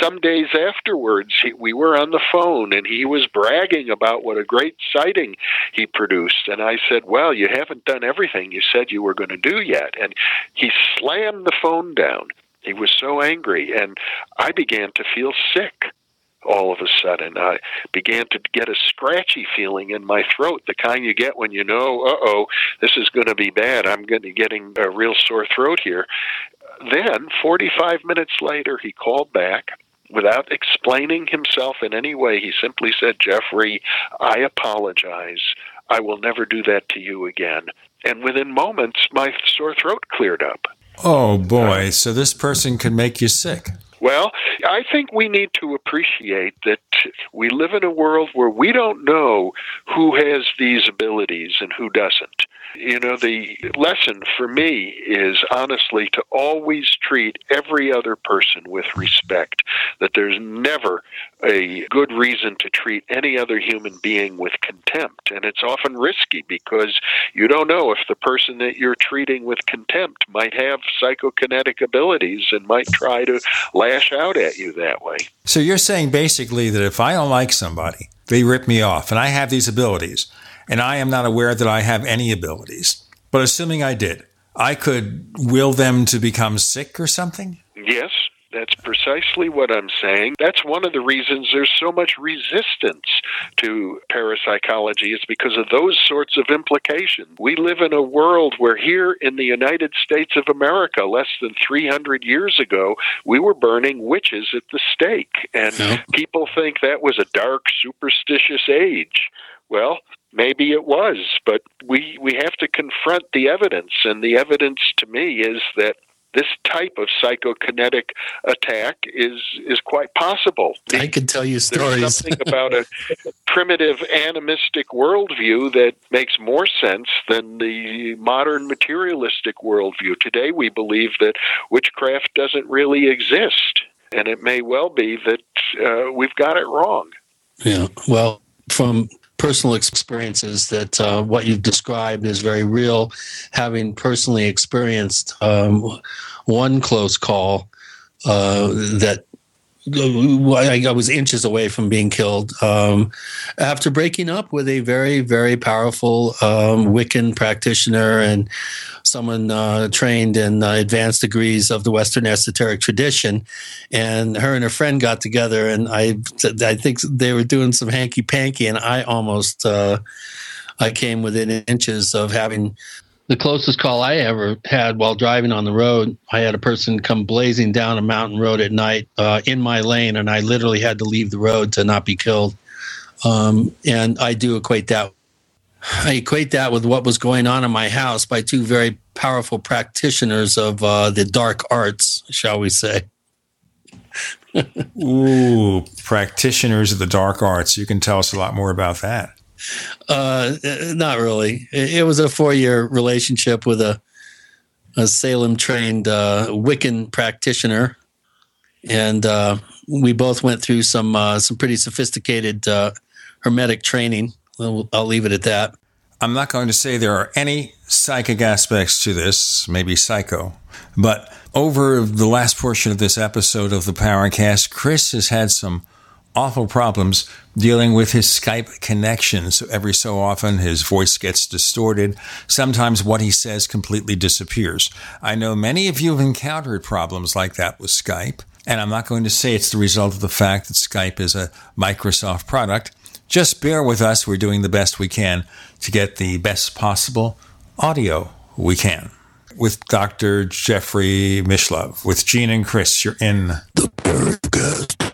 Some days afterwards, he, we were on the phone and he was bragging about what a great sighting he produced. And I said, Well, you haven't done everything you said you were going to do yet. And he slammed the phone down. He was so angry, and I began to feel sick all of a sudden. I began to get a scratchy feeling in my throat, the kind you get when you know, uh oh, this is going to be bad. I'm going to getting a real sore throat here. Then, 45 minutes later, he called back. Without explaining himself in any way, he simply said, Jeffrey, I apologize. I will never do that to you again. And within moments, my sore throat cleared up. Oh boy, so this person can make you sick. Well, I think we need to appreciate that we live in a world where we don't know who has these abilities and who doesn't. You know, the lesson for me is honestly to always treat every other person with respect, that there's never a good reason to treat any other human being with contempt. And it's often risky because you don't know if the person that you're treating with contempt might have psychokinetic abilities and might try to lash out at you that way. So you're saying basically that if I don't like somebody, they rip me off, and I have these abilities and I am not aware that I have any abilities. But assuming I did, I could will them to become sick or something? Yes, that's precisely what I'm saying. That's one of the reasons there's so much resistance to parapsychology. It's because of those sorts of implications. We live in a world where here in the United States of America, less than 300 years ago, we were burning witches at the stake. And yeah. people think that was a dark, superstitious age. Well, maybe it was, but we we have to confront the evidence, and the evidence to me is that this type of psychokinetic attack is is quite possible. I can tell you stories. There's something about a primitive animistic worldview that makes more sense than the modern materialistic worldview. Today, we believe that witchcraft doesn't really exist, and it may well be that uh, we've got it wrong. Yeah. Well, from personal experiences that uh, what you've described is very real. Having personally experienced um, one close call uh, that I was inches away from being killed um, after breaking up with a very, very powerful um, Wiccan practitioner and someone uh, trained in uh, advanced degrees of the Western esoteric tradition. And her and her friend got together, and I, I think they were doing some hanky panky, and I almost, uh, I came within inches of having the closest call I ever had while driving on the road, I had a person come blazing down a mountain road at night uh, in my lane, and I literally had to leave the road to not be killed. Um, and I do equate that. I equate that with what was going on in my house by two very powerful practitioners of uh, the dark arts, shall we say. Ooh, practitioners of the dark arts. You can tell us a lot more about that. Uh, not really. It, was a four-year relationship with a, a Salem-trained uh, Wiccan practitioner, and uh, we both went through some uh, some pretty sophisticated uh, hermetic training. I'll, I'll leave it at that. I'm not going to say there are any psychic aspects to this, maybe psycho, but over the last portion of this episode of the Paracast, Chris has had some awful problems dealing with his Skype connection. So every so often his voice gets distorted. Sometimes what he says completely disappears. I know many of you have encountered problems like that with Skype. And I'm not going to say it's the result of the fact that Skype is a Microsoft product. Just bear with us. We're doing the best we can to get the best possible audio we can. With Dr. Jeffrey Mishlove, with Gene and Chris, you're in the Paracast.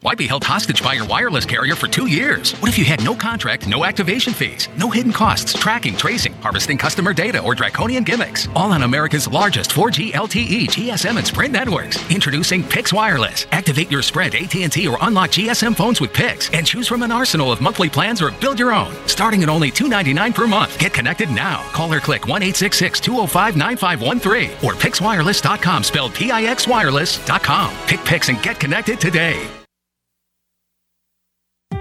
Why be held hostage by your wireless carrier for two years? What if you had no contract, no activation fees, no hidden costs, tracking, tracing, harvesting customer data, or draconian gimmicks? All on America's largest 4G LTE, GSM, and Sprint networks. Introducing Pix Wireless. Activate your Sprint, AT&T, or unlock GSM phones with Pix, and choose from an arsenal of monthly plans or build your own. Starting at only $2.99 per month. Get connected now. Call or click 1-866-205-9513 or PixWireless.com, spelled P-I-X Wireless.com. Pick Pix and get connected today.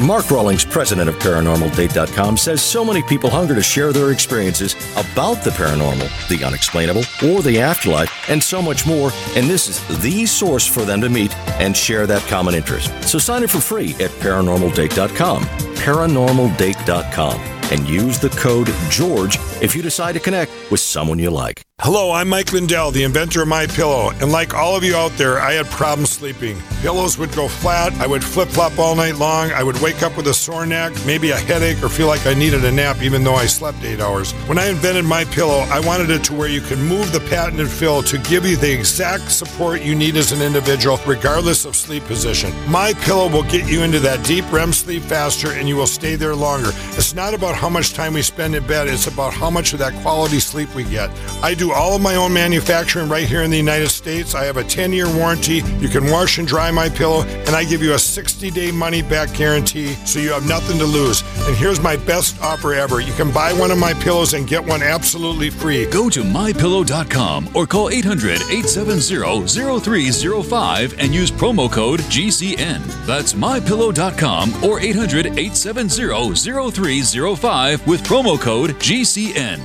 Mark Rawlings, president of ParanormalDate.com, says so many people hunger to share their experiences about the paranormal, the unexplainable, or the afterlife, and so much more. And this is the source for them to meet and share that common interest. So sign up for free at ParanormalDate.com. ParanormalDate.com and use the code GEORGE if you decide to connect with someone you like. Hello, I'm Mike Lindell, the inventor of My Pillow, and like all of you out there, I had problems sleeping. Pillows would go flat, I would flip-flop all night long, I would wake up with a sore neck, maybe a headache, or feel like I needed a nap even though I slept 8 hours. When I invented My Pillow, I wanted it to where you could move the patented fill to give you the exact support you need as an individual regardless of sleep position. My Pillow will get you into that deep REM sleep faster and you will stay there longer. It's not about how much time we spend in bed, it's about how much of that quality sleep we get. I do all of my own manufacturing right here in the United States. I have a 10 year warranty. You can wash and dry my pillow, and I give you a 60 day money back guarantee so you have nothing to lose. And here's my best offer ever you can buy one of my pillows and get one absolutely free. Go to mypillow.com or call 800 870 0305 and use promo code GCN. That's mypillow.com or 800 870 0305 with promo code GCN.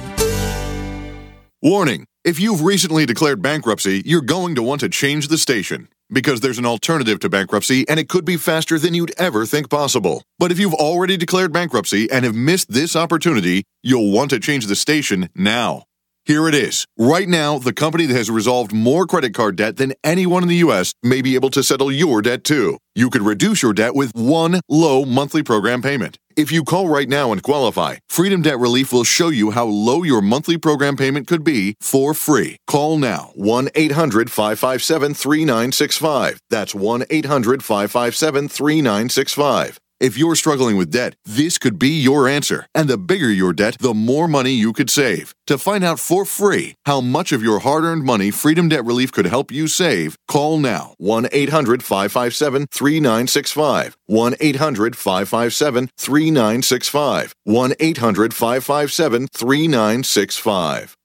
Warning if you've recently declared bankruptcy, you're going to want to change the station because there's an alternative to bankruptcy and it could be faster than you'd ever think possible. But if you've already declared bankruptcy and have missed this opportunity, you'll want to change the station now. Here it is. Right now, the company that has resolved more credit card debt than anyone in the U.S. may be able to settle your debt too. You could reduce your debt with one low monthly program payment. If you call right now and qualify, Freedom Debt Relief will show you how low your monthly program payment could be for free. Call now 1 800 557 3965. That's 1 800 557 3965. If you're struggling with debt, this could be your answer. And the bigger your debt, the more money you could save. To find out for free how much of your hard earned money Freedom Debt Relief could help you save, call now 1 800 557 3965. 1 800 557 3965. 1 800 557 3965.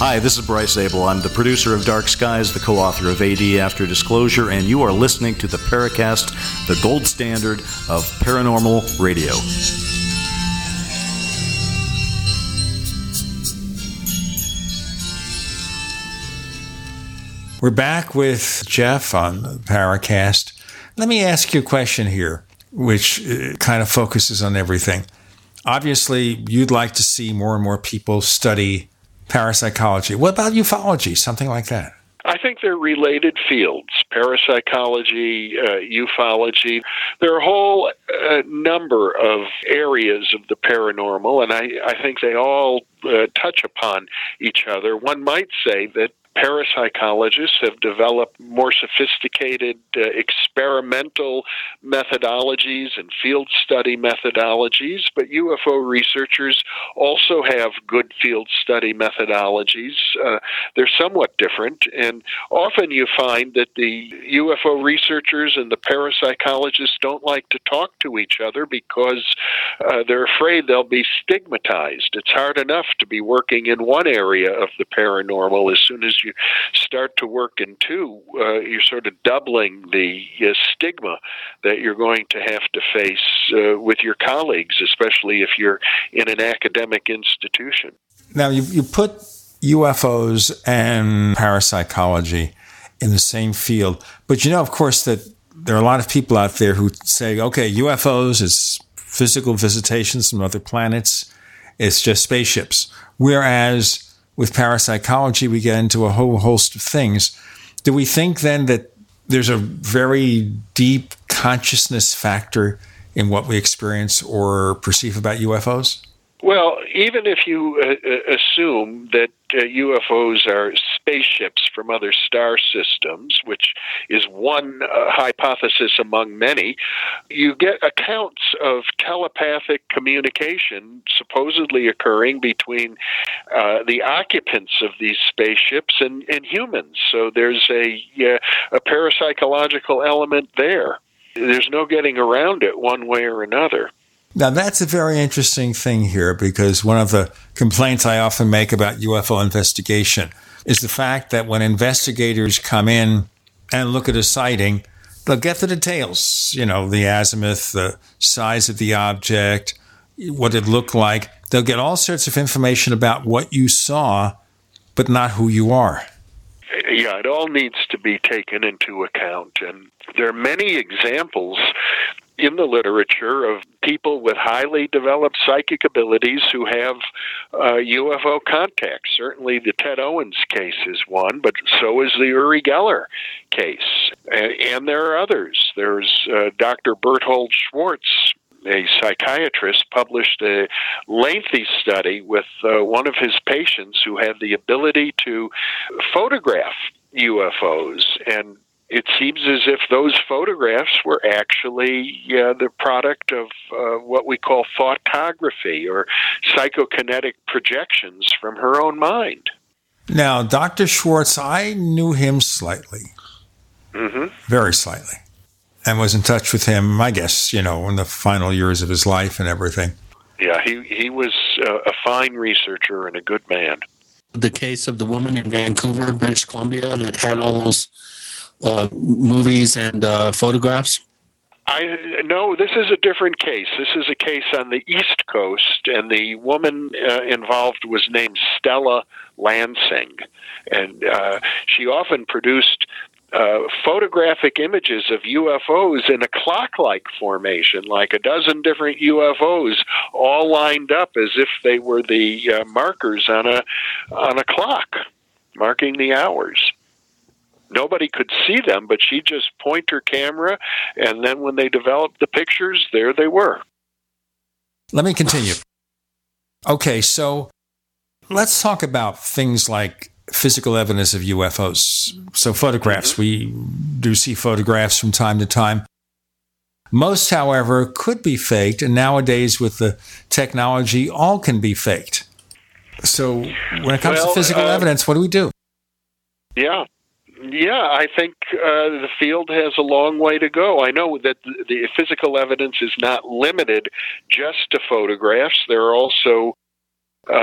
Hi, this is Bryce Zabel. I'm the producer of Dark Skies, the co author of AD After Disclosure, and you are listening to the Paracast, the gold standard of paranormal radio. We're back with Jeff on the Paracast. Let me ask you a question here, which uh, kind of focuses on everything. Obviously, you'd like to see more and more people study parapsychology. What about ufology? Something like that. I think they're related fields parapsychology, uh, ufology. There are a whole uh, number of areas of the paranormal, and I, I think they all uh, touch upon each other. One might say that parapsychologists have developed more sophisticated uh, experimental methodologies and field study methodologies, but UFO researchers also have good field study methodologies. Uh, they're somewhat different, and often you find that the UFO researchers and the parapsychologists don't like to talk to each other because uh, they're afraid they'll be stigmatized. It's hard enough to be working in one area of the paranormal. As soon as you start to work in two, uh, you're sort of doubling the uh, stigma that you're going to have to face uh, with your colleagues, especially if you're in an academic institution. Now, you, you put UFOs and parapsychology in the same field, but you know, of course, that there are a lot of people out there who say, okay, UFOs is physical visitations from other planets, it's just spaceships. Whereas with parapsychology, we get into a whole host of things. Do we think then that there's a very deep consciousness factor in what we experience or perceive about UFOs? Well, even if you uh, uh assume that uh, UFOs are spaceships from other star systems, which is one uh, hypothesis among many, you get accounts of telepathic communication supposedly occurring between uh, the occupants of these spaceships and, and humans. So there's a, a parapsychological element there. There's no getting around it one way or another. Now, that's a very interesting thing here because one of the complaints I often make about UFO investigation is the fact that when investigators come in and look at a sighting, they'll get the details, you know, the azimuth, the size of the object, what it looked like. They'll get all sorts of information about what you saw, but not who you are. Yeah, it all needs to be taken into account. And there are many examples in the literature of people with highly developed psychic abilities who have uh, UFO contacts. Certainly, the Ted Owens case is one, but so is the Uri Geller case. And, and there are others. There's uh, Dr. Berthold Schwarz, a psychiatrist, published a lengthy study with uh, one of his patients who had the ability to photograph UFOs and it seems as if those photographs were actually uh, the product of uh, what we call thoughtography or psychokinetic projections from her own mind. Now, Dr. Schwarz, I knew him slightly, mm-hmm. very slightly, and was in touch with him, I guess, you know, in the final years of his life and everything. Yeah, he, he was uh, a fine researcher and a good man. The case of the woman in Vancouver, British Columbia, that had all those uh, movies and uh, photographs? I no. This is a different case. This is a case on the East Coast, and the woman uh, involved was named Stella Lansing, and uh, she often produced uh, photographic images of UFOs in a clock-like formation, like a dozen different UFOs all lined up as if they were the uh, markers on a on a clock, marking the hours nobody could see them, but she just point her camera, and then when they developed the pictures, there they were. Let me continue. Okay, so let's talk about things like physical evidence of UFOs. So, photographs, mm-hmm. we do see photographs from time to time. Most, however, could be faked, and nowadays with the technology, all can be faked. So, when it comes well, to physical uh, evidence, what do we do? Yeah, yeah, I think uh, the field has a long way to go. I know that the physical evidence is not limited just to photographs. There are also uh,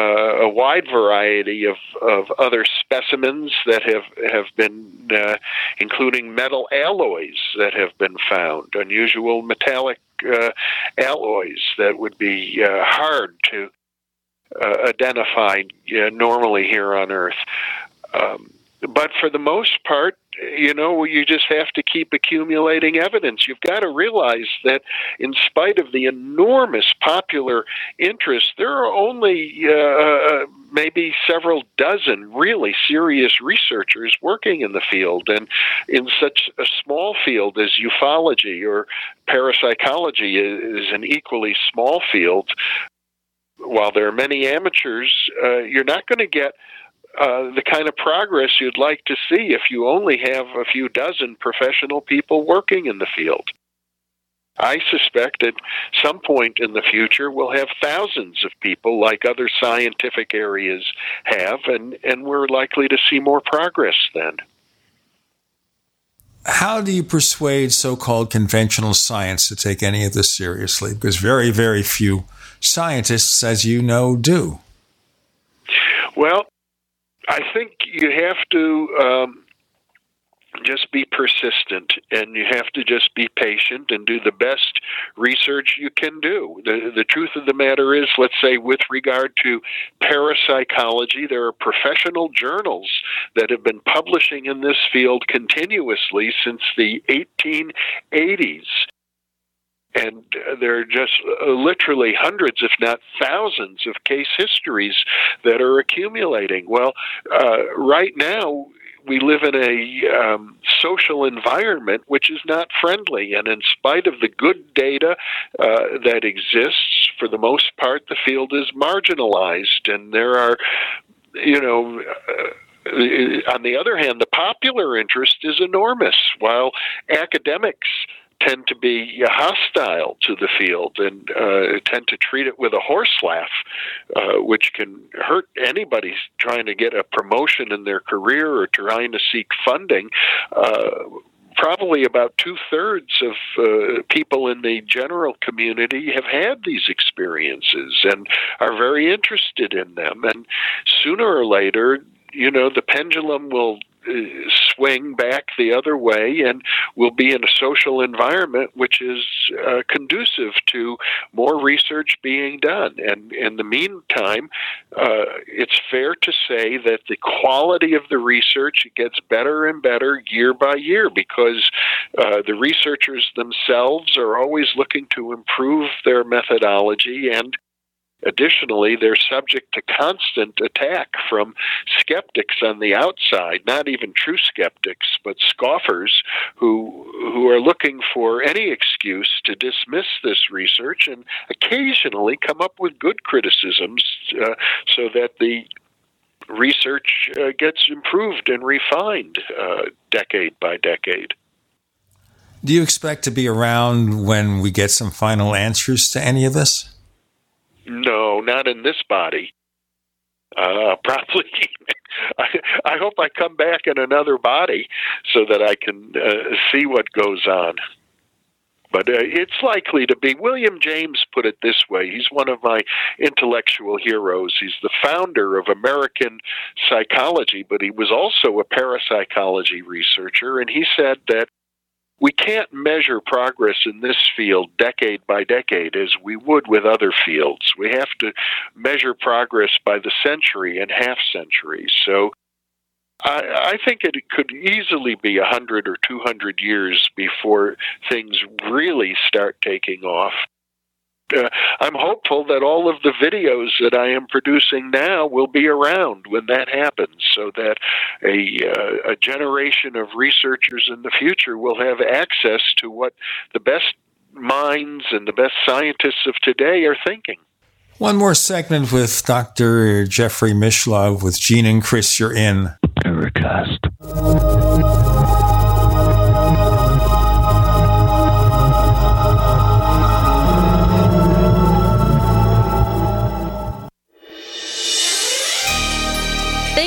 a wide variety of, of other specimens that have have been, uh, including metal alloys that have been found, unusual metallic uh, alloys that would be uh, hard to uh, identify normally here on Earth. Um, but for the most part, you know, you just have to keep accumulating evidence. You've got to realize that, in spite of the enormous popular interest, there are only uh, uh, maybe several dozen really serious researchers working in the field. And in such a small field as ufology or parapsychology is an equally small field, while there are many amateurs, uh, you're not going to get uh, the kind of progress you'd like to see if you only have a few dozen professional people working in the field. I suspect at some point in the future we'll have thousands of people like other scientific areas have, and, and we're likely to see more progress then. How do you persuade so called conventional science to take any of this seriously? Because very, very few scientists, as you know, do. Well, I think you have to um, just be persistent and you have to just be patient and do the best research you can do. The, the truth of the matter is, let's say, with regard to parapsychology, there are professional journals that have been publishing in this field continuously since the 1880s and there are just uh, literally hundreds, if not thousands, of case histories that are accumulating. Well, uh, right now, we live in a um, social environment which is not friendly, and in spite of the good data uh, that exists, for the most part, the field is marginalized, and there are, you know. Uh, on the other hand, the popular interest is enormous, while academics tend to be hostile to the field and uh, tend to treat it with a horse laugh, uh, which can hurt anybody trying to get a promotion in their career or trying to seek funding. Uh, probably about two thirds of uh, people in the general community have had these experiences and are very interested in them. And sooner or later, you know, the pendulum will swing back the other way and we'll be in a social environment which is uh, conducive to more research being done. And in the meantime, uh, it's fair to say that the quality of the research gets better and better year by year because uh, the researchers themselves are always looking to improve their methodology and Additionally, they're subject to constant attack from skeptics on the outside, not even true skeptics, but scoffers who who are looking for any excuse to dismiss this research and occasionally come up with good criticisms uh, so that the research uh, gets improved and refined uh, decade by decade. Do you expect to be around when we get some final answers to any of this? No, not in this body. Uh, probably. I, I hope I come back in another body so that I can uh, see what goes on. But uh, it's likely to be. William James put it this way. He's one of my intellectual heroes. He's the founder of American psychology, but he was also a parapsychology researcher. And he said that we can't measure progress in this field decade by decade as we would with other fields. We have to measure progress by the century and half century. So I, I think it could easily be a hundred or two hundred years before things really start taking off uh, I'm hopeful that all of the videos that I am producing now will be around when that happens, so that a, uh, a generation of researchers in the future will have access to what the best minds and the best scientists of today are thinking. One more segment with Dr. Jeffrey Mishlove with Gene and Chris. You're in Paracast.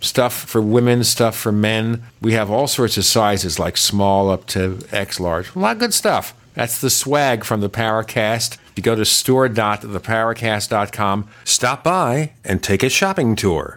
stuff for women, stuff for men. We have all sorts of sizes, like small up to X large. A lot of good stuff. That's the swag from the Paracast. You go to store.theparacast.com, stop by, and take a shopping tour.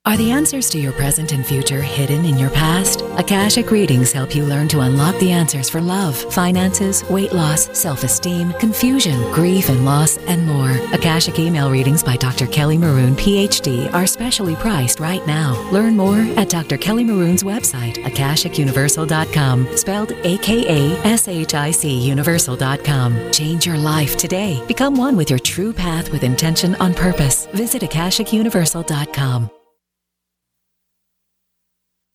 Are the answers to your present and future hidden in your past? Akashic readings help you learn to unlock the answers for love, finances, weight loss, self esteem, confusion, grief and loss, and more. Akashic email readings by Dr. Kelly Maroon, PhD, are specially priced right now. Learn more at Dr. Kelly Maroon's website, akashicuniversal.com, spelled A K A S H I C universal.com. Change your life today. Become one with your true path with intention on purpose. Visit akashicuniversal.com.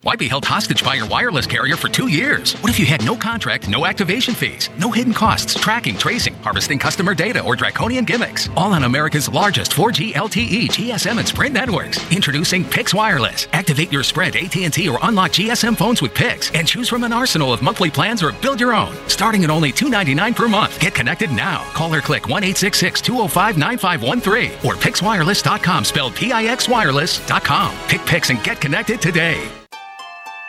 Why be held hostage by your wireless carrier for two years? What if you had no contract, no activation fees, no hidden costs, tracking, tracing, harvesting customer data, or draconian gimmicks? All on America's largest 4G LTE, GSM, and Sprint networks. Introducing Pix Wireless. Activate your Sprint, AT&T, or unlock GSM phones with Pix, and choose from an arsenal of monthly plans or build your own. Starting at only $2.99 per month. Get connected now. Call or click 1-866-205-9513 or PixWireless.com, spelled P-I-X Wireless.com. Pick Pix and get connected today.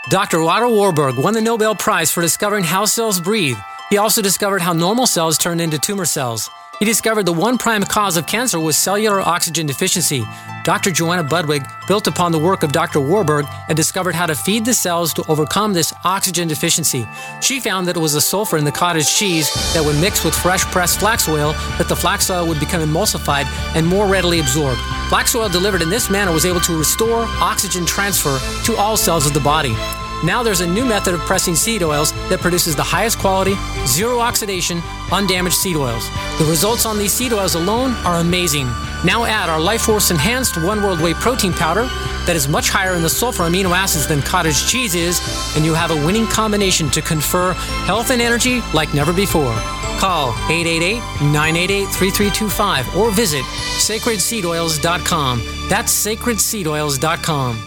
Dr. Otto Warburg won the Nobel Prize for discovering how cells breathe. He also discovered how normal cells turn into tumor cells. He discovered the one prime cause of cancer was cellular oxygen deficiency. Dr. Johanna Budwig built upon the work of Dr. Warburg and discovered how to feed the cells to overcome this oxygen deficiency. She found that it was the sulfur in the cottage cheese that when mixed with fresh pressed flax oil that the flax oil would become emulsified and more readily absorbed. Flax oil delivered in this manner was able to restore oxygen transfer to all cells of the body. Now there's a new method of pressing seed oils that produces the highest quality, zero oxidation, undamaged seed oils. The results on these seed oils alone are amazing. Now add our Life Force Enhanced One World Whey Protein Powder that is much higher in the sulfur amino acids than cottage cheese is, and you have a winning combination to confer health and energy like never before. Call 888-988-3325 or visit sacredseedoils.com. That's sacredseedoils.com.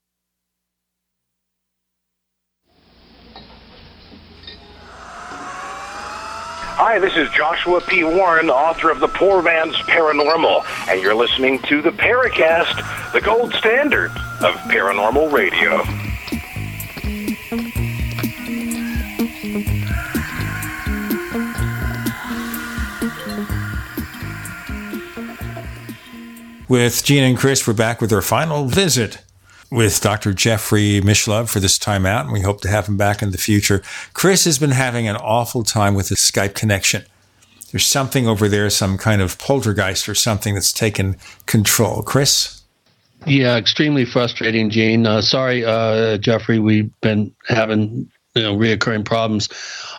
Hi, this is Joshua P. Warren, author of The Poor Man's Paranormal, and you're listening to the Paracast, the gold standard of paranormal radio. With Gene and Chris, we're back with our final visit with Dr. Jeffrey Mishlove for this time out, and we hope to have him back in the future. Chris has been having an awful time with his Skype connection. There's something over there, some kind of poltergeist or something that's taken control. Chris? Yeah, extremely frustrating, Gene. Uh, sorry, uh, Jeffrey, we've been having you know reoccurring problems.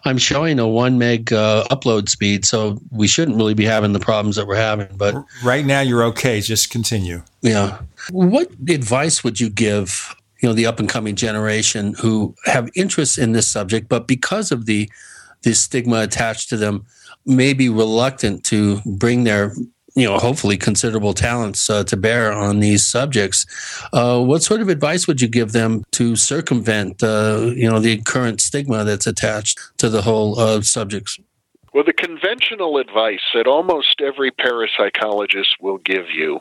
I'm showing a one meg uh, upload speed, so we shouldn't really be having the problems that we're having. But right now, you're okay. Just continue. Yeah. What advice would you give? You know, the up and coming generation who have interest in this subject, but because of the the stigma attached to them, may be reluctant to bring their you know, hopefully considerable talents uh, to bear on these subjects. Uh, what sort of advice would you give them to circumvent, uh, you know, the current stigma that's attached to the whole uh, subjects? Well, the conventional advice that almost every parapsychologist will give you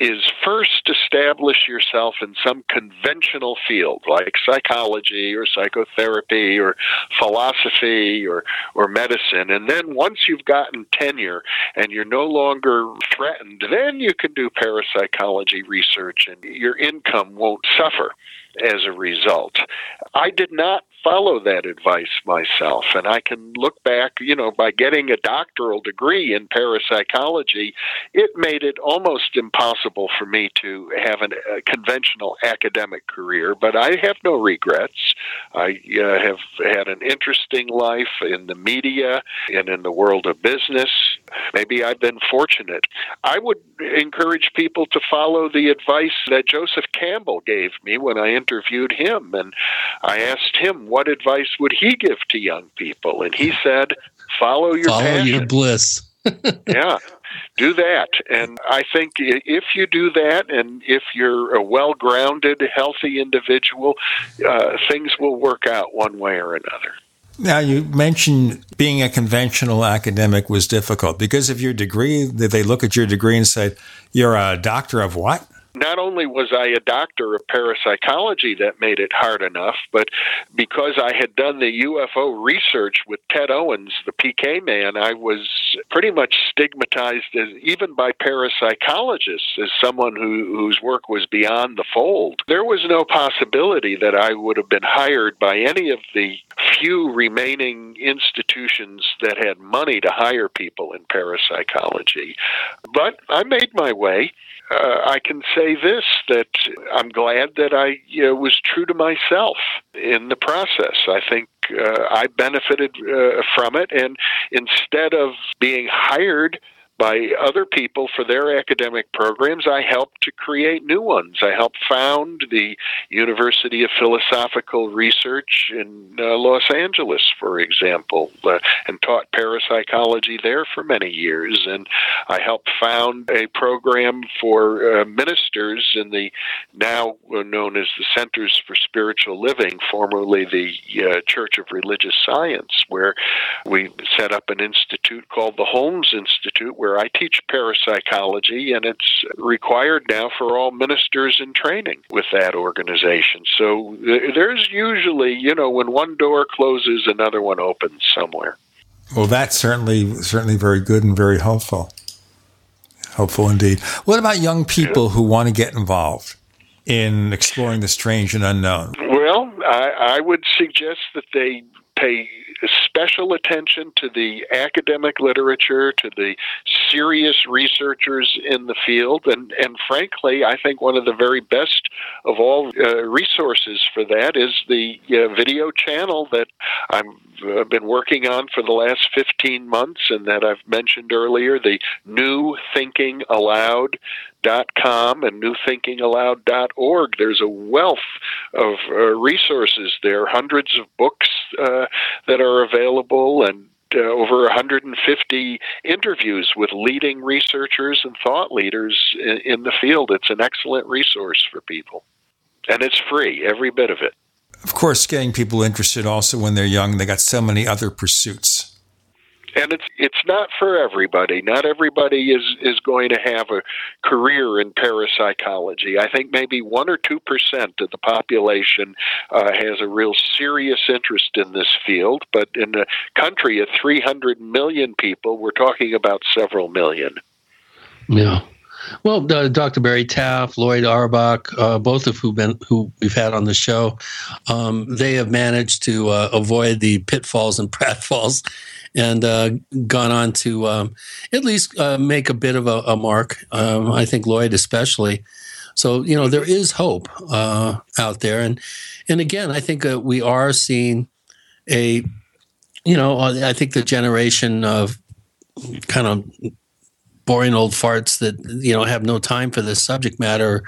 is first establish yourself in some conventional field like psychology or psychotherapy or philosophy or, or medicine. And then once you've gotten tenure and you're no longer threatened, then you can do parapsychology research and your income won't suffer as a result. I did not follow that advice myself, and I can look back, you know, by getting a doctoral degree in parapsychology, it made it almost impossible for me to have an, a conventional academic career. But I have no regrets. I uh, have had an interesting life in the media and in the world of business. Maybe I've been fortunate. I would encourage people to follow the advice that Joseph Campbell gave me when I interviewed him. And I asked him, what advice would he give to young people? And he said, follow your Follow passion. your bliss. yeah, do that. And I think if you do that, and if you're a well grounded, healthy individual, uh, things will work out one way or another. Now, you mentioned being a conventional academic was difficult because of your degree. Did they look at your degree and say, you're a doctor of what? Not only was I a doctor of parapsychology that made it hard enough, but because I had done the UFO research with Ted Owens, the PK man, I was pretty much stigmatized as even by parapsychologists as someone who, whose work was beyond the fold. There was no possibility that I would have been hired by any of the few remaining institutions that had money to hire people in parapsychology. But I made my way uh, I can say this that I'm glad that I uh, was true to myself in the process. I think uh, I benefited uh, from it, and instead of being hired by other people for their academic programs, I helped to create new ones. I helped found the University of Philosophical Research in uh, Los Angeles, for example, uh, and taught parapsychology there for many years. And I helped found a program for uh, ministers in the now known as the Centers for Spiritual Living, formerly the uh, Church of Religious Science, where we set up an institute called the Holmes Institute where I teach parapsychology, and it's required now for all ministers in training with that organization. So there's usually, you know, when one door closes, another one opens somewhere. Well, that's certainly certainly very good and very helpful. Helpful indeed. What about young people who want to get involved in exploring the strange and unknown? Well, I, I would suggest that they pay special attention to the academic literature, to the serious researchers in the field, and, and frankly, I think one of the very best of all uh, resources for that is the uh, video channel that I've uh, been working on for the last 15 months and that I've mentioned earlier, the New Thinking Allowed dot com and newthinkingallowed.org. There's a wealth of uh, resources there, hundreds of books uh, that are available, and uh, over 150 interviews with leading researchers and thought leaders in, in the field. It's an excellent resource for people, and it's free, every bit of it. Of course, getting people interested also when they're young, they got so many other pursuits. And it's it's not for everybody. Not everybody is is going to have a career in parapsychology. I think maybe one or two percent of the population uh, has a real serious interest in this field. But in a country of 300 million people, we're talking about several million. Yeah. Well, uh, Dr. Barry Taff, Loyd Auerbach, uh, both of who been who we've had on the show, um, they have managed to uh, avoid the pitfalls and pratfalls, and uh, gone on to um, at least uh, make a bit of a, a mark. Um, I think Loyd especially. So you know there is hope uh, out there, and and again, I think we are seeing a, you know, I think the generation of kind of boring old farts that you know have no time for this subject matter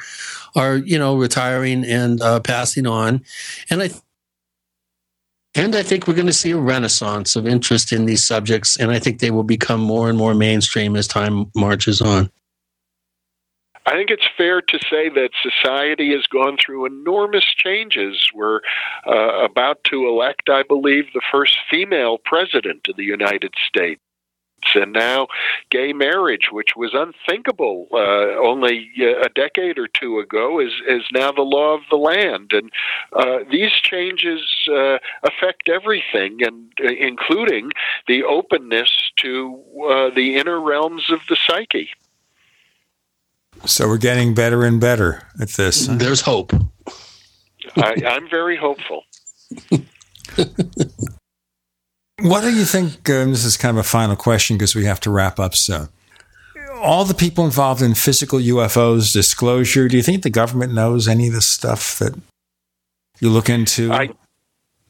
are you know retiring and uh, passing on and i and i think we're going to see a renaissance of interest in these subjects and i think they will become more and more mainstream as time marches on I think it's fair to say that society has gone through enormous changes. We're uh, about to elect, I believe, the first female president of the United States. And now, gay marriage, which was unthinkable uh, only uh, a decade or two ago, is is now the law of the land. And uh, these changes uh, affect everything, and uh, including the openness to uh, the inner realms of the psyche. So we're getting better and better at this. There's hope. I, I'm very hopeful. What do you think? Um, this is kind of a final question because we have to wrap up soon. All the people involved in physical UFOs disclosure, do you think the government knows any of the stuff that you look into? I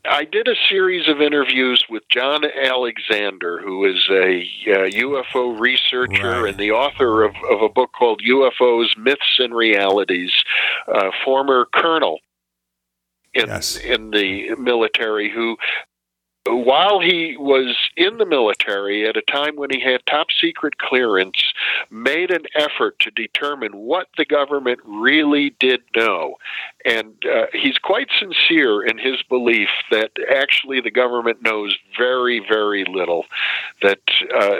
I did a series of interviews with John Alexander, who is a uh, UFO researcher right. and the author of, of, a book called UFOs, Myths and Realities, uh, former colonel in yes. in the military who while he was in the military at a time when he had top secret clearance, made an effort to determine what the government really did know. And uh, he's quite sincere in his belief that actually the government knows very, very little, that uh,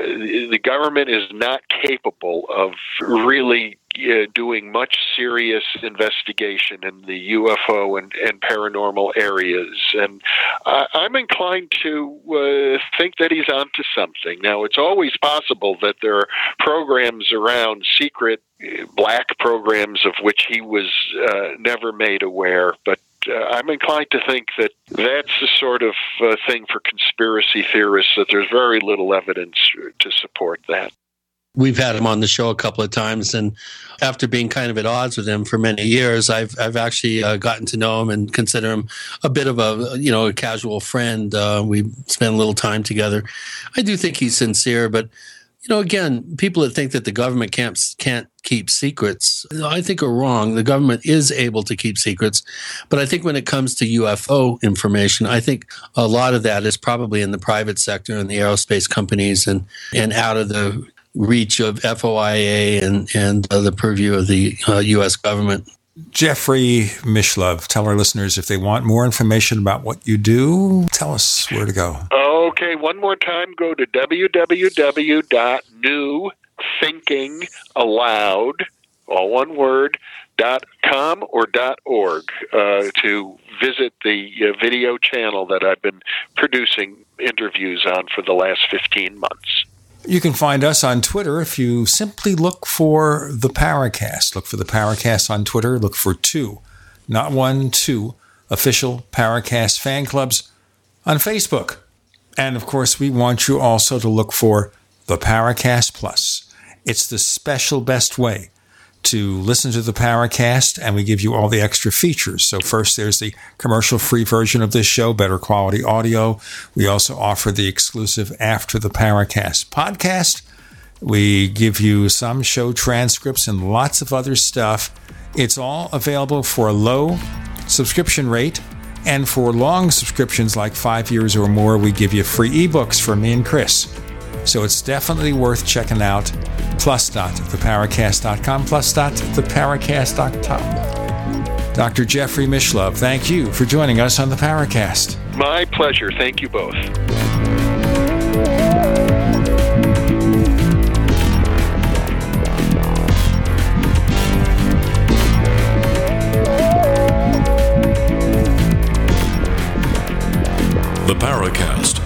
the government is not capable of really uh, doing much serious investigation in the UFO and, and paranormal areas. And uh, I'm inclined to uh, think that he's onto something. Now, it's always possible that there are programs around secret uh, black programs of which he was uh, never made aware, but uh, I'm inclined to think that that's the sort of uh, thing for conspiracy theorists that there's very little evidence to support that we've had him on the show a couple of times, and after being kind of at odds with him for many years, I've I've actually uh, gotten to know him and consider him a bit of a you know a casual friend. Uh, we spend a little time together. I do think he's sincere, but you know, again, people that think that the government can't can't keep secrets, I think are wrong. The government is able to keep secrets, but I think when it comes to UFO information, I think a lot of that is probably in the private sector and the aerospace companies and and out of the reach of FOIA and, and uh, the purview of the uh, U.S. government. Jeffrey Mishlove, tell our listeners if they want more information about what you do, tell us where to go. Okay, one more time, go to www.newthinkingallowed, all one word, dot com or dot org uh, to visit the uh, video channel that I've been producing interviews on for the last 15 months. You can find us on Twitter if you simply look for the Paracast. Look for the Paracast on Twitter. Look for two, not one, two official Paracast fan clubs on Facebook. And of course, we want you also to look for the Paracast Plus. It's the special best way to listen to the Paracast, and we give you all the extra features. So, first, there's the commercial free version of this show, better quality audio. We also offer the exclusive After the Paracast podcast. We give you some show transcripts and lots of other stuff. It's all available for a low subscription rate. And for long subscriptions, like five years or more, we give you free ebooks from me and Chris. So it's definitely worth checking out plus.theparacast.com, plus.theparacast.com. Dr. Jeffrey Mishlove, thank you for joining us on the Paracast. My pleasure. Thank you both. The Paracast